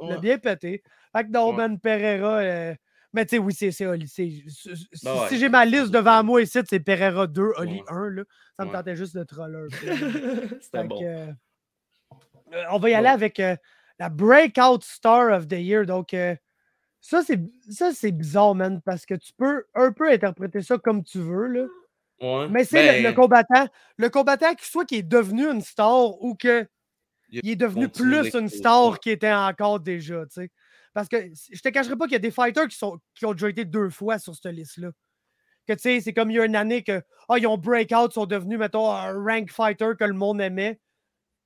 Il a bien pété. Fait que non, Ben Pereira. Euh, mais tu sais, oui, c'est Oli. Bah si j'ai ma liste devant moi ici, c'est Pereira 2, Oli 1. Là. Ça me tentait juste de troller C'était bon. Euh, on va y aller avec euh, la Breakout Star of the Year. Donc, euh, ça, c'est bizarre, man, parce que tu peux un peu interpréter ça comme tu veux. Là. Mais c'est le, ben combattant, le combattant qui soit qui est devenu une star ou que il est devenu plus une star qui était encore déjà, tu sais. Parce que je te cacherai pas qu'il y a des fighters qui, sont, qui ont déjà été deux fois sur cette liste-là. Que tu sais, c'est comme il y a une année que oh, ils ont breakout, sont devenus, mettons, un rank fighter que le monde aimait.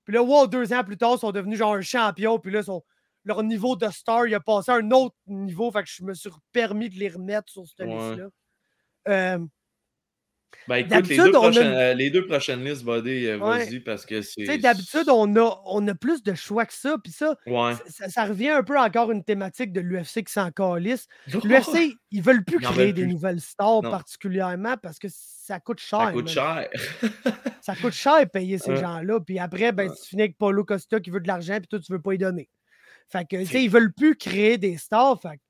Puis là, wow, deux ans plus tard, ils sont devenus genre un champion. Puis là, sont, leur niveau de star, il a passé à un autre niveau. Fait que je me suis permis de les remettre sur cette Ouais. liste-là. Euh, Ben écoute, les deux, a prochaines, euh, les deux prochaines listes, Buddy, euh, Ouais. vas-y, parce que c'est. d'habitude, on a, on a plus de choix que ça. Puis ça, Ouais. ça, ça revient un peu encore une thématique de l'UFC qui s'en calisse. L'UFC, ils veulent plus Ils créer des plus. nouvelles stars Non. particulièrement parce que ça coûte cher. Ça coûte cher. Ça coûte cher payer ces Ouais. gens-là. Puis après, ben, tu finis avec Paulo Costa qui veut de l'argent, puis toi, tu veux pas y donner. Fait que, tu sais, ils veulent plus créer des stars. Fait que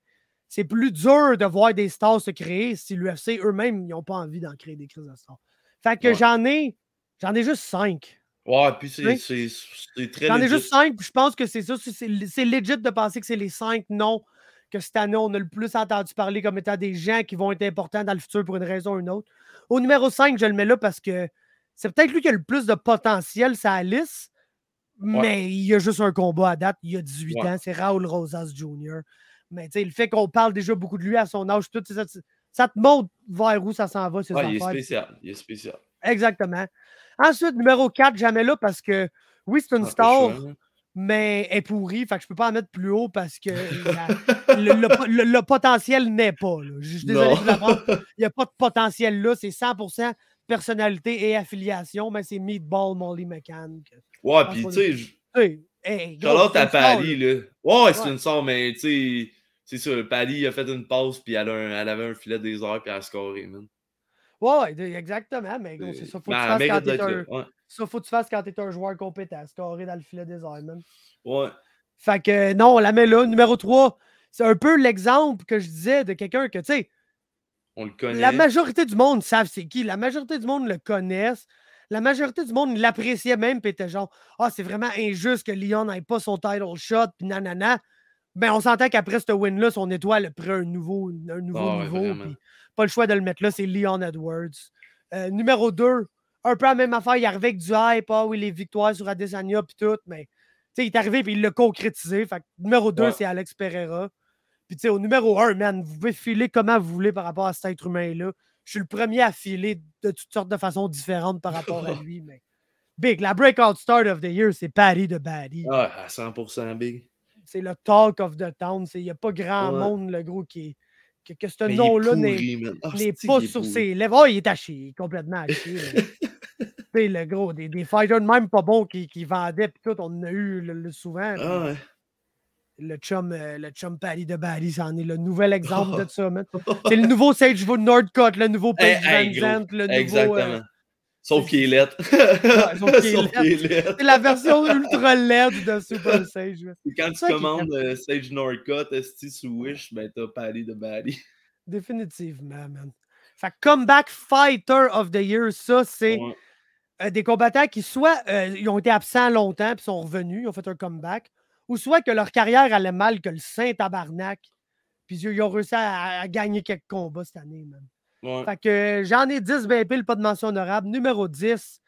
c'est plus dur de voir des stars se créer si l'UFC eux-mêmes, n'ont pas envie d'en créer des crises de stars. Fait que Ouais. j'en ai, j'en ai juste cinq. Ouais, puis c'est Oui. très. J'en ai juste cinq, puis je pense que c'est ça. C'est legit de penser que c'est les cinq noms que cette année, on a le plus entendu parler comme étant des gens qui vont être importants dans le futur pour une raison ou une autre. Au numéro 5, je le mets là parce que c'est peut-être lui qui a le plus de potentiel, ça liste, mais il y a juste un combat à date. Il y a 18 Ouais. ans, c'est Raoul Rosas Jr. Mais le fait qu'on parle déjà beaucoup de lui à son âge, tout, ça, ça te montre vers où ça s'en va, ces Ouais, il est spécial. Il est spécial. Exactement. Ensuite, numéro 4, jamais là parce que oui, c'est une Ah, star, cher, mais elle est pourrie. Fait que je peux pas en mettre plus haut parce que la- le, le le- le potentiel n'est pas. là. Je suis désolé de. Il n'y a pas de potentiel là. C'est 100% personnalité et affiliation, mais c'est Meatball Molly McCann. que- Ouais, puis tu sais, Hey, Charlotte à star, Paris, là. Ouais, c'est une sort, mais tu sais, c'est ça. Paris a fait une pause, puis elle, a un- elle avait un filet des heures, puis elle a scoré, man. Ouais, exactement. Mais gros, c'est ça. Faut que tu fasses quand un... Ouais. Ça, faut que tu fasses quand t'es un joueur compétent. Scorer dans le filet des airs, man. Ouais. Fait que non, on la met là. Numéro 3, c'est un peu l'exemple que je disais de quelqu'un que, tu sais, On le connaît. la majorité du monde savent c'est qui. La majorité du monde le connaissent. La majorité du monde l'appréciait même, puis était genre, ah, c'est vraiment injuste que Lyon n'ait pas son title shot, puis nanana. Ben, on s'entend qu'après ce win-là, son étoile pris un nouveau, un nouveau Ah niveau. pas le choix de le mettre là, c'est Leon Edwards. Euh, numéro 2, un peu la même affaire. Il arrivait avec du hype, ah oui, les victoires sur Adesanya, puis tout, mais il est arrivé, puis il l'a concrétisé. Fait que numéro 2, Ouais. c'est Alex Pereira. Puis tu sais, au numéro 1, man, vous pouvez filer comment vous voulez par rapport à cet être humain-là. Je suis le premier à filer de toutes sortes de façons différentes par rapport à lui, mais big. La breakout start of the year, c'est Patty de Batty. Ouais, à 100% big. C'est le talk of the town. Il n'y a pas grand Ouais. monde, le gros, qui que, que ce nom-là n'est. Ah, pas sur ses lèvres? Oh, il est à chier, complètement à chier. sais, le gros, des, des fighters même pas bons qui, qui vendaient, puis tout, on en a eu le, le souvent. Ah ouais. Le chum, euh, le chum Paddy de Baddy, c'en est le nouvel exemple de ça. C'est le nouveau Sage Wood Nordcott, le nouveau Hey, Paige hey, Van. Zandt, le nouveau. Exactement. euh, Sauf qu'il est lettre. sauf qu'il est c'est la version ultra LED de Super Sage. Et Quand tu commandes euh, Sage Norcott, Esti sous Wish, ben t'as Paddy de Baddy. Définitivement, man. Fait que Comeback Fighter of the Year, ça, c'est Ouais. euh, des combattants qui soit euh, ils ont été absents longtemps puis sont revenus, ils ont fait un comeback, ou soit que leur carrière allait mal que le saint tabarnak, puis ils ils ont réussi à, à gagner quelques combats cette année, man. Ouais. Fait que euh, j'en ai 10 ben pile, pas de mention honorable. Numéro 10,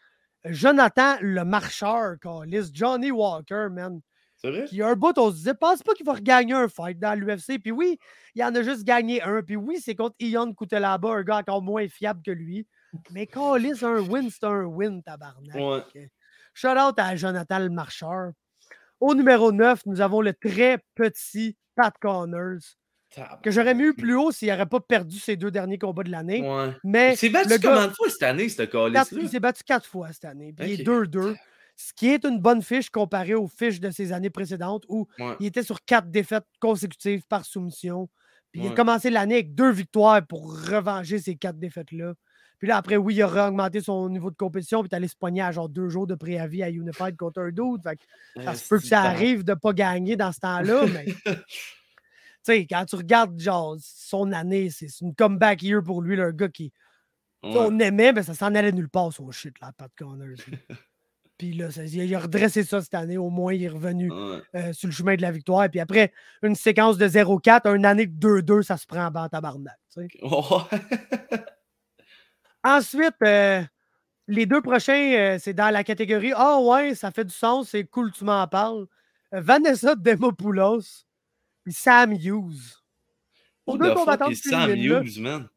Jonathan le marcheur, câlisse, Johnny Walker, man. C'est vrai? Qui a un bout, on se disait, pense pas qu'il va regagner un fight dans l'UFC. Puis oui, il en a juste gagné un. Puis oui, c'est contre Ion Coutelaba, un gars encore moins fiable que lui. Mais câlisse, un win, c'est un win, tabarnak. Ouais. Shout out à Jonathan le marcheur. Au numéro 9, nous avons le très petit Pat Connors, que j'aurais mis plus haut s'il n'aurait pas perdu ses deux derniers combats de l'année. Ouais. Mais Il s'est battu le gars- combien de fois cette année, ce calice-là? il s'est battu quatre fois cette année. Puis il est Ok. 2-2. Ce qui est une bonne fiche comparée aux fiches de ses années précédentes où Ouais. il était sur quatre défaites consécutives par soumission. Puis il a commencé l'année avec deux victoires pour revenger ces quatre défaites-là. Puis là, après, oui, il a augmenté son niveau de compétition. Puis allé se pogner à genre deux jours de préavis à Unified contre un dude. Fait que ça se peut que ça arrive de ne pas gagner dans ce temps-là, mais sais, quand tu regardes genre son année, c'est une comeback year pour lui, là, un gars qui Ouais. on aimait, mais ça s'en allait nulle part, son shit, là, Pat Connors. Puis là, ça- il a- redressé ça cette année, au moins, il est revenu Ouais. euh, sur le chemin de la victoire. Puis après, une séquence de 0-4, une année de 2-2, ça se prend en bas tabarnak. tu sais. Ouais. Ensuite, euh, les deux prochains, euh, c'est dans la catégorie Ah ouais, ça fait du sens, c'est cool, tu m'en parles. Vanessa Demopoulos, puis Sam Hughes. Who deux combattantes is Sam. Hughes, man?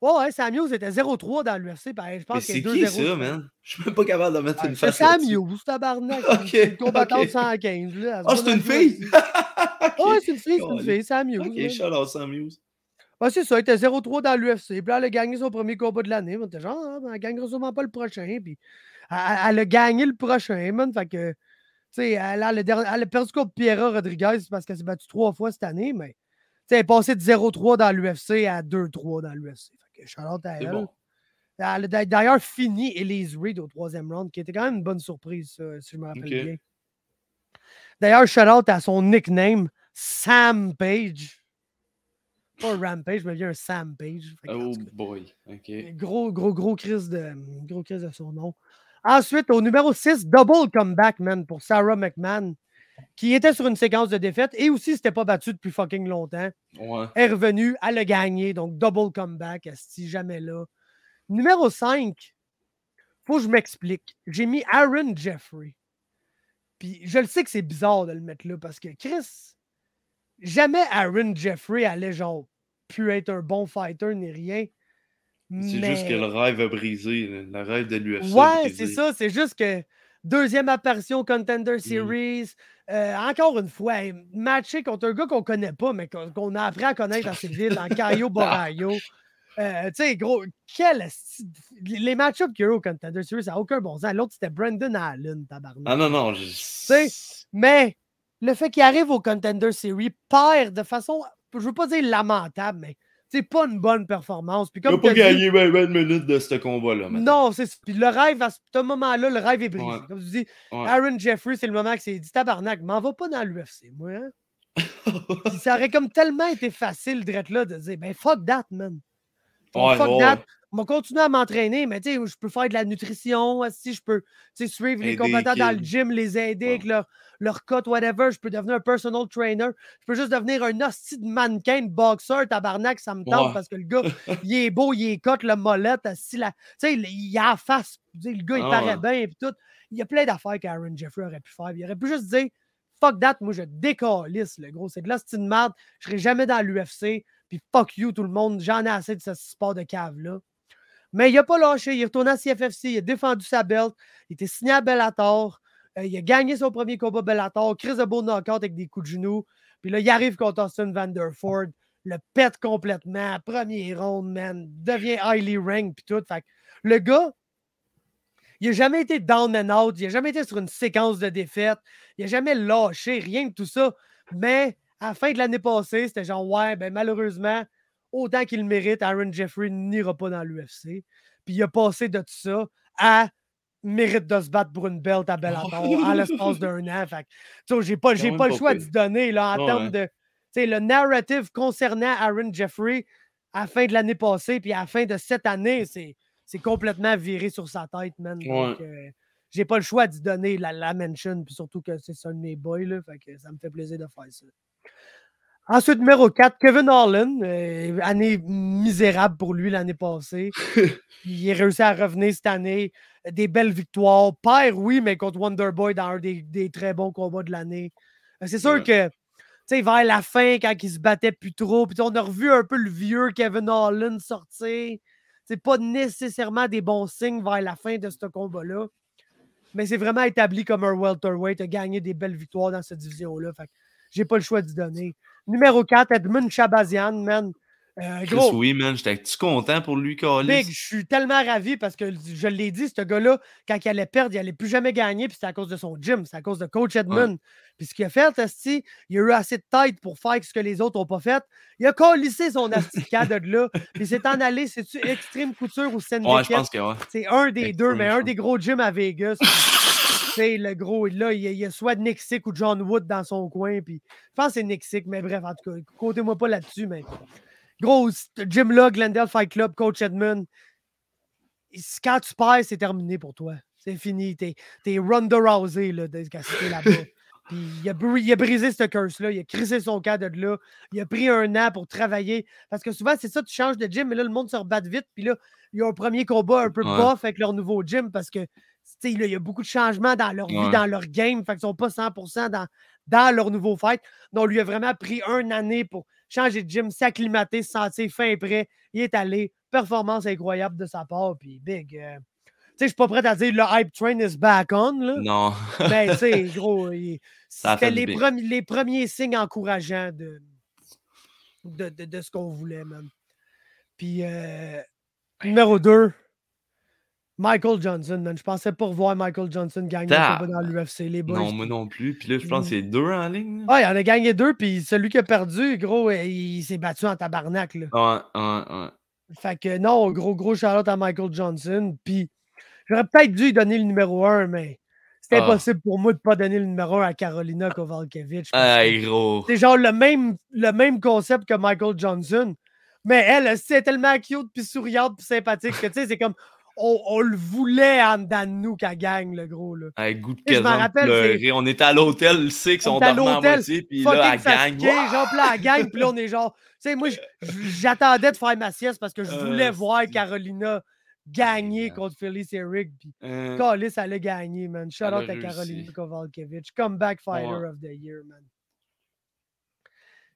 Ouais, ouais, Sam Hughes était 0-3 dans l'UFC. pareil, Je pense qu'il y c'est a qui 2-0. ça, man? Je suis même pas capable de mettre Ouais, une C'est face Sam là-dessus. Hughes, tabarnak. Ok, C'est une combattante ok. 115. Là, Ah, c'est une le fille? UFC. Ouais, c'est une fille, c'est une fille, ça amuse. Ok, shout out Sam Hughes. Ouais, c'est ça, il était 0-3 dans l'UFC. Puis là, elle a gagné son premier combat de l'année. On était genre, ah, ben, elle gagnera sûrement pas le prochain. Puis elle, elle a gagné le prochain, man. Fait que, sais, elle, a le der- elle a perdu contre Piera Rodriguez parce qu'elle s'est battue trois fois cette année. Mais, elle est passée de 0-3 dans l'UFC à 2-3 dans l'UFC. Charlotte à elle. bon. Elle a d'a- d'ailleurs fini Elise Reed au troisième round, qui était quand même une bonne surprise, si je me rappelle bien. D'ailleurs, shout-out à son nickname, Sam Page. Pas un Rampage, mais bien un Sam Page. Oh boy. Gros, gros, gros crise de, gros crise de son nom. Ensuite, au numéro 6, double comeback, man, pour Sarah McMahon, qui était sur une séquence de défaites et aussi s'était pas battue depuis fucking longtemps. Ouais. Est revenue, elle a gagné, donc double comeback, si jamais là. Numéro 5, faut que je m'explique. J'ai mis Aaron Jeffrey. Puis je le sais que c'est bizarre de le mettre là parce que Chris, jamais Aaron Jeffrey allait genre pu être un bon fighter ni rien. C'est juste que le rêve a brisé. Le rêve de l'UFC. Ouais, c'est ça. C'est juste que deuxième apparition Contender Series. euh, encore une fois, matché contre un gars qu'on connaît pas, mais qu'on a appris à connaître assez vite, en Caio Borayo. Euh, tu sais, gros, quel. Les match-ups qu'il y a eu au Contender Series, ça n'a aucun bon sens. L'autre, c'était Brandon Allen, tabarnak. Ah non, non. Je... sais, Mais le fait qu'il arrive au Contender Series perd de façon, je veux pas dire lamentable, mais c'est pas une bonne performance. Puis Il n'a comme pas gagné 20, 20 minutes de ce combat-là. non, c'est. Puis le rêve, à ce moment-là, le rêve est brisé. Ouais. Comme tu dis, Ouais. Aaron Jeffrey, c'est le moment que c'est dit tabarnak, m'en va pas dans l'UFC, moi. Hein? Ça aurait comme tellement été facile d'être là de dire, ben fuck that, man. Ouais, fuck that. On va continuer à m'entraîner, mais tu sais, je peux faire de la nutrition, si je peux tu sais, suivre les combattants dans le gym, les aider avec leur, leur cut, whatever. Je peux devenir un personal trainer. Je peux juste devenir un hostie de mannequin, de boxeur, tabarnak, ça me tente Ouais. parce que le gars, il est beau, il est cut, le molette. Tu sais, il, il a la face. Le gars, il Ah paraît ouais. bien, puis tout. Il y a plein d'affaires qu'Aaron Jeffrey aurait pu faire. Il aurait pu juste dire, fuck that, moi, je décalisse, le gros. C'est de l'hostie de merde. Je serai jamais dans l'UFC. Puis fuck you, tout le monde. J'en ai assez de ce sport de cave-là. Mais il n'a pas lâché. Il est retourné à CFFC. Il a défendu sa belt. Il était signé à Bellator. Euh, il a gagné son premier combat Bellator. Chris de beau knockout avec des coups de genoux. Puis là, il arrive contre Austin Vanderford. Le pète complètement. Premier round, man. Devient highly ranked. Puis tout. Fait le gars, il n'a jamais été down and out. Il n'a jamais été sur une séquence de défaites. Il n'a jamais lâché. Rien de tout ça. Mais à la fin de l'année passée, c'était genre, ouais, ben malheureusement, autant qu'il mérite, Aaron Jeffrey n'ira pas dans l'UFC. Puis il a passé de tout ça à mérite de se battre pour une belt à Bellator en l'espace d'un an. Fait j'ai pas, j'ai pas le choix d'y donner là, en Ouais, termes de. Le narrative concernant Aaron Jeffrey à la fin de l'année passée puis à la fin de cette année, c'est, c'est complètement viré sur sa tête, man. Donc, euh, j'ai pas le choix d'y donner la, la mention, puis surtout que c'est un de mes boys, là, fait que ça me fait plaisir de faire ça. Ensuite, numéro 4, Kevin Harlan. euh, année misérable pour lui l'année passée. il est réussi à revenir cette année. Des belles victoires. Père, oui, mais contre Wonderboy dans un des, des très bons combats de l'année. Euh, C'est sûr Ouais. que, tu sais, vers la fin, quand il se battait plus trop, puis on a revu un peu le vieux Kevin Harlan sortir. C'est pas nécessairement des bons signes vers la fin de ce combat-là. Mais c'est vraiment établi comme un welterweight, a gagné des belles victoires dans cette division-là. Fait j'ai pas le choix d'y donner. Numéro 4, Edmund Chabazian, man. Euh, gros, oui, man. J'étais-tu content pour lui, Calis? Big, je suis tellement ravi parce que je l'ai dit, ce gars-là, quand il allait perdre, il allait plus jamais gagner, puis c'est à cause de son gym, c'est à cause de Coach Edmund. Puis ce qu'il a fait, Asti, il a eu assez de tête pour faire ce que les autres n'ont pas fait. Il a collissé son astica de là, puis c'est en allé, c'est-tu Extreme Couture ou Syndicate? Ouais, je pense que ouais. C'est un des deux, mais un des gros gyms à Vegas. C'est le gros, là, il y, a, soit Nick Sick ou John Wood dans son coin. Puis je pense que c'est Nick Sick, mais bref, en tout cas, comptez-moi pas là-dessus. Mais gros, ce gym-là, Glendale Fight Club, Coach Edmund, quand tu perds, c'est terminé pour toi. C'est fini. T'es es Ronda Rousey là, de là-bas. Puis il a, il a brisé ce curse-là, il a crissé son cas de là, il a pris un an pour travailler. Parce que souvent, c'est ça, tu changes de gym, mais là, le monde se rebatte vite. Puis là, il y a un premier combat un peu Ouais. bof avec leur nouveau gym parce que tu sais, là, il y a beaucoup de changements dans leur vie, dans leur game. Fait qu'ils sont pas 100% dans, dans leur nouveau fight. Donc, on lui a vraiment pris une année pour changer de gym, s'acclimater, se sentir fin et prêt. Il est allé. Performance incroyable de sa part. Puis, big. euh, tu sais, je suis pas prêt à dire le hype train is back on, là. Non. Mais tu sais, gros, c'était les, premi- les premiers signes encourageants de, de, de- de ce qu'on voulait, man. Puis, euh, numéro 2, Michael Johnson, man. Je pensais pas revoir Michael Johnson gagner combat dans l'UFC, les boys. non, moi non plus. Puis là, je pense Mm. que c'est deux en ligne. Ah, il en a gagné deux, puis celui qui a perdu, gros, il s'est battu en tabarnak, là. Ouais, ouais, ouais. Fait que non, gros, gros shout à Michael Johnson. Puis j'aurais peut-être dû lui donner le numéro 1, mais c'est Ah. impossible pour moi de pas donner le numéro 1 à Carolina Kovalkiewicz. Hey, gros. C'est genre le même, le même concept que Michael Johnson. Mais elle, c'est tellement cute, puis souriante, puis sympathique que tu sais, c'est comme. On, on le voulait en dedans de nous qu'elle gagne, le gros. Là. Hey, goût de Je rappelle. On était à l'hôtel, le sait qu'ils On sont à dormants à l'hôtel, moitié, puis là, gagne. fatigué, genre, puis là, gagne, puis là, on est genre. Tu sais, moi, j'attendais de faire ma sieste parce que je voulais Euh, voir c'est- Carolina gagner contre Phyllis Eric. Puis Euh, Callis, elle a gagné, man. Shout out à. Carolina Kovalkiewicz. Comeback Fighter Ouais. of the Year, man.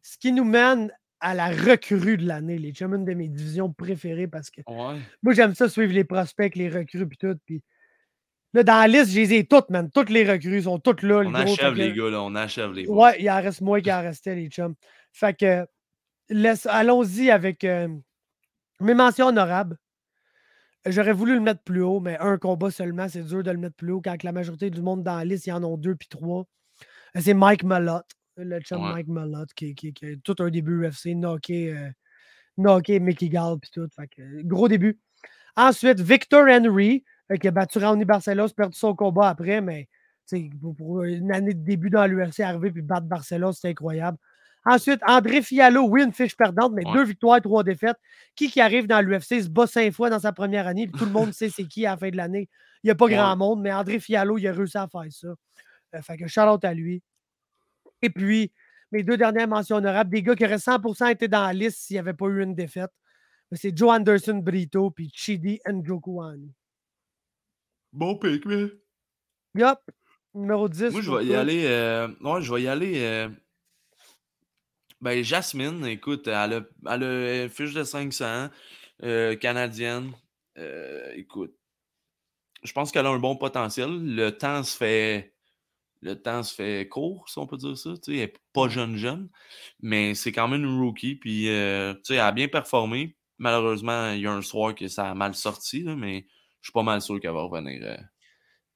Ce qui nous mène à la recrue de l'année, les chums, une de mes divisions préférées parce que ouais. moi, j'aime ça suivre les prospects, les recrues, puis tout. Puis là, dans la liste, je les ai toutes, man. Toutes les recrues sont toutes là. On achève, les gars, là. On achève, les boys. Ouais, il en reste moins qu'il en restait, les chums. Fait que, laisse- allons-y avec euh, mes mentions honorables. J'aurais voulu le mettre plus haut, mais un combat seulement, c'est dur de le mettre plus haut quand la majorité du monde dans la liste, ils en ont deux puis trois. C'est Mike Malott, le chum Ouais. Mike Malott, qui, qui, qui a tout un début UFC, knocké, euh, knocké Mickey Gall puis tout. Fait que, euh, gros début. Ensuite, Victor Henry, euh, qui a battu Ronnie Barcelos, perdu son combat après, mais pour, pour une année de début dans l'UFC, arriver puis battre Barcelos, c'était incroyable. Ensuite, André Fiallo, oui, une fiche perdante, mais Ouais. deux victoires, trois défaites. Qui qui arrive dans l'UFC se bat cinq fois dans sa première année, puis tout le monde sait c'est qui à la fin de l'année. Il n'y a pas Ouais. grand monde, mais André Fiallo, il a réussi à faire ça. Euh, fait que shout out à lui. Et puis, mes deux dernières mentions honorables, des gars qui auraient 100% été dans la liste s'il n'y avait pas eu une défaite. Mais C'est Joe Anderson Brito puis Chidi Njokuani. Bon pick, mais. Yup. Numéro 10. Moi, je pour vais y aller. euh, Ouais, je vais y aller. euh, Ben, Jasmine, écoute, elle a, elle a une fiche de 500, euh, canadienne. Euh, écoute, je pense qu'elle a un bon potentiel. Le temps se fait. Le temps se fait court, si on peut dire ça. Tu sais, elle n'est pas jeune, jeune, mais c'est quand même une rookie. Puis, euh, tu sais, elle a bien performé. Malheureusement, il y a un soir que ça a mal sorti, là, mais je suis pas mal sûr qu'elle va revenir euh,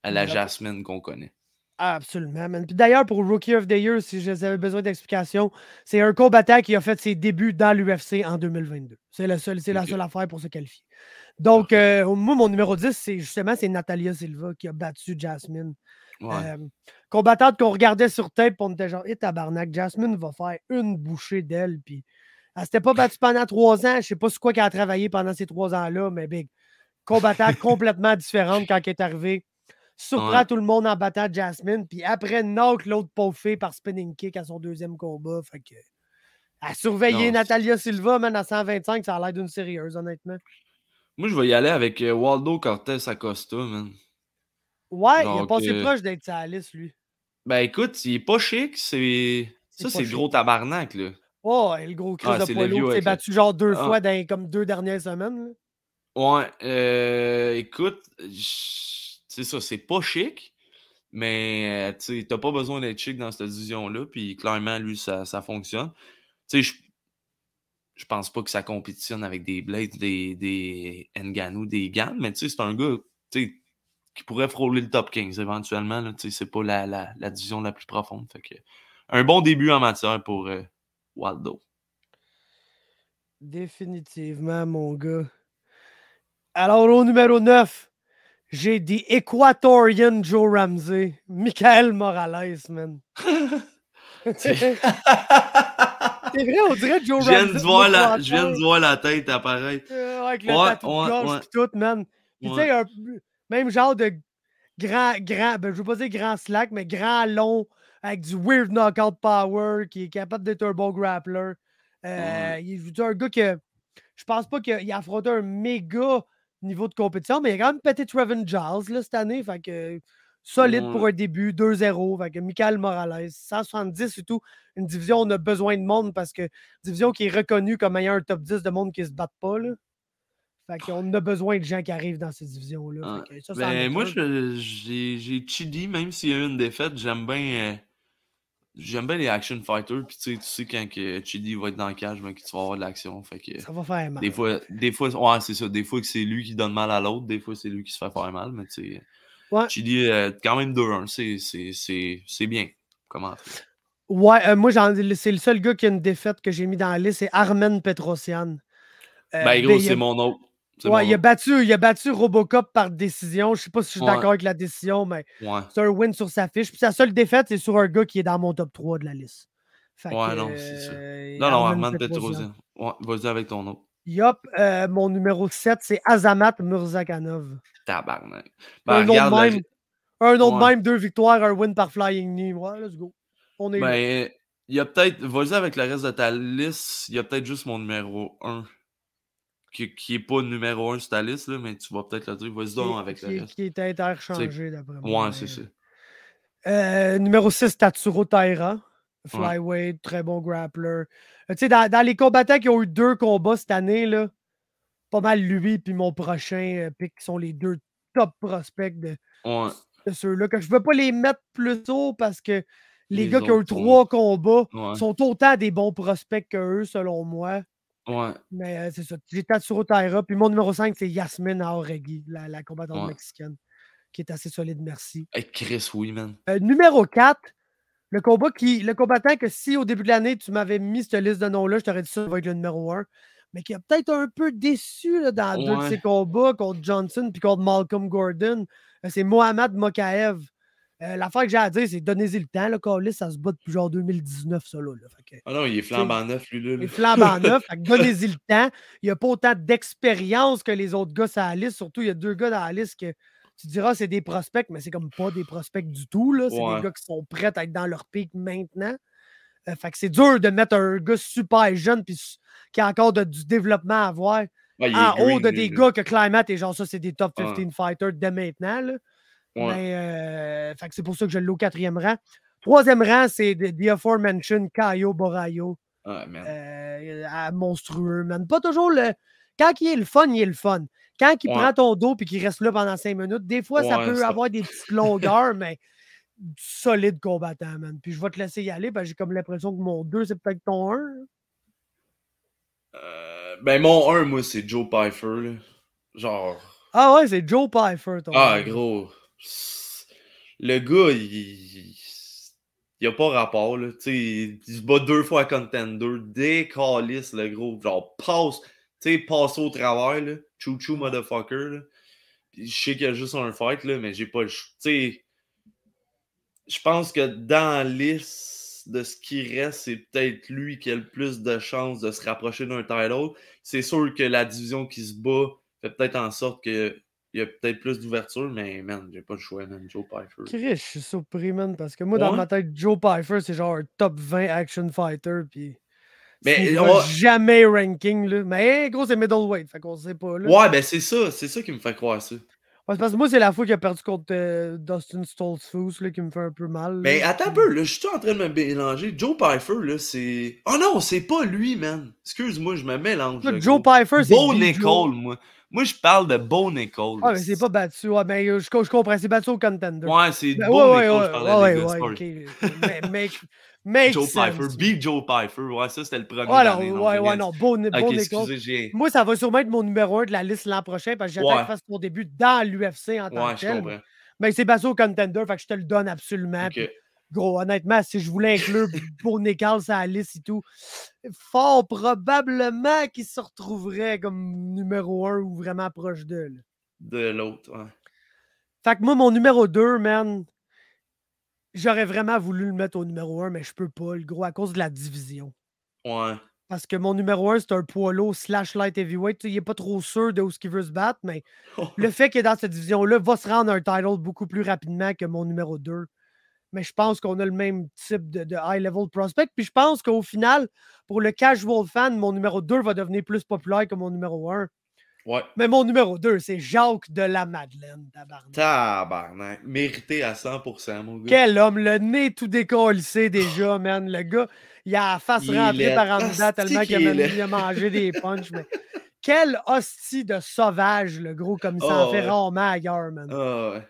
à la. Jasmine qu'on connaît. Absolument, man. Puis d'ailleurs, pour Rookie of the Year, si j'avais besoin d'explications, c'est un combattant qui a fait ses débuts dans l'UFC en 2022. C'est le seul, c'est la seule affaire pour se qualifier. Donc, euh, moi, mon numéro 10, c'est justement c'est Natalia Silva qui a battu Jasmine. Ouais. Euh, combattante qu'on regardait sur tape, on était genre, et tabarnak, Jasmine va faire une bouchée d'elle. Puis elle s'était pas battue pendant trois ans. Je sais pas sur quoi qu'elle a travaillé pendant ces trois ans-là, mais big. Combattante complètement différente quand elle est arrivée. Surprend Ouais. tout le monde en battant Jasmine. Puis après, knock l'autre pauvre fille par spinning kick à son deuxième combat. Fait que. À surveiller Non, Natalia Silva, man, à 125, ça a l'air d'une sérieuse, honnêtement. Moi, je vais y aller avec euh, Waldo Cortez Acosta, man. Ouais, il Donc, passé euh, proche d'être sa liste, lui. Ben écoute, il est pas chic, c'est. Ça, c'est le gros tabarnak, là. Oh, et le gros Chris Ah, de vieux qui s'est battu genre deux Ah. fois dans les comme deux dernières semaines. là. Ouais, euh, écoute, c'est ça, c'est pas chic, mais euh, tu t'as pas besoin d'être chic dans cette division-là, puis clairement, lui, ça, ça fonctionne. Tu sais, je je pense pas que ça compétitionne avec des Blades, des, des Nganou, des Gann, mais tu sais, c'est un gars, tu sais, qui pourrait frôler le top 15 éventuellement, c'est pas la, la, la division la plus profonde, fait que un bon début en matière pour euh, Waldo. Définitivement, mon gars. Alors, au numéro 9, j'ai dit Equatorian Joe Ramsey, Michael Morales, man. c'est vrai, on dirait Joe Je viens Ramsey. de voir la, je viens de voir la tête apparaître. Euh, avec le Ouais, tatou tout, man. Puis tu sais, un même genre de grand, grand, ben, je veux pas dire grand slack, mais grand long, avec du weird knockout power, qui est capable d'être un bon grappler. Euh, Il est un gars que je pense pas qu'il a affronté un méga niveau de compétition, mais il a quand même pété Trevin Giles là, cette année. Fait que solide pour un début, 2-0. Fait que Michael Morales, 170 et tout. Une division, on a besoin de monde parce que division qui est reconnue comme ayant un top 10 de monde qui se battent pas. Là. Fait qu'on a besoin de gens qui arrivent dans ces divisions-là. Ah, ça, ça Ben, moi, j'ai Chidi, même s'il y a eu une défaite, j'aime bien. euh, J'aime bien les action fighters, puis tu sais, tu sais quand que Chidi va être dans le cage, ben, que tu vas avoir de l'action. Fait que Ça va faire mal. des fois, des fois, ouais, c'est ça. Des fois que c'est lui qui donne mal à l'autre, des fois c'est lui qui se fait faire mal, mais tu sais. Ouais. Chidi, euh, quand même 2-1, c'est- bien. Comment Ouais, euh, moi, c'est le seul gars qui a une défaite que j'ai mis dans la liste, c'est Armen Petrosian. Euh, Ben, gros, c'est mon autre. Ouais, il a, autre. battu, il a battu Robocop par décision. Je sais pas si je suis Ouais. d'accord avec la décision, mais Ouais. c'est un win sur sa fiche. Puis sa seule défaite, c'est sur un gars qui est dans mon top 3 de la liste. Fait Ouais, que, non, c'est ça. euh, Non, non, Armand Petrosian. Ouais, vas-y avec ton autre. Yup, euh, mon numéro 7, c'est Azamat Murzakanov. Tabarnak. un Ben, nom de. Un nom de Ouais. même, deux victoires, un win par flying knee. Ouais, let's go. On est. Ben, il y a peut-être. Vas-y avec le reste de ta liste. Il y a peut-être juste mon numéro 1. Qui, qui est pas numéro 1 sur ta liste, là, mais tu vas peut-être le dire. Vas-y donc avec le est- reste. qui est interchangé, d'après moi. Ouais, c'est ça. Euh, numéro 6, Tatsuro Taira. Ouais. Flyweight, très bon grappler. Euh, tu sais, dans, dans les combattants qui ont eu deux combats cette année, là, pas mal lui puis mon prochain euh, pick qui sont les deux top prospects de, Ouais. de ceux-là. Que je ne veux pas les mettre plus haut parce que les, Les gars qui ont eu trois combats Ouais. sont autant des bons prospects qu'eux, selon moi. Ouais. Mais euh, c'est ça. J'ai Tatsuro Taira. Puis mon numéro 5, c'est Yasmine Aoregui, la, la combattante Ouais. mexicaine, qui est assez solide, merci. Hey, Chris, oui, man. Euh, numéro 4, le combat qui. Le combattant que si au début de l'année, tu m'avais mis cette liste de noms-là, je t'aurais dit ça, ça va être le numéro 1. Mais qui a peut-être un peu déçu là, dans deux de Ouais. ses combats contre Johnson puis contre Malcolm Gordon. Euh, c'est Mohamed Mokaev. Euh, L'affaire que j'ai à dire, c'est donnez-y le temps. Le Carlis, ça se bat depuis genre 2019, ça là. là. Fait que- Ah non, il est flambant neuf, lui, là. il est flambant neuf. donnez-y le temps. Il n'y a pas autant d'expérience que les autres gars sur la liste. Surtout, il y a deux gars dans la liste que tu diras c'est des prospects, mais c'est comme pas des prospects du tout. là. C'est Ouais. des gars qui sont prêts à être dans leur pic maintenant. Euh, fait que c'est dur de mettre un gars super jeune puis qui a encore de- du développement à avoir Ouais, il est en haut de des gars que Climate et genre ça, c'est des top Ouais. 15 fighters dès maintenant. là. Ouais. Mais euh, fait que c'est pour ça que je l'ai au quatrième rang. Troisième rang, c'est the, aforementioned Caio Borayo. Ah. Euh, monstrueux, man. Pas toujours le. Quand il est le fun, il est le fun. Quand il Ouais. prend ton dos et qu'il reste là pendant cinq minutes, des fois, ça peut ça- avoir des petites longueurs, mais solide combattant, man. Puis je vais te laisser y aller, parce que j'ai comme l'impression que mon 2, c'est peut-être ton 1. Euh, ben, mon 1, moi, c'est Joe Pfeiffer, là. Genre. Ah ouais, c'est Joe Pfeiffer, ton Ah, gros. Le gars, il. il- Il a pas rapport, là. Tu sais, il il se bat deux fois à Contender. Décalisse, le gros. Genre, passe. Tu sais, passe au travers, là. Chou-chou, motherfucker, là. Puis je sais qu'il y a juste un fight, là, mais j'ai pas le. ch- Tu sais. Je pense que dans la liste de ce qui reste, c'est peut-être lui qui a le plus de chances de se rapprocher d'un title. C'est sûr que la division qui se bat fait peut-être en sorte que il y a peut-être plus d'ouverture, mais man, j'ai pas le choix, man. Joe Pfeiffer. Chris, je suis surpris, man, parce que moi, dans ma tête, Joe Pfeiffer, c'est genre un top 20 action fighter, puis. Mais, il on jamais ranking, là. Mais gros, c'est middleweight, fait qu'on sait pas, là. Ouais, ben c'est ça, c'est ça qui me fait croire ça. Ouais, c'est parce que moi, c'est la fois qu'il a perdu contre euh, Dustin Stoltzfus là, qui me fait un peu mal. là. Mais attends un peu, là, je suis en train de me mélanger. Joe Pfeiffer, là, c'est. Oh non, c'est pas lui, man. Excuse-moi, je me mélange. Là, Joe. Pfeiffer, c'est. Bo Joe. Nicole, moi. Moi, je parle de Bo Nicole. Ah, mais c'est pas battu. Ouais, mais je, co- je comprends, c'est battu au contender. Ouais, c'est Ben, Bo ouais, Nicole, ouais, je parlais ouais, des gars, ouais, sorry. ok. Mais, make, make Joe sense. Pfeiffer, beat Joe Pfeiffer. Ouais, ça, c'était le premier. Ouais, non, l'année, ouais, ouais, non. Bo, Ni- Bo Ok, Nicole. excusez. Moi, ça va sûrement être mon numéro 1 de la liste l'an prochain parce que j'attends qu'il fasse son début dans l'UFC en tant Ouais, que je tel. comprends. Mais c'est battu au contender, fait que je te le donne absolument. Puis Gros, honnêtement, si je voulais inclure Bo Nicole sur la liste et tout, fort probablement qu'il se retrouverait comme numéro 1 ou vraiment proche d'eux. De l'autre, ouais. Fait que moi, mon numéro 2, man, j'aurais vraiment voulu le mettre au numéro 1, mais je peux pas, le gros, à cause de la division. Ouais. Parce que mon numéro 1, c'est un poids lourd slash light heavyweight. Il n'est pas trop sûr de où ce qu'il veut se battre, mais le fait qu'il est dans cette division-là va se rendre un title beaucoup plus rapidement que mon numéro 2. Mais je pense qu'on a le même type de, de high-level prospect. Puis je pense qu'au final, pour le casual fan, mon numéro 2 va devenir plus populaire que mon numéro 1. Ouais. Mais mon numéro 2, c'est Jacques de la Madeleine, tabarnak. Tabarnak. Mérité à 100%, mon gars. Quel homme, le nez tout décollissé déjà, man. Le gars, il a la face Il rentrée par en dedans tellement qu'il a, il mangé des punches. Mais Quel hostie de sauvage, le gros, comme ça en Oh, fait ouais. rarement ailleurs, man. Ah ouais.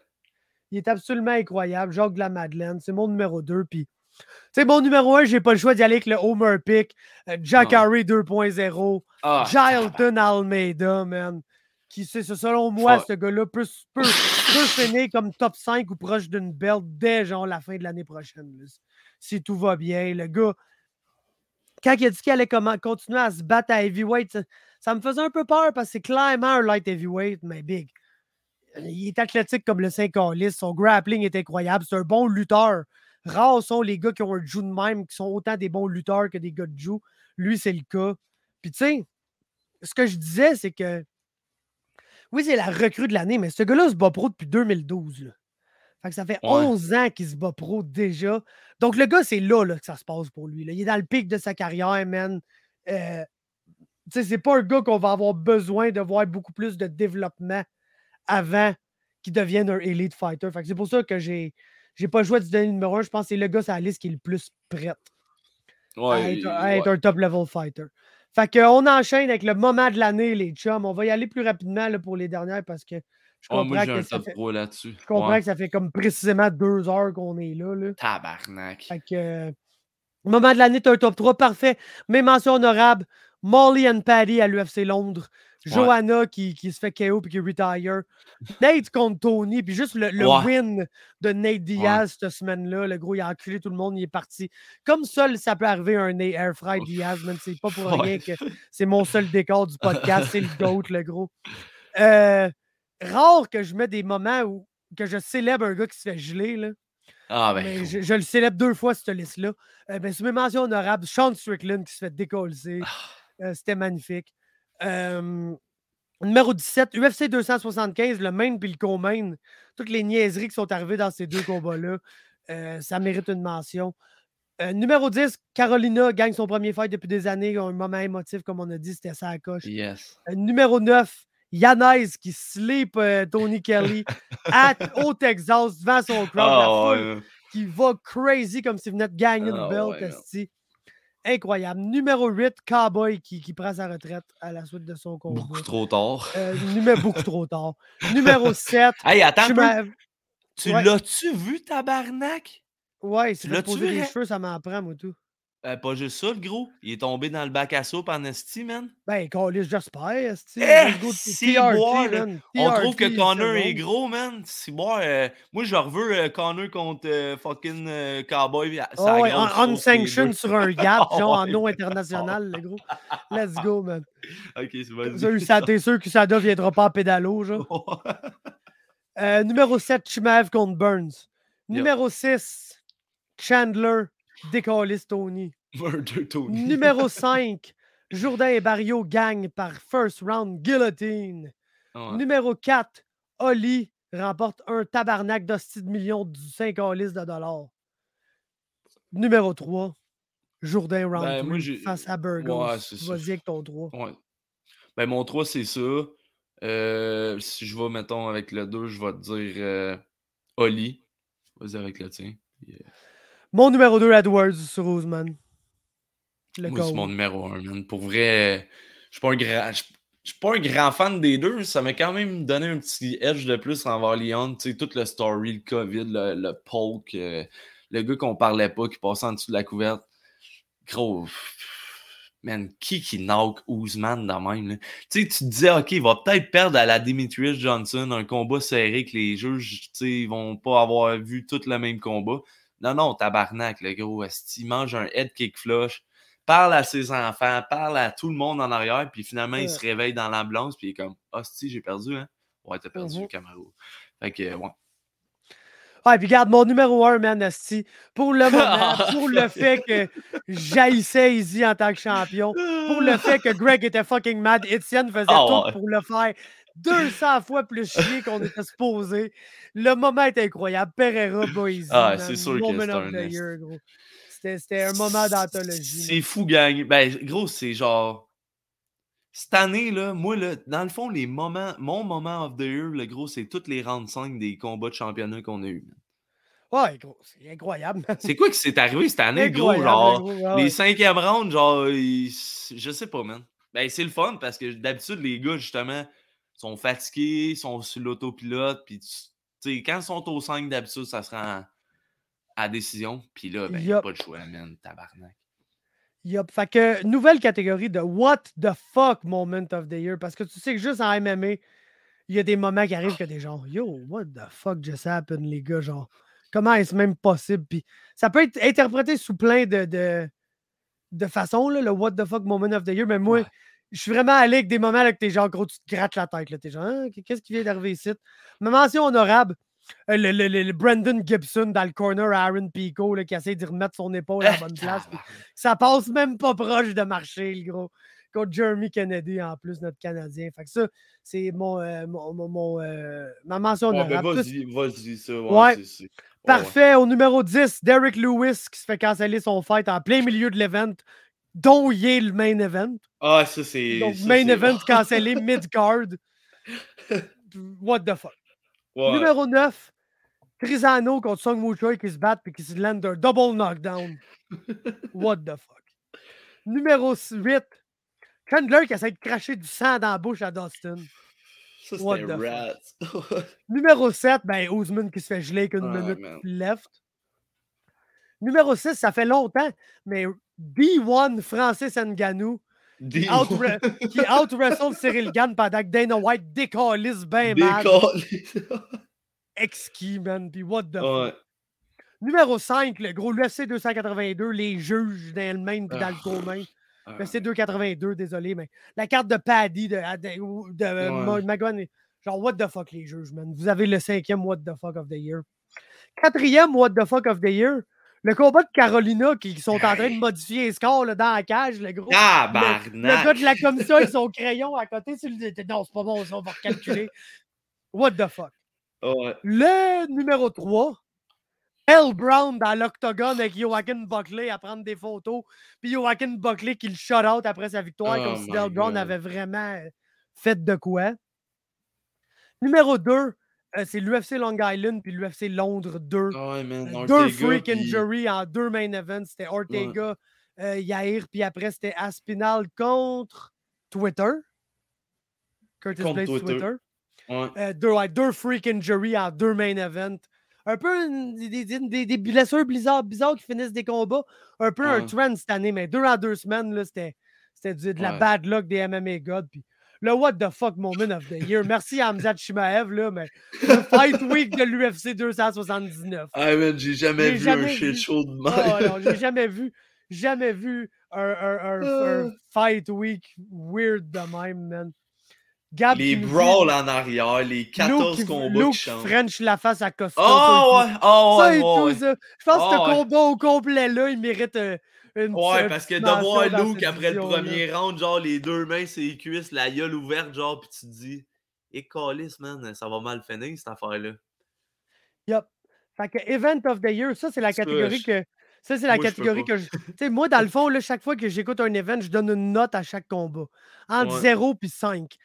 Il est absolument incroyable. Jacques de la Madeleine, c'est mon numéro 2. Puis, tu sais, mon numéro 1, j'ai pas le choix d'y aller avec le Homer Pick. euh, Jack. Harry 2.0. Ah, Gilton Almeida, man. Qui, c'est selon moi, ce gars-là peut, peut, peut finir comme top 5 ou proche d'une belt dès genre la fin de l'année prochaine. là. Si tout va bien. Le gars, quand il a dit qu'il allait comment- continuer à se battre à heavyweight, ça, ça me faisait un peu peur parce que c'est clairement un light heavyweight, mais big. Il est athlétique comme le 5 liste. Son grappling est incroyable. C'est un bon lutteur. Rares sont les gars qui ont un jiu de même, qui sont autant des bons lutteurs que des gars de jiu. Lui, c'est le cas. Puis, tu sais, ce que je disais, c'est que oui, c'est la recrue de l'année, mais ce gars-là se bat pro depuis 2012. là. Fait que ça fait Ouais. 11 ans qu'il se bat pro déjà. Donc, le gars, c'est là, là, que ça se passe pour lui. là. Il est dans le pic de sa carrière, man. Euh, tu sais, c'est pas un gars qu'on va avoir besoin de voir beaucoup plus de développement avant qu'il devienne un elite fighter. Fait que c'est pour ça que j'ai. J'ai pas le choix de se donner le numéro 1. Je pense que c'est le gars sur la liste qui est le plus prêt à être, à être ouais. un top level fighter. Fait qu'on enchaîne avec le moment de l'année, les chums. On va y aller plus rapidement là, pour les dernières parce que je comprends, moi, que, un ça fait, 3 là-dessus. je comprends Ouais. que ça fait comme précisément deux heures qu'on est là. là. Tabarnak. Fait que, euh, moment de l'année, t'as un top 3 parfait. Mes mentions honorables Molly and Patty à l'UFC Londres. Ouais. Johanna qui, qui se fait KO puis qui retire. Nate contre Tony. Puis juste le, le Ouais. win de Nate Diaz cette semaine-là. Le gros, il a enculé tout le monde. Il est parti. Comme seul, ça peut arriver un Nate Airfry Diaz, même c'est pas pour rien que c'est mon seul décor du podcast. c'est le GOAT, le gros. Euh, rare que je mets des moments où que je célèbre un gars qui se fait geler. Là. Ah, ben. Mais je, je le célèbre deux fois, cette liste-là. Euh, ben, sur mes mentions honorables, Sean Strickland qui se fait décoller. Ah. C'était magnifique. Euh, numéro 17, UFC 275, le main puis le co-main. Toutes les niaiseries qui sont arrivées dans ces deux combats-là, euh, ça mérite une mention. Euh, numéro 10, Carolina gagne son premier fight depuis des années. Ils ont un moment émotif, comme on a dit, c'était ça à coche. Yes. Euh, numéro 9, Yanez qui sleep Tony Kelly à- au Texas devant son crowd. la Ah, foule ouais. qui va crazy comme s'il venait de gagner Ah une belt. ouais, man. esti. Incroyable. Numéro 8, Cowboy qui, qui prend sa retraite à la suite de son combat. Beaucoup trop tard. Euh, numéro beaucoup trop tard. Numéro 7, Hey, attends. Tu ouais. l'as-tu vu, tabarnak? Ouais, c'est l'as-tu poser des hein? cheveux, ça m'en prend, moi, tout. Euh, pas juste ça, le gros. Il est tombé dans le bac à soupe en esti, man. Ben, j'espère. esti. Eh, si. On trouve que Connor est gros, man. Si, bon, euh, moi, je reveux euh, Connor contre fucking Cowboy. Ah unsanctioned deux. sur un gap, genre en ouais. eau internationale, le gros. Let's go, man. Ok, c'est vas-y. Ça, T'es sûr que Sada viendra pas en pédalo, genre? Numéro 7, Chimaev contre Burns. Numéro 6, Chandler, Décallis Tony. Murder Tony. Numéro 5, Jourdain et Barrio gagnent par first round guillotine. Ouais. Numéro 4, Oli remporte un tabarnak d'hostie de millions du 5 de dollars. Numéro 3, Jourdain round Ben, 3 moi, j'ai- face à Burgos. Ouais. Vas-y avec ton 3. Ouais. Ben, mon 3, c'est ça. Euh, si je vais, mettons, avec le 2, je vais te dire euh, Oli. Vas-y avec le tien. Mon numéro 2, Edwards sur Ousmane. Le moi, c'est mon numéro 1, man. Pour vrai, je suis pas un grand. Suis pas un grand fan des deux. Ça m'a quand même donné un petit edge de plus envers Leon. Tu sais, tout le story, le COVID, le, le poke, euh, le gars qu'on parlait pas qui passait en dessous de la couverte. Gros. Man, qui qui knock Ousmane de même? là? Tu sais, tu te disais, OK, il va peut-être perdre à la Demetrius Johnson, un combat serré que les juges, tu sais, ils vont pas avoir vu tout le même combat. Non, non, tabarnak, le gros. esti, Il mange un head kick flush, parle à ses enfants, parle à tout le monde en arrière, puis finalement, il se réveille dans l'ambulance, puis il est comme, hostie, j'ai perdu, hein? Ouais, t'as perdu, Mhm. Camaro. Fait que, ouais. Ouais, puis regarde, mon numéro 1, man, esti, pour le moment, pour le fait que j'haïssais Easy en tant que champion, pour le fait que Greg était fucking mad, Etienne faisait Ah tout ouais. pour le faire 200 fois plus chier qu'on était supposé. Le moment était incroyable. Pereira, Boise. Ah, c'est sûr que Moment c'était un gros. C'était moment d'anthologie. C'est fou, gang. Ben, gros, c'est genre. Cette année, là, moi, là, dans le fond, les moments, mon moment of the year, le gros, c'est toutes les rounds 5 des combats de championnat qu'on a eu. Ouais, gros, c'est incroyable. C'est quoi qui s'est arrivé cette année, gros? Genre, gros, ouais, ouais. les cinquièmes rounds, genre, ils- je sais pas, man. Ben, c'est le fun parce que d'habitude, les gars, justement, sont fatigués, sont sur l'autopilote, puis tu sais, quand ils sont au 5 d'habitude, ça se rend à décision. Puis là, ben, Yup. pas le choix, man, tabarnak. Yup. Fait que nouvelle catégorie de What the fuck moment of the year. Parce que tu sais que juste en MMA, il y a des moments qui arrivent que des gens Yo, what the fuck just happened, les gars? Genre, comment est-ce même possible? Puis ça peut être interprété sous plein de, de, de façons, là, le What the fuck moment of the year. Mais moi, Ouais. Je suis vraiment allé avec des moments là, que t'es genre, gros, tu te grattes la tête. là. T'es genre, Hein, qu'est-ce qui vient d'arriver ici? Ma mention honorable, euh, le, le- le- Brandon Gibson dans le corner à Aaron Pico là, qui essaie d'y remettre son épaule à la bonne place. puis ça passe même pas proche de marcher, le gros. Contre Jeremy Kennedy, en plus, notre Canadien. Fait que ça, c'est mon, euh, mon, mon- mon, euh, ma mention Ouais, ben honorable. Vas-y, vas-y, ça. Ouais, Ouais. c'est- c'est- ouais, ouais. Parfait. Au numéro 10, Derek Lewis qui se fait canceller son fight en plein milieu de l'event, dont il est le main event. Ah, ça, c'est. Donc, ça, main event cancellé mid-card. What the fuck? Numéro 9, Trizano contre Song Choi qui se battent puis qui se landent un double knockdown. What the fuck? Numéro 8, Chandler qui essaie de cracher du sang dans la bouche à Dustin. Ça, What the fuck? Numéro 7, ben Ousmane qui se fait geler avec une Ah, minute man. left. Numéro 6, ça fait longtemps, mais D1 Francis Nganou qui out-wrestle Cyril Gann pendant que Dana White décalisse bien mal. Exquis, man. Puis what the fuck. Ouais. Numéro 5, le gros UFC 282, les juges dans le main puis dans le Ah. co-main. Ah, UFC 282, désolé, mais la carte de Paddy de, de, euh, Ouais. Genre, what the fuck, les juges, man? Vous avez le cinquième What the fuck of the year. Quatrième What the fuck of the year, le combat de Carolina qui sont en train de modifier les scores là, dans la cage, le gros. Tabarnak. Le, le gars de la commission avec son crayon à côté, sur le, non, c'est pas bon, ça, on va recalculer. What the fuck? Ouais. Le numéro 3, L. Brown dans l'octogone avec Joaquin Buckley à prendre des photos. Puis Joaquin Buckley qui le shut out après sa victoire, Oh comme si my L. Brown God. avait vraiment fait de quoi. Numéro 2, c'est l'UFC Long Island puis l'UFC Londres 2. Ouais, man. Euh, deux freak puis- injury en deux main events. C'était Ortega, euh, Yair, puis après c'était Aspinal contre Twitter. Curtis Contre Blades Twitter. Twitter. Ouais. Euh, deux, ouais, deux freak injury en deux main events. Un peu une- des, des- des- blessures bizarres, bizarres qui finissent des combats. Un peu un Ouais. trend cette année, mais deux en deux semaines, c'était, de la Ouais. bad luck des MMA gods. Puis le what the fuck moment of the year. Merci à Hamzat Shimaev, là, mais le Fight Week de l'UFC 279. Ah, man, j'ai jamais vu jamais un shit show de Oh, même. non, j'ai jamais vu, jamais vu un, un- un- un Ah. Fight Week weird de même, man. Gab Les brawls en arrière, les 14 Luke, combats Luke qui changent. French la face à Costa. Oh, ouais, oh, ça ouais, et ouais, tout, ouais. ça. Je pense que Ah, ce combat au complet-là, il mérite euh, une Ouais, parce que de voir Luke après le premier round, genre les deux mains sur les cuisses, la gueule ouverte, genre, pis tu te dis, et calice, man, ça va mal finir cette affaire-là. Yup. Fait que Event of the Year, ça, c'est la catégorie que. Ça, c'est la moi, catégorie que je. Tu sais, moi, dans le fond, là, chaque fois que j'écoute un event, je donne une note à chaque combat. Entre Ouais. 0 puis 5.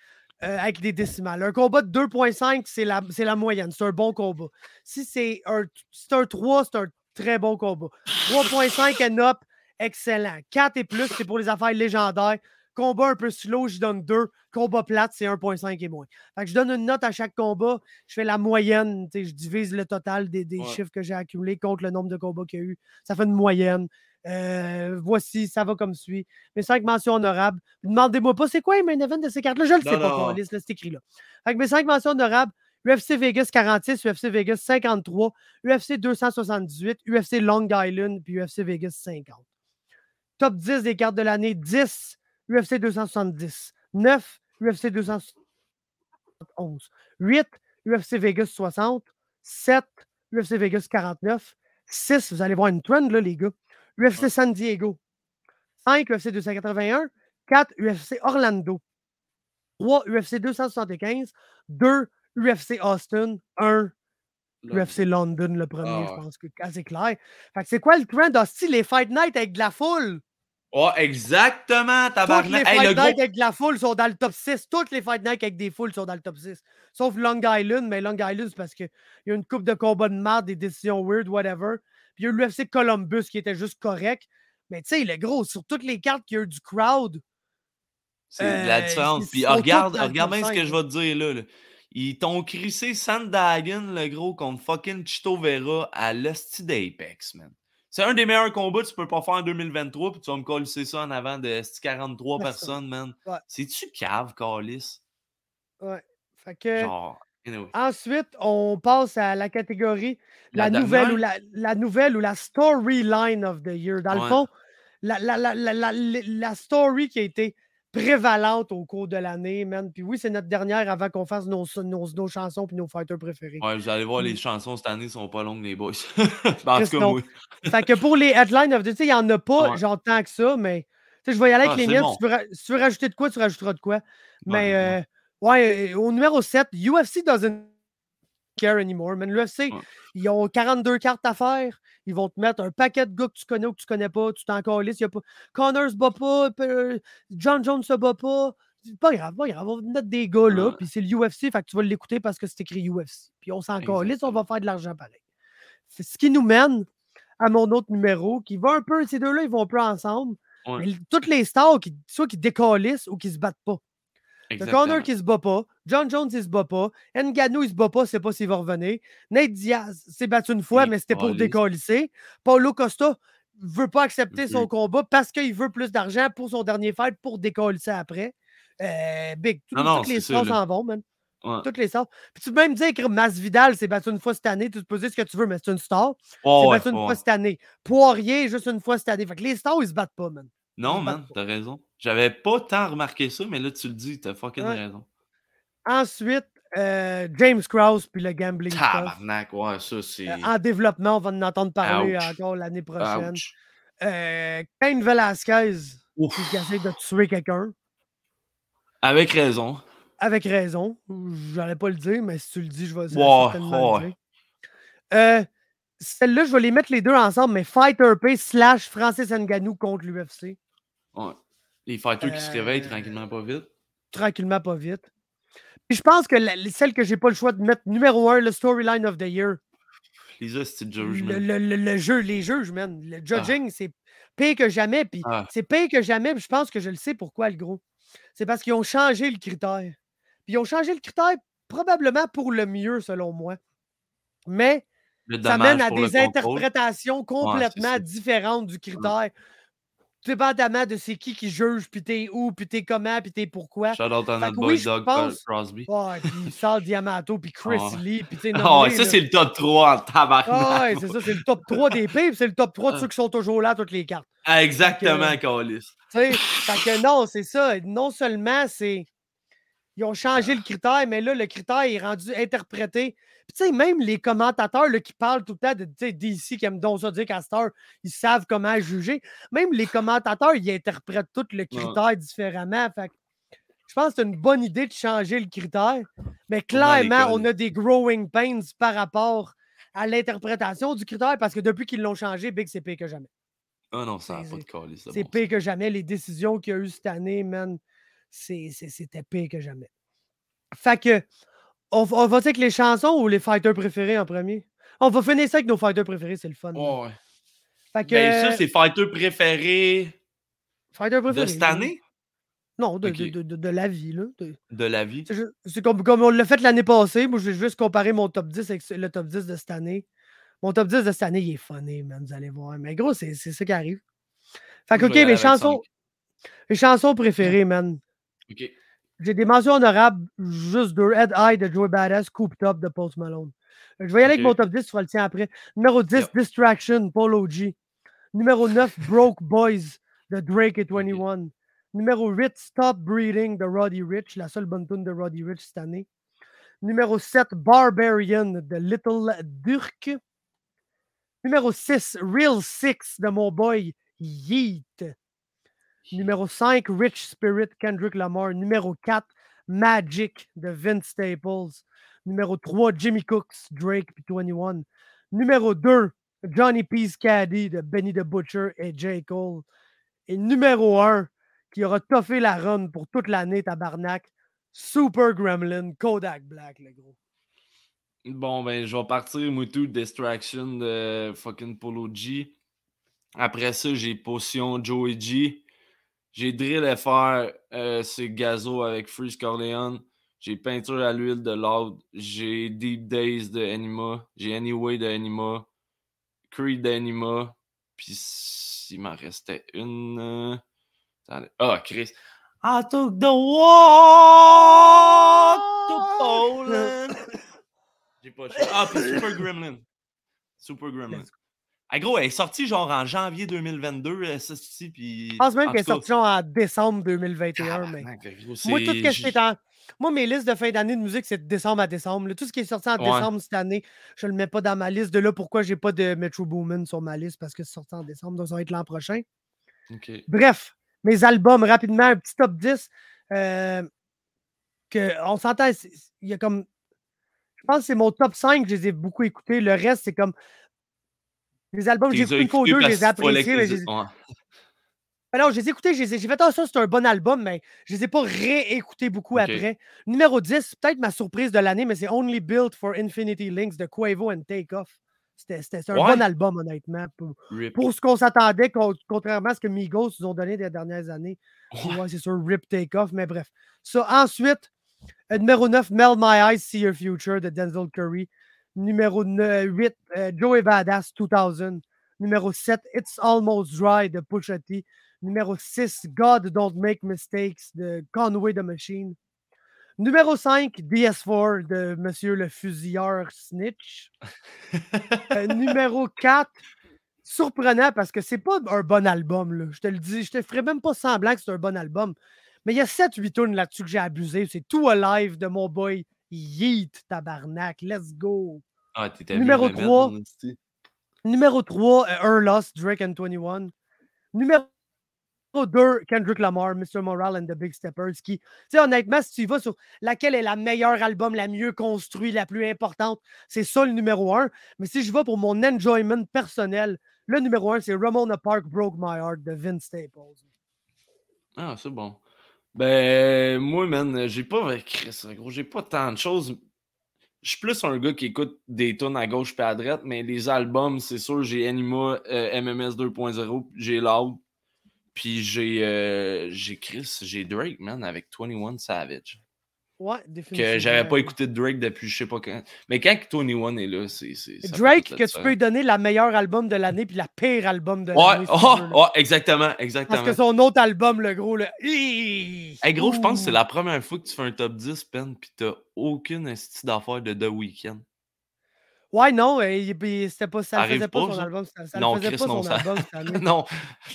euh, avec des décimales. Un combat de 2.5, c'est la, la moyenne. C'est un bon combat. Si c'est un, un 3, c'est un très bon combat. 3.5 and up, excellent. 4 et plus, c'est pour les affaires légendaires. Combat un peu slow, je donne 2. Combat plate, c'est 1.5 et moins. Fait que je donne une note à chaque combat. Je fais la moyenne. Je divise le total des, des Ouais. chiffres que j'ai accumulés contre le nombre de combats qu'il y a eu. Ça fait une moyenne. Euh, voici, ça va comme suit. Mes cinq mentions honorables. Demandez-moi pas c'est quoi les main event de ces cartes-là. Je le Non, sais pas, là, c'est écrit là. Fait que mes cinq mentions honorables. UFC Vegas 46, UFC Vegas 53, UFC 278, UFC Long Island, puis UFC Vegas 50. Top 10 des cartes de l'année, 10 UFC 270, 9 UFC 271, 8 UFC Vegas 60, 7 UFC Vegas 49, 6, vous allez voir une trend là, les gars, UFC San Diego, 5 UFC 281, 4 UFC Orlando, 3 UFC 275, 2 UFC Austin, 1 UFC London, le premier, Ah je ouais. pense que c'est clair. Fait que c'est quoi le trend hostie, les Fight Night avec de la foule? Oh, exactement, Toutes les. Hey, Fight le Night avec de la foule sont dans le top 6. Toutes les Fight Night avec des foules sont dans le top 6. Sauf Long Island, mais Long Island, c'est parce qu'il y a une coupe de combats de merde, des décisions weird, whatever. Puis il y a eu l'UFC Columbus qui était juste correct. Mais tu sais, le gros, sur toutes les cartes qu'il y a eu du crowd, C'est la Euh, différence. Puis regarde, regarde bien ce que je vais te dire là. là. Ils t'ont crissé Sandagan, le gros, contre fucking Chito Vera à l'hostie d'Apex, man. C'est un des meilleurs combats que tu peux pas faire en 2023, puis tu vas me coller ça en avant de esti 43 Personne. personnes, man. Ouais. C'est-tu cave, Calis? Ouais. Fait que, Genre, anyway. ensuite, on passe à la catégorie la, La nouvelle ou la, la nouvelle ou la storyline of the year. Dans le fond, la, la, la, la, la, la- la story qui a été prévalente au cours de l'année, man. Puis oui, c'est notre dernière avant qu'on fasse nos, nos, nos chansons puis nos fighters préférés. Ouais, allez voir, les Mm. chansons cette année sont pas longues, les boys. Cas, non. moi. Fait que pour les headlines tu sais, il n'y en a pas, Ouais. genre tant que ça, mais tu sais, je vais y aller avec Ah, les miennes. bon. Si, tu veux, ra- si tu veux rajouter de quoi, tu rajouteras de quoi. Mais Ouais, euh, ouais, au numéro 7, UFC doesn't care anymore. Man, l'UFC, Ouais. ils ont 42 cartes à faire. Ils vont te mettre un paquet de gars que tu connais ou que tu connais pas. Tu t'en calisses, il y a pas. Connor se bat pas. John Jones se bat pas. C'est pas grave, pas grave. On va mettre des gars là. Ouais. Puis c'est l'UFC, fait que tu vas l'écouter parce que c'est écrit UFC. Puis on s'en calisse, on va faire de l'argent pareil. C'est ce qui nous mène à mon autre numéro qui va un peu, ces deux-là, ils vont un peu ensemble. Ouais. Mais toutes les stars, qui, soit qui décalissent ou qui se battent pas. Exactement. Connor qui se bat pas. John Jones, il se bat pas. Ngannou, il se bat pas, c'est pas s'il va revenir. Nate Diaz s'est battu une fois, mais c'était pour calisse. décalisser. Paulo Costa veut pas accepter son combat parce qu'il veut plus d'argent pour son dernier fight pour décalisser après. Euh, big. Tout- Non, non, toutes les c'est stars s'en vont, man. Ouais. Toutes les stars. Puis tu peux même dire que Masvidal s'est battu une fois cette année. Tu peux dire ce que tu veux, mais c'est une star. S'est ouais, battu une ouais. fois cette année. Poirier, juste une fois cette année. Fait que les stars, ils se battent pas, man. Non, man, t'as raison. J'avais pas tant remarqué ça, mais là, tu le dis, t'as fucking Ouais. raison. Ensuite, euh, James Krause puis le gambling. Tabarnak, ouais, ça, c'est. Euh, en développement, on va en entendre parler Ouch. encore l'année prochaine. Euh, Cain Velasquez Ouf. qui essaie de tuer quelqu'un. Avec raison. Avec raison. J'allais pas le dire, mais si tu le dis, je vais Ouais, certainement ouais. le dire. Celle-là, je vais les mettre les deux ensemble, mais Fighter Pay slash Francis Ngannou contre l'UFC. Ouais. Les fighters qui se réveillent Euh, tranquillement pas vite. Tranquillement, pas vite. Puis je pense que la- celle que j'ai pas le choix de mettre numéro un, le storyline of the year. Les hosties de Le, le- le- le jeu, les juges, man. Le judging, c'est pire que jamais. Puis Ah. c'est pire que jamais. Puis je pense que je le sais pourquoi, le gros. C'est parce qu'ils ont changé le critère. Puis ils ont changé le critère probablement pour le mieux, selon moi. Mais ça mène à des interprétations complètement différentes du critère. Dépendamment de c'est qui qui juge, puis t'es où, puis t'es comment, puis t'es pourquoi. Shout out à notre boy oui, Doug pense- Crosby. Ouais, puis Sal Diamato, puis Chris. Lee, puis tu sais, Ah nommé, ça, c'est le top 3 en tabarnak. Ouais, c'est ça, c'est le top 3 des pires, c'est le top 3 de ceux qui sont toujours là toutes les cartes. Exactement, Calis. Tu sais, que non, c'est ça. Non seulement c'est. Ils ont changé le critère, mais là, le critère est rendu interprété. Puis, tu sais, même les commentateurs là, qui parlent tout le temps de tu sais, DC, qui aiment donc ça dire qu'à cette heure, ils savent comment juger. Même les commentateurs, ils interprètent tout le critère différemment. Fait que je pense que c'est une bonne idée de changer le critère. Mais clairement, on a des growing pains par rapport à l'interprétation du critère parce que depuis qu'ils l'ont changé, Big, c'est pire que jamais. Ah non, ça n'a C'est- pas de Calis. C'est pire que jamais. Les décisions qu'il y a eu cette année, man, c'était pire que jamais. Fait que, on, va- on va avec les chansons ou les fighters préférés en premier? On va finir ça avec nos fighters préférés, c'est le fun. man. Ouais. Fait que, Ben, ça, c'est fighter préféré fighter de préféré, cette là. année? Non, de, de, de- de- de la vie. Là. de- de la vie. C'est comme, comme on l'a fait l'année passée. Moi, je vais juste comparer mon top 10 avec le top 10 de cette année. Mon top 10 de cette année, il est funny, man, vous allez voir. Mais gros, c'est ça qui arrive. Fait que, OK, mes chansons, mes chansons préférées, man. Ok. J'ai des mentions honorables, juste deux. Head High de Joey Badass, Coupe Top de Post Malone. Je vais y aller avec mon top 10, tu feras le tien après. Numéro 10, Yep. Distraction, Polo G. Numéro 9, Broke Boys de Drake et 21. Numéro 8, Stop Breeding de Roddy Rich, la seule bonne tune de Roddy Rich cette année. Numéro 7, Barbarian de Little Durk. Numéro 6, Real Six de mon boy Yeet. Numéro 5, Rich Spirit, Kendrick Lamar. Numéro 4, Magic de Vince Staples. Numéro 3, Jimmy Cooks, Drake puis 21. Numéro 2, Johnny Peace Caddy de Benny the Butcher et J. Cole. Et numéro 1, qui aura toffé la run pour toute l'année, tabarnak, Super Gremlin, Kodak Black, le gros. Bon, ben, je vais partir, moi, tout, Distraction de fucking Polo G. Après ça, j'ai Potion Joey G. J'ai Drill FR, euh, c'est Gazo avec Freeze Corleone. J'ai Peinture à l'huile de Loud. J'ai Deep Days de Anima. J'ai Anyway de Anima. Creed d'Anima. Puis il m'en restait une. euh. Ah, Chris. I took the walk to Poland. J'ai pas le choix. Ah, puis Super Gremlin. Super Gremlin. Ah, gros, elle est sortie genre en janvier 2022, euh, ça, ceci, puis... Je pense même qu'elle est sortie genre en décembre 2021. Mais... tabarnak, gros, Moi, tout c'est- ce que je en... Moi, mes listes de fin d'année de musique, c'est de décembre à décembre. là. Tout ce qui est sorti en Ouais. décembre cette année, je le mets pas dans ma liste. De là, pourquoi j'ai pas de Metro Boomin sur ma liste, parce que c'est sorti en décembre, donc ça va être l'an prochain. Bref, mes albums, rapidement, un petit top 10. euh, que on s'entend, il y a comme. Je pense que c'est mon top 5, je les ai beaucoup écoutés. Le reste, c'est comme. Les albums, j'ai écouté une fois deux, je les ai appréciés. mais je les- Ouais. Non, je les ai écoutés, j'ai fait ah, ça, c'est un bon album, mais je les ai pas réécoutés beaucoup après. Numéro 10, peut-être ma surprise de l'année, mais c'est Only Built for Infinity Links de Quavo and Takeoff. C'était un Ouais? bon album, honnêtement. Pour, ce qu'on s'attendait, con- contrairement à ce que Migos nous ont donné des dernières années. Ouais. Ouais, c'est sûr, Rip Takeoff, mais bref. Ça, ensuite, euh, numéro 9, Melt My Eyes, See Your Future de Denzel Curry. Numéro 8, Joey Badass 2000. Numéro 7, It's Almost Dry de Pusha T. Numéro 6, God Don't Make Mistakes de Conway the Machine. Numéro 5, DS4 de Monsieur le Fusilleur Snitch. Euh, numéro 4, surprenant parce que c'est pas un bon album. Là. Je te le dis, je te ferai même pas semblant que c'est un bon album. Mais il y a 7-8 tunes là-dessus que j'ai abusé. C'est tout alive de mon boy Yeet, tabarnak. Let's go. Ah, t'étais Numéro venu le mettre, trois. mon esti. Numéro 3, euh, Lost, Drake and 21. Numéro 2, Kendrick Lamar, Mr. Moral and the Big Steppers. Qui, tu sais, honnêtement, si tu vas sur laquelle est la meilleure album, la mieux construite, la plus importante, c'est ça le numéro 1. Mais si je vais pour mon enjoyment personnel, le numéro 1, c'est Ramona Park Broke My Heart de Vince Staples. Ah, c'est bon. Ben, moi, man, j'ai pas. Chris, gros, j'ai pas tant de choses. Je suis plus un gars qui écoute des tunes à gauche et à droite, mais les albums, c'est sûr, j'ai Anima, euh, MMS 2.0, j'ai Loud, puis j'ai euh, j'ai Chris, j'ai Drake, man, avec 21 Savage. Ouais, définitivement. Que j'avais pas écouté de Drake depuis je sais pas quand. Mais quand 21 est là, c'est. Drake, que tu peux lui donner la meilleure album de l'année puis la pire album de Ouais, l'année. si tu oh, oh, exactement, exactement. Parce que son autre album, le gros, le. Hey gros, je pense que c'est la première fois que tu fais un top 10, Pen, pis t'as aucune esti d'affaires de The Weeknd. Ouais, non, euh, il- il- c'était pas, ça le faisait pas, pas, son album. Ça, ça Non, faisait Chris, pas non, son ça- album cette année. non,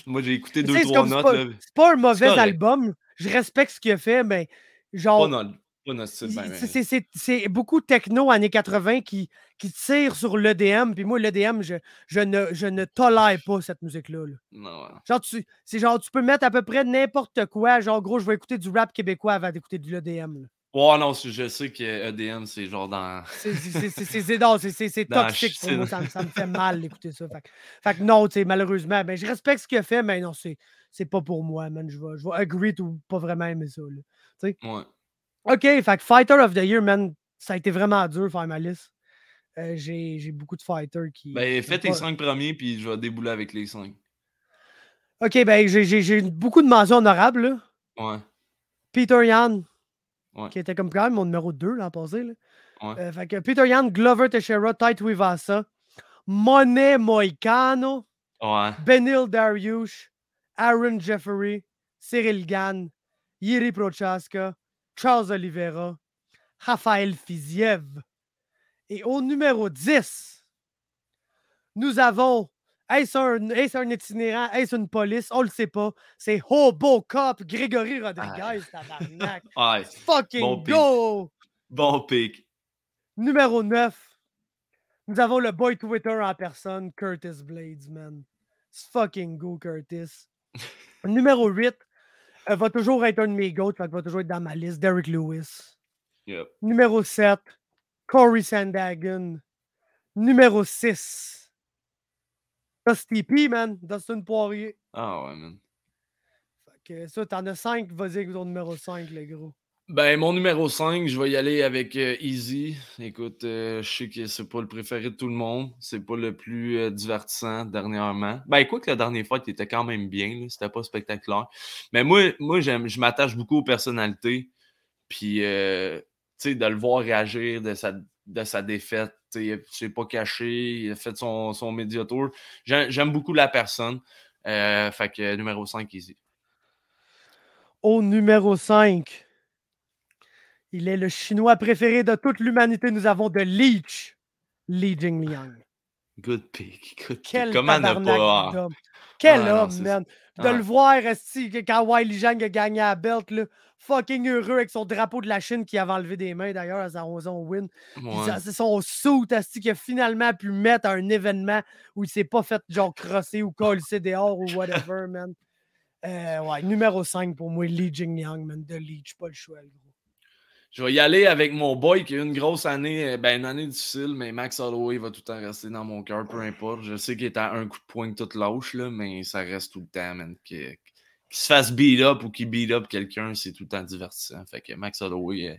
moi j'ai écouté deux, trois c'est notes, pas, c'est pas un mauvais album. Je respecte ce qu'il a fait, mais genre. Pas ben, ben. c'est- beaucoup techno années 80 qui, qui tire sur l'EDM. Puis moi, l'EDM, je, je, ne, je ne tolère pas cette musique-là. là. Genre, tu, c'est genre, tu peux mettre à peu près n'importe quoi. Genre, gros, je vais écouter du rap québécois avant d'écouter de l'EDM. Ouais, non, je sais que EDM, c'est genre dans. C'est- toxique pour moi. Ça, me- ça me fait mal d'écouter ça. Fait, que- fait que non, tu malheureusement, ben, je respecte ce qu'il a fait, mais non, c'est c'est pas pour moi, man. Je vais, je vais agree ou pas vraiment aimer ça. là. Ouais. OK, fait que Fighter of the Year, man, ça a été vraiment dur faire ma liste. Euh, J'ai beaucoup de fighters qui. Ben, fais tes pas- 5 premiers, puis je vais débouler avec les 5. OK, ben, j'ai- beaucoup de mentions honorables. là. Ouais. Peter Yan, Ouais. qui était comme quand même mon numéro 2 l'an passé. Là. Ouais. Euh, fait que Peter Yan, Glover Teixeira, Tite Wivasa, Monet Moicano, Ouais. Benil Dariush, Aaron Jeffery, Cyril Gann, Yiri Prochaska, Charles Oliveira, Raphaël Fiziev. Et au numéro 10, nous avons. Est-ce un, est un itinérant? Est-ce une police? On le sait pas. C'est Hobo Cop Grégory Rodriguez, tabarnak. Ouais. Fucking Bon pic. go! Bon pic. Numéro 9, nous avons le boy Twitter en personne, Curtis Blades, man. It's fucking go, Curtis. Numéro 8, euh, va toujours être un de mes goats, va toujours être dans ma liste, Derek Lewis. Yep. Numéro 7, Corey Sandagon. Numéro 6, Dusty P, man. Dustin Poirier. Ah ouais, man. Fait que ça, t'en as 5, vas-y avec ton numéro 5, le gros. Ben, mon numéro 5, je vais y aller avec euh, Easy. Écoute, euh, je sais que c'est pas le préféré de tout le monde. C'est pas le plus euh, divertissant dernièrement. Ben, écoute, la dernière fois, il était quand même bien. C'était pas spectaculaire. Mais moi, moi j'aime, je m'attache beaucoup aux personnalités. Puis, tu sais, de le voir réagir de sa, de sa défaite. Il s'est pas caché. Il a fait son, son média tour. J'aime, beaucoup la personne. Fait que numéro 5, Easy. Au numéro 5, il est le chinois préféré de toute l'humanité. Nous avons de Leech, Li Jingliang. Good pick. Good pick. Quel Comment ne tabarnak pas. d'homme. Quel Ah, homme, man. De Ouais. le voir, esti, quand Wiley Zhang a gagné la belt, là, fucking heureux avec son drapeau de la Chine qui avait enlevé des mains d'ailleurs à son, win. Ouais. C'est son suit esti, qu'il a finalement pu mettre à un événement où il s'est pas fait genre crosser ou coller dehors ou whatever, man. Euh, ouais, numéro 5 pour moi, Li Jingliang, man, de Leech, pas le choix, gros. Je vais y aller avec mon boy qui a eu une grosse année, euh, ben une année difficile, mais Max Holloway va tout le temps rester dans mon cœur, peu importe. Je sais qu'il est à un coup de poing toute lâche, là, mais ça reste tout le temps. Qu'il se fasse beat up ou qu'il beat up quelqu'un, c'est tout le temps divertissant. Fait que Max Holloway, euh,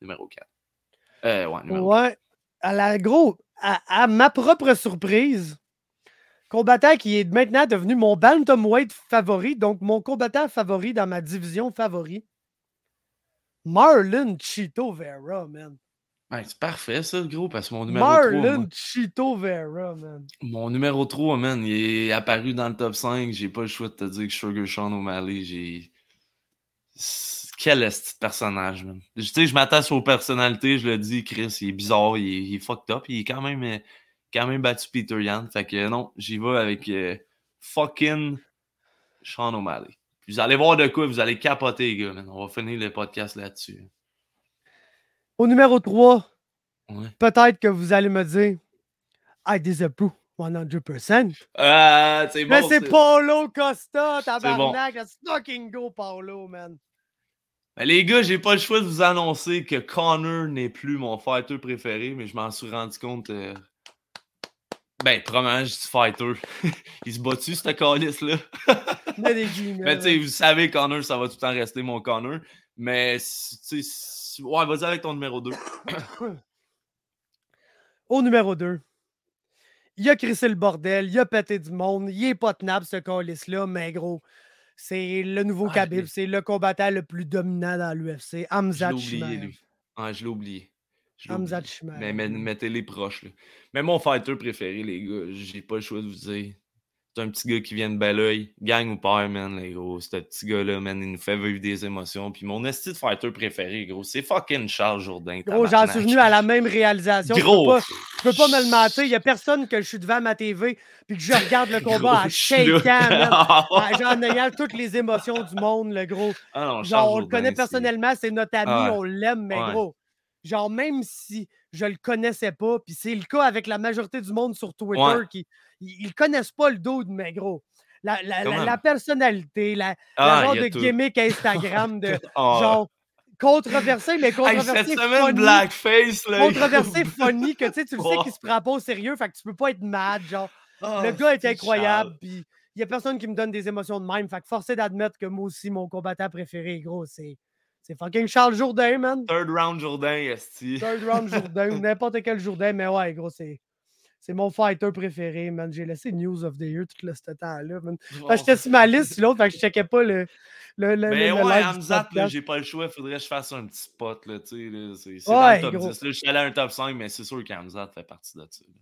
numéro 4. Euh, ouais, numéro Ouais, à la gros, à, à ma propre surprise, combattant qui est maintenant devenu mon bantamweight favori, donc mon combattant favori dans ma division favori, Marlon Chito Vera, man. Ouais, c'est parfait, ça, gros, parce que mon numéro 3, Marlon Chito Vera, man. mon numéro 3, man, il est apparu dans le top 5. J'ai pas le choix de te dire que Sugar Sean O'Malley, j'ai. Quel est ce personnage, man? Tu sais, je m'attache aux personnalités, je le dis, Chris, il est bizarre, il est, il est fucked up, il est quand même, quand même battu Peter Yan. Fait que non, j'y vais avec euh, fucking Sean O'Malley. Vous allez voir de quoi, vous allez capoter, les gars, man. On va finir le podcast là-dessus. Au numéro 3, Ouais. peut-être que vous allez me dire I disapprove 100%. Ah, c'est Mais bon. c'est Paulo Costa, bon. tabarnak. Let's fucking go, Paulo, man. Ben, les gars, j'ai pas le choix de vous annoncer que Connor n'est plus mon fighter préféré, mais je m'en suis rendu compte. euh, Ben, probablement, je dis fighter. Il se bat-tu, ce calice-là? Mais tu sais, vous savez, Connor, ça va tout le temps rester mon Connor. Mais, tu sais, ouais, vas-y avec ton numéro 2. Au numéro 2, il a crissé le bordel, il a pété du monde, il est pas tenable ce calice-là, mais gros, c'est le nouveau Ah, Khabib, c'est le combattant le plus dominant dans l'UFC, Je l'ai Hamzat oublié, Chimaev. lui. Ouais, je l'ai oublié. Je Hamzat. Chimaev. Mais, mais mettez-les proches. Là. Mais mon fighter préféré, les gars, j'ai pas le choix de vous dire. C'est un petit gars qui vient de bel oeil. Gang ou père, man, les gros. Ce petit gars-là, man, il nous fait vivre des émotions. Puis mon esti de fighter préféré, gros, c'est fucking Charles Jourdain. Gros, j'en suis venu à la même réalisation. Je Gros. peux pas, je peux pas me le mentir. Il y a personne que je suis devant ma TV puis que je regarde le combat Gros, à je shakeant, man, Ah, ayant toutes les émotions du monde, le gros. ah non, Genre, on le connaît personnellement, c'est notre ami, Ah ouais. on l'aime, mais Ouais. gros. Genre, même si je le connaissais pas, puis c'est le cas avec la majorité du monde sur Twitter Ouais. qui ils, ils connaissent pas le dude, mais gros. La, la- la- Comment? la personnalité, la, Ah, genre de tout. gimmick Instagram de Ah. genre controversé, mais Hey, controversé cette semaine, funny, Blackface, là. controversé funny, que tu sais, tu le sais qu'il se prend pas au sérieux, fait que tu peux pas être mad, genre. Ah, Le gars est incroyable, puis il y a personne qui me donne des émotions de même. Fait que forcé d'admettre que moi aussi, mon combattant préféré, gros, c'est c'est fucking Charles Jourdain, man. Third round Jourdain, esti. Third round Jourdain, ou n'importe quel Jourdain, mais ouais, gros, c'est. C'est mon fighter préféré, man. J'ai laissé News of the Year tout le, ce temps-là, man. Que J'étais sur ma liste, l'autre, fait que je checkais pas le. le, le Mais le- ouais, Hamzat, j'ai pas le choix. Faudrait que je fasse un petit spot, là, tu sais. C'est c'est Ouais, dans le top gros. 10. Là, je suis allé à un top 5, mais c'est sûr qu'Hamzat fait partie de ça. là.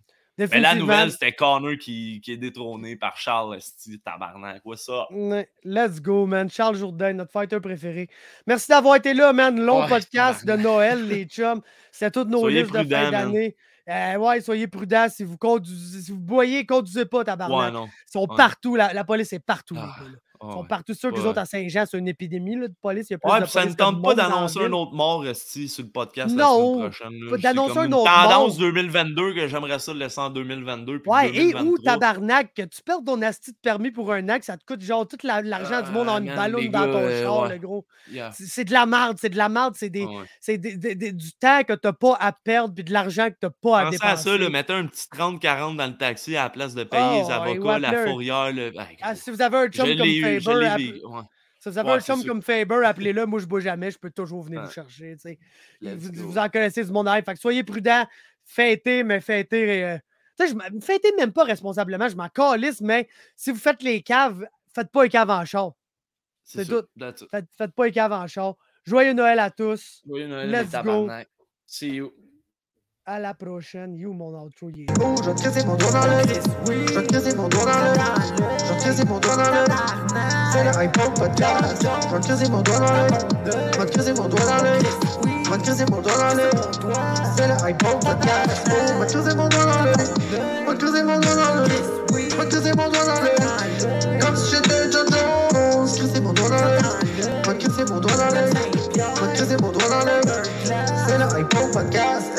Mais la nouvelle, c'était Connor qui, qui est détrôné par Charles Esti, tabarnak. What's up? Ouais, Let's go, man. Charles Jourdain, notre fighter préféré. Merci d'avoir été là, man. Long Ouais, podcast de. Noël, les chums. C'est toutes nos Soyez listes de fin d'année. Euh, ouais, soyez prudents. Si vous conduisez, si vous boyez, conduisez pas, tabarnak. Ils sont ouais. partout. La, la police est partout. les gars, là. Ah, Ils sont ouais. partout. sûr que les autres à Saint-Jean, c'est une épidémie là, de police. Il y a plus Ouais, de puis ça ne tente pas d'annoncer un autre mort, Esti, sur le podcast Non, la semaine prochaine. d'annoncer un une autre tendance mort. 2022 que j'aimerais ça le laisser en 2022. puis Ouais, et où, 2023. tabarnak, que tu perds ton asti de permis pour un que ça te coûte genre tout la- l'argent du monde en Ah, une man, ballonne les dans ton euh, char, ouais. le gros. Yeah. C'est de la merde, c'est de la merde, c'est des, Ah ouais. c'est des- des- des- du temps que t'as pas à perdre puis de l'argent que t'as pas à Pensez dépenser. à ça, là, mettez un petit 30-40 dans le taxi à la place de payer Ah, les ouais, avocats, la fourrière. Le... Ah, si vous avez un chum comme Faber, l'ai appelez- vu. Ouais. Ça, ça fait Ouais, un chum comme Faber, appelez-le. Moi, je bois jamais. Je peux toujours venir Ouais. vous chercher. tu sais. Let's Vous, vous en connaissez du monde. Fait que soyez prudents. Fêtez, mais fêtez. euh, je fêtez même pas responsablement. Je m'en calisse, mais si vous faites les caves, faites pas les caves en char. c'est tout. Faites, faites pas les caves en char. Joyeux Noël à tous. Joyeux Noël, Let's go. See you. À la prochaine. You, mon outro, est Oh, je te mon doigt dans le Je vais te mon doigt dans le Je te mon doigt dans le C'est le iPod podcast Je te mon doigt dans le Je te mon doigt dans le Je te mon doigt dans le C'est le iPod podcast Oh, je te mon doigt dans le Je te mon doigt dans le Je te mon doigt dans le Comme si j'étais John Jones Je te mon doigt dans le Je te mon doigt dans le Je te mon doigt dans le C'est le iPod podcast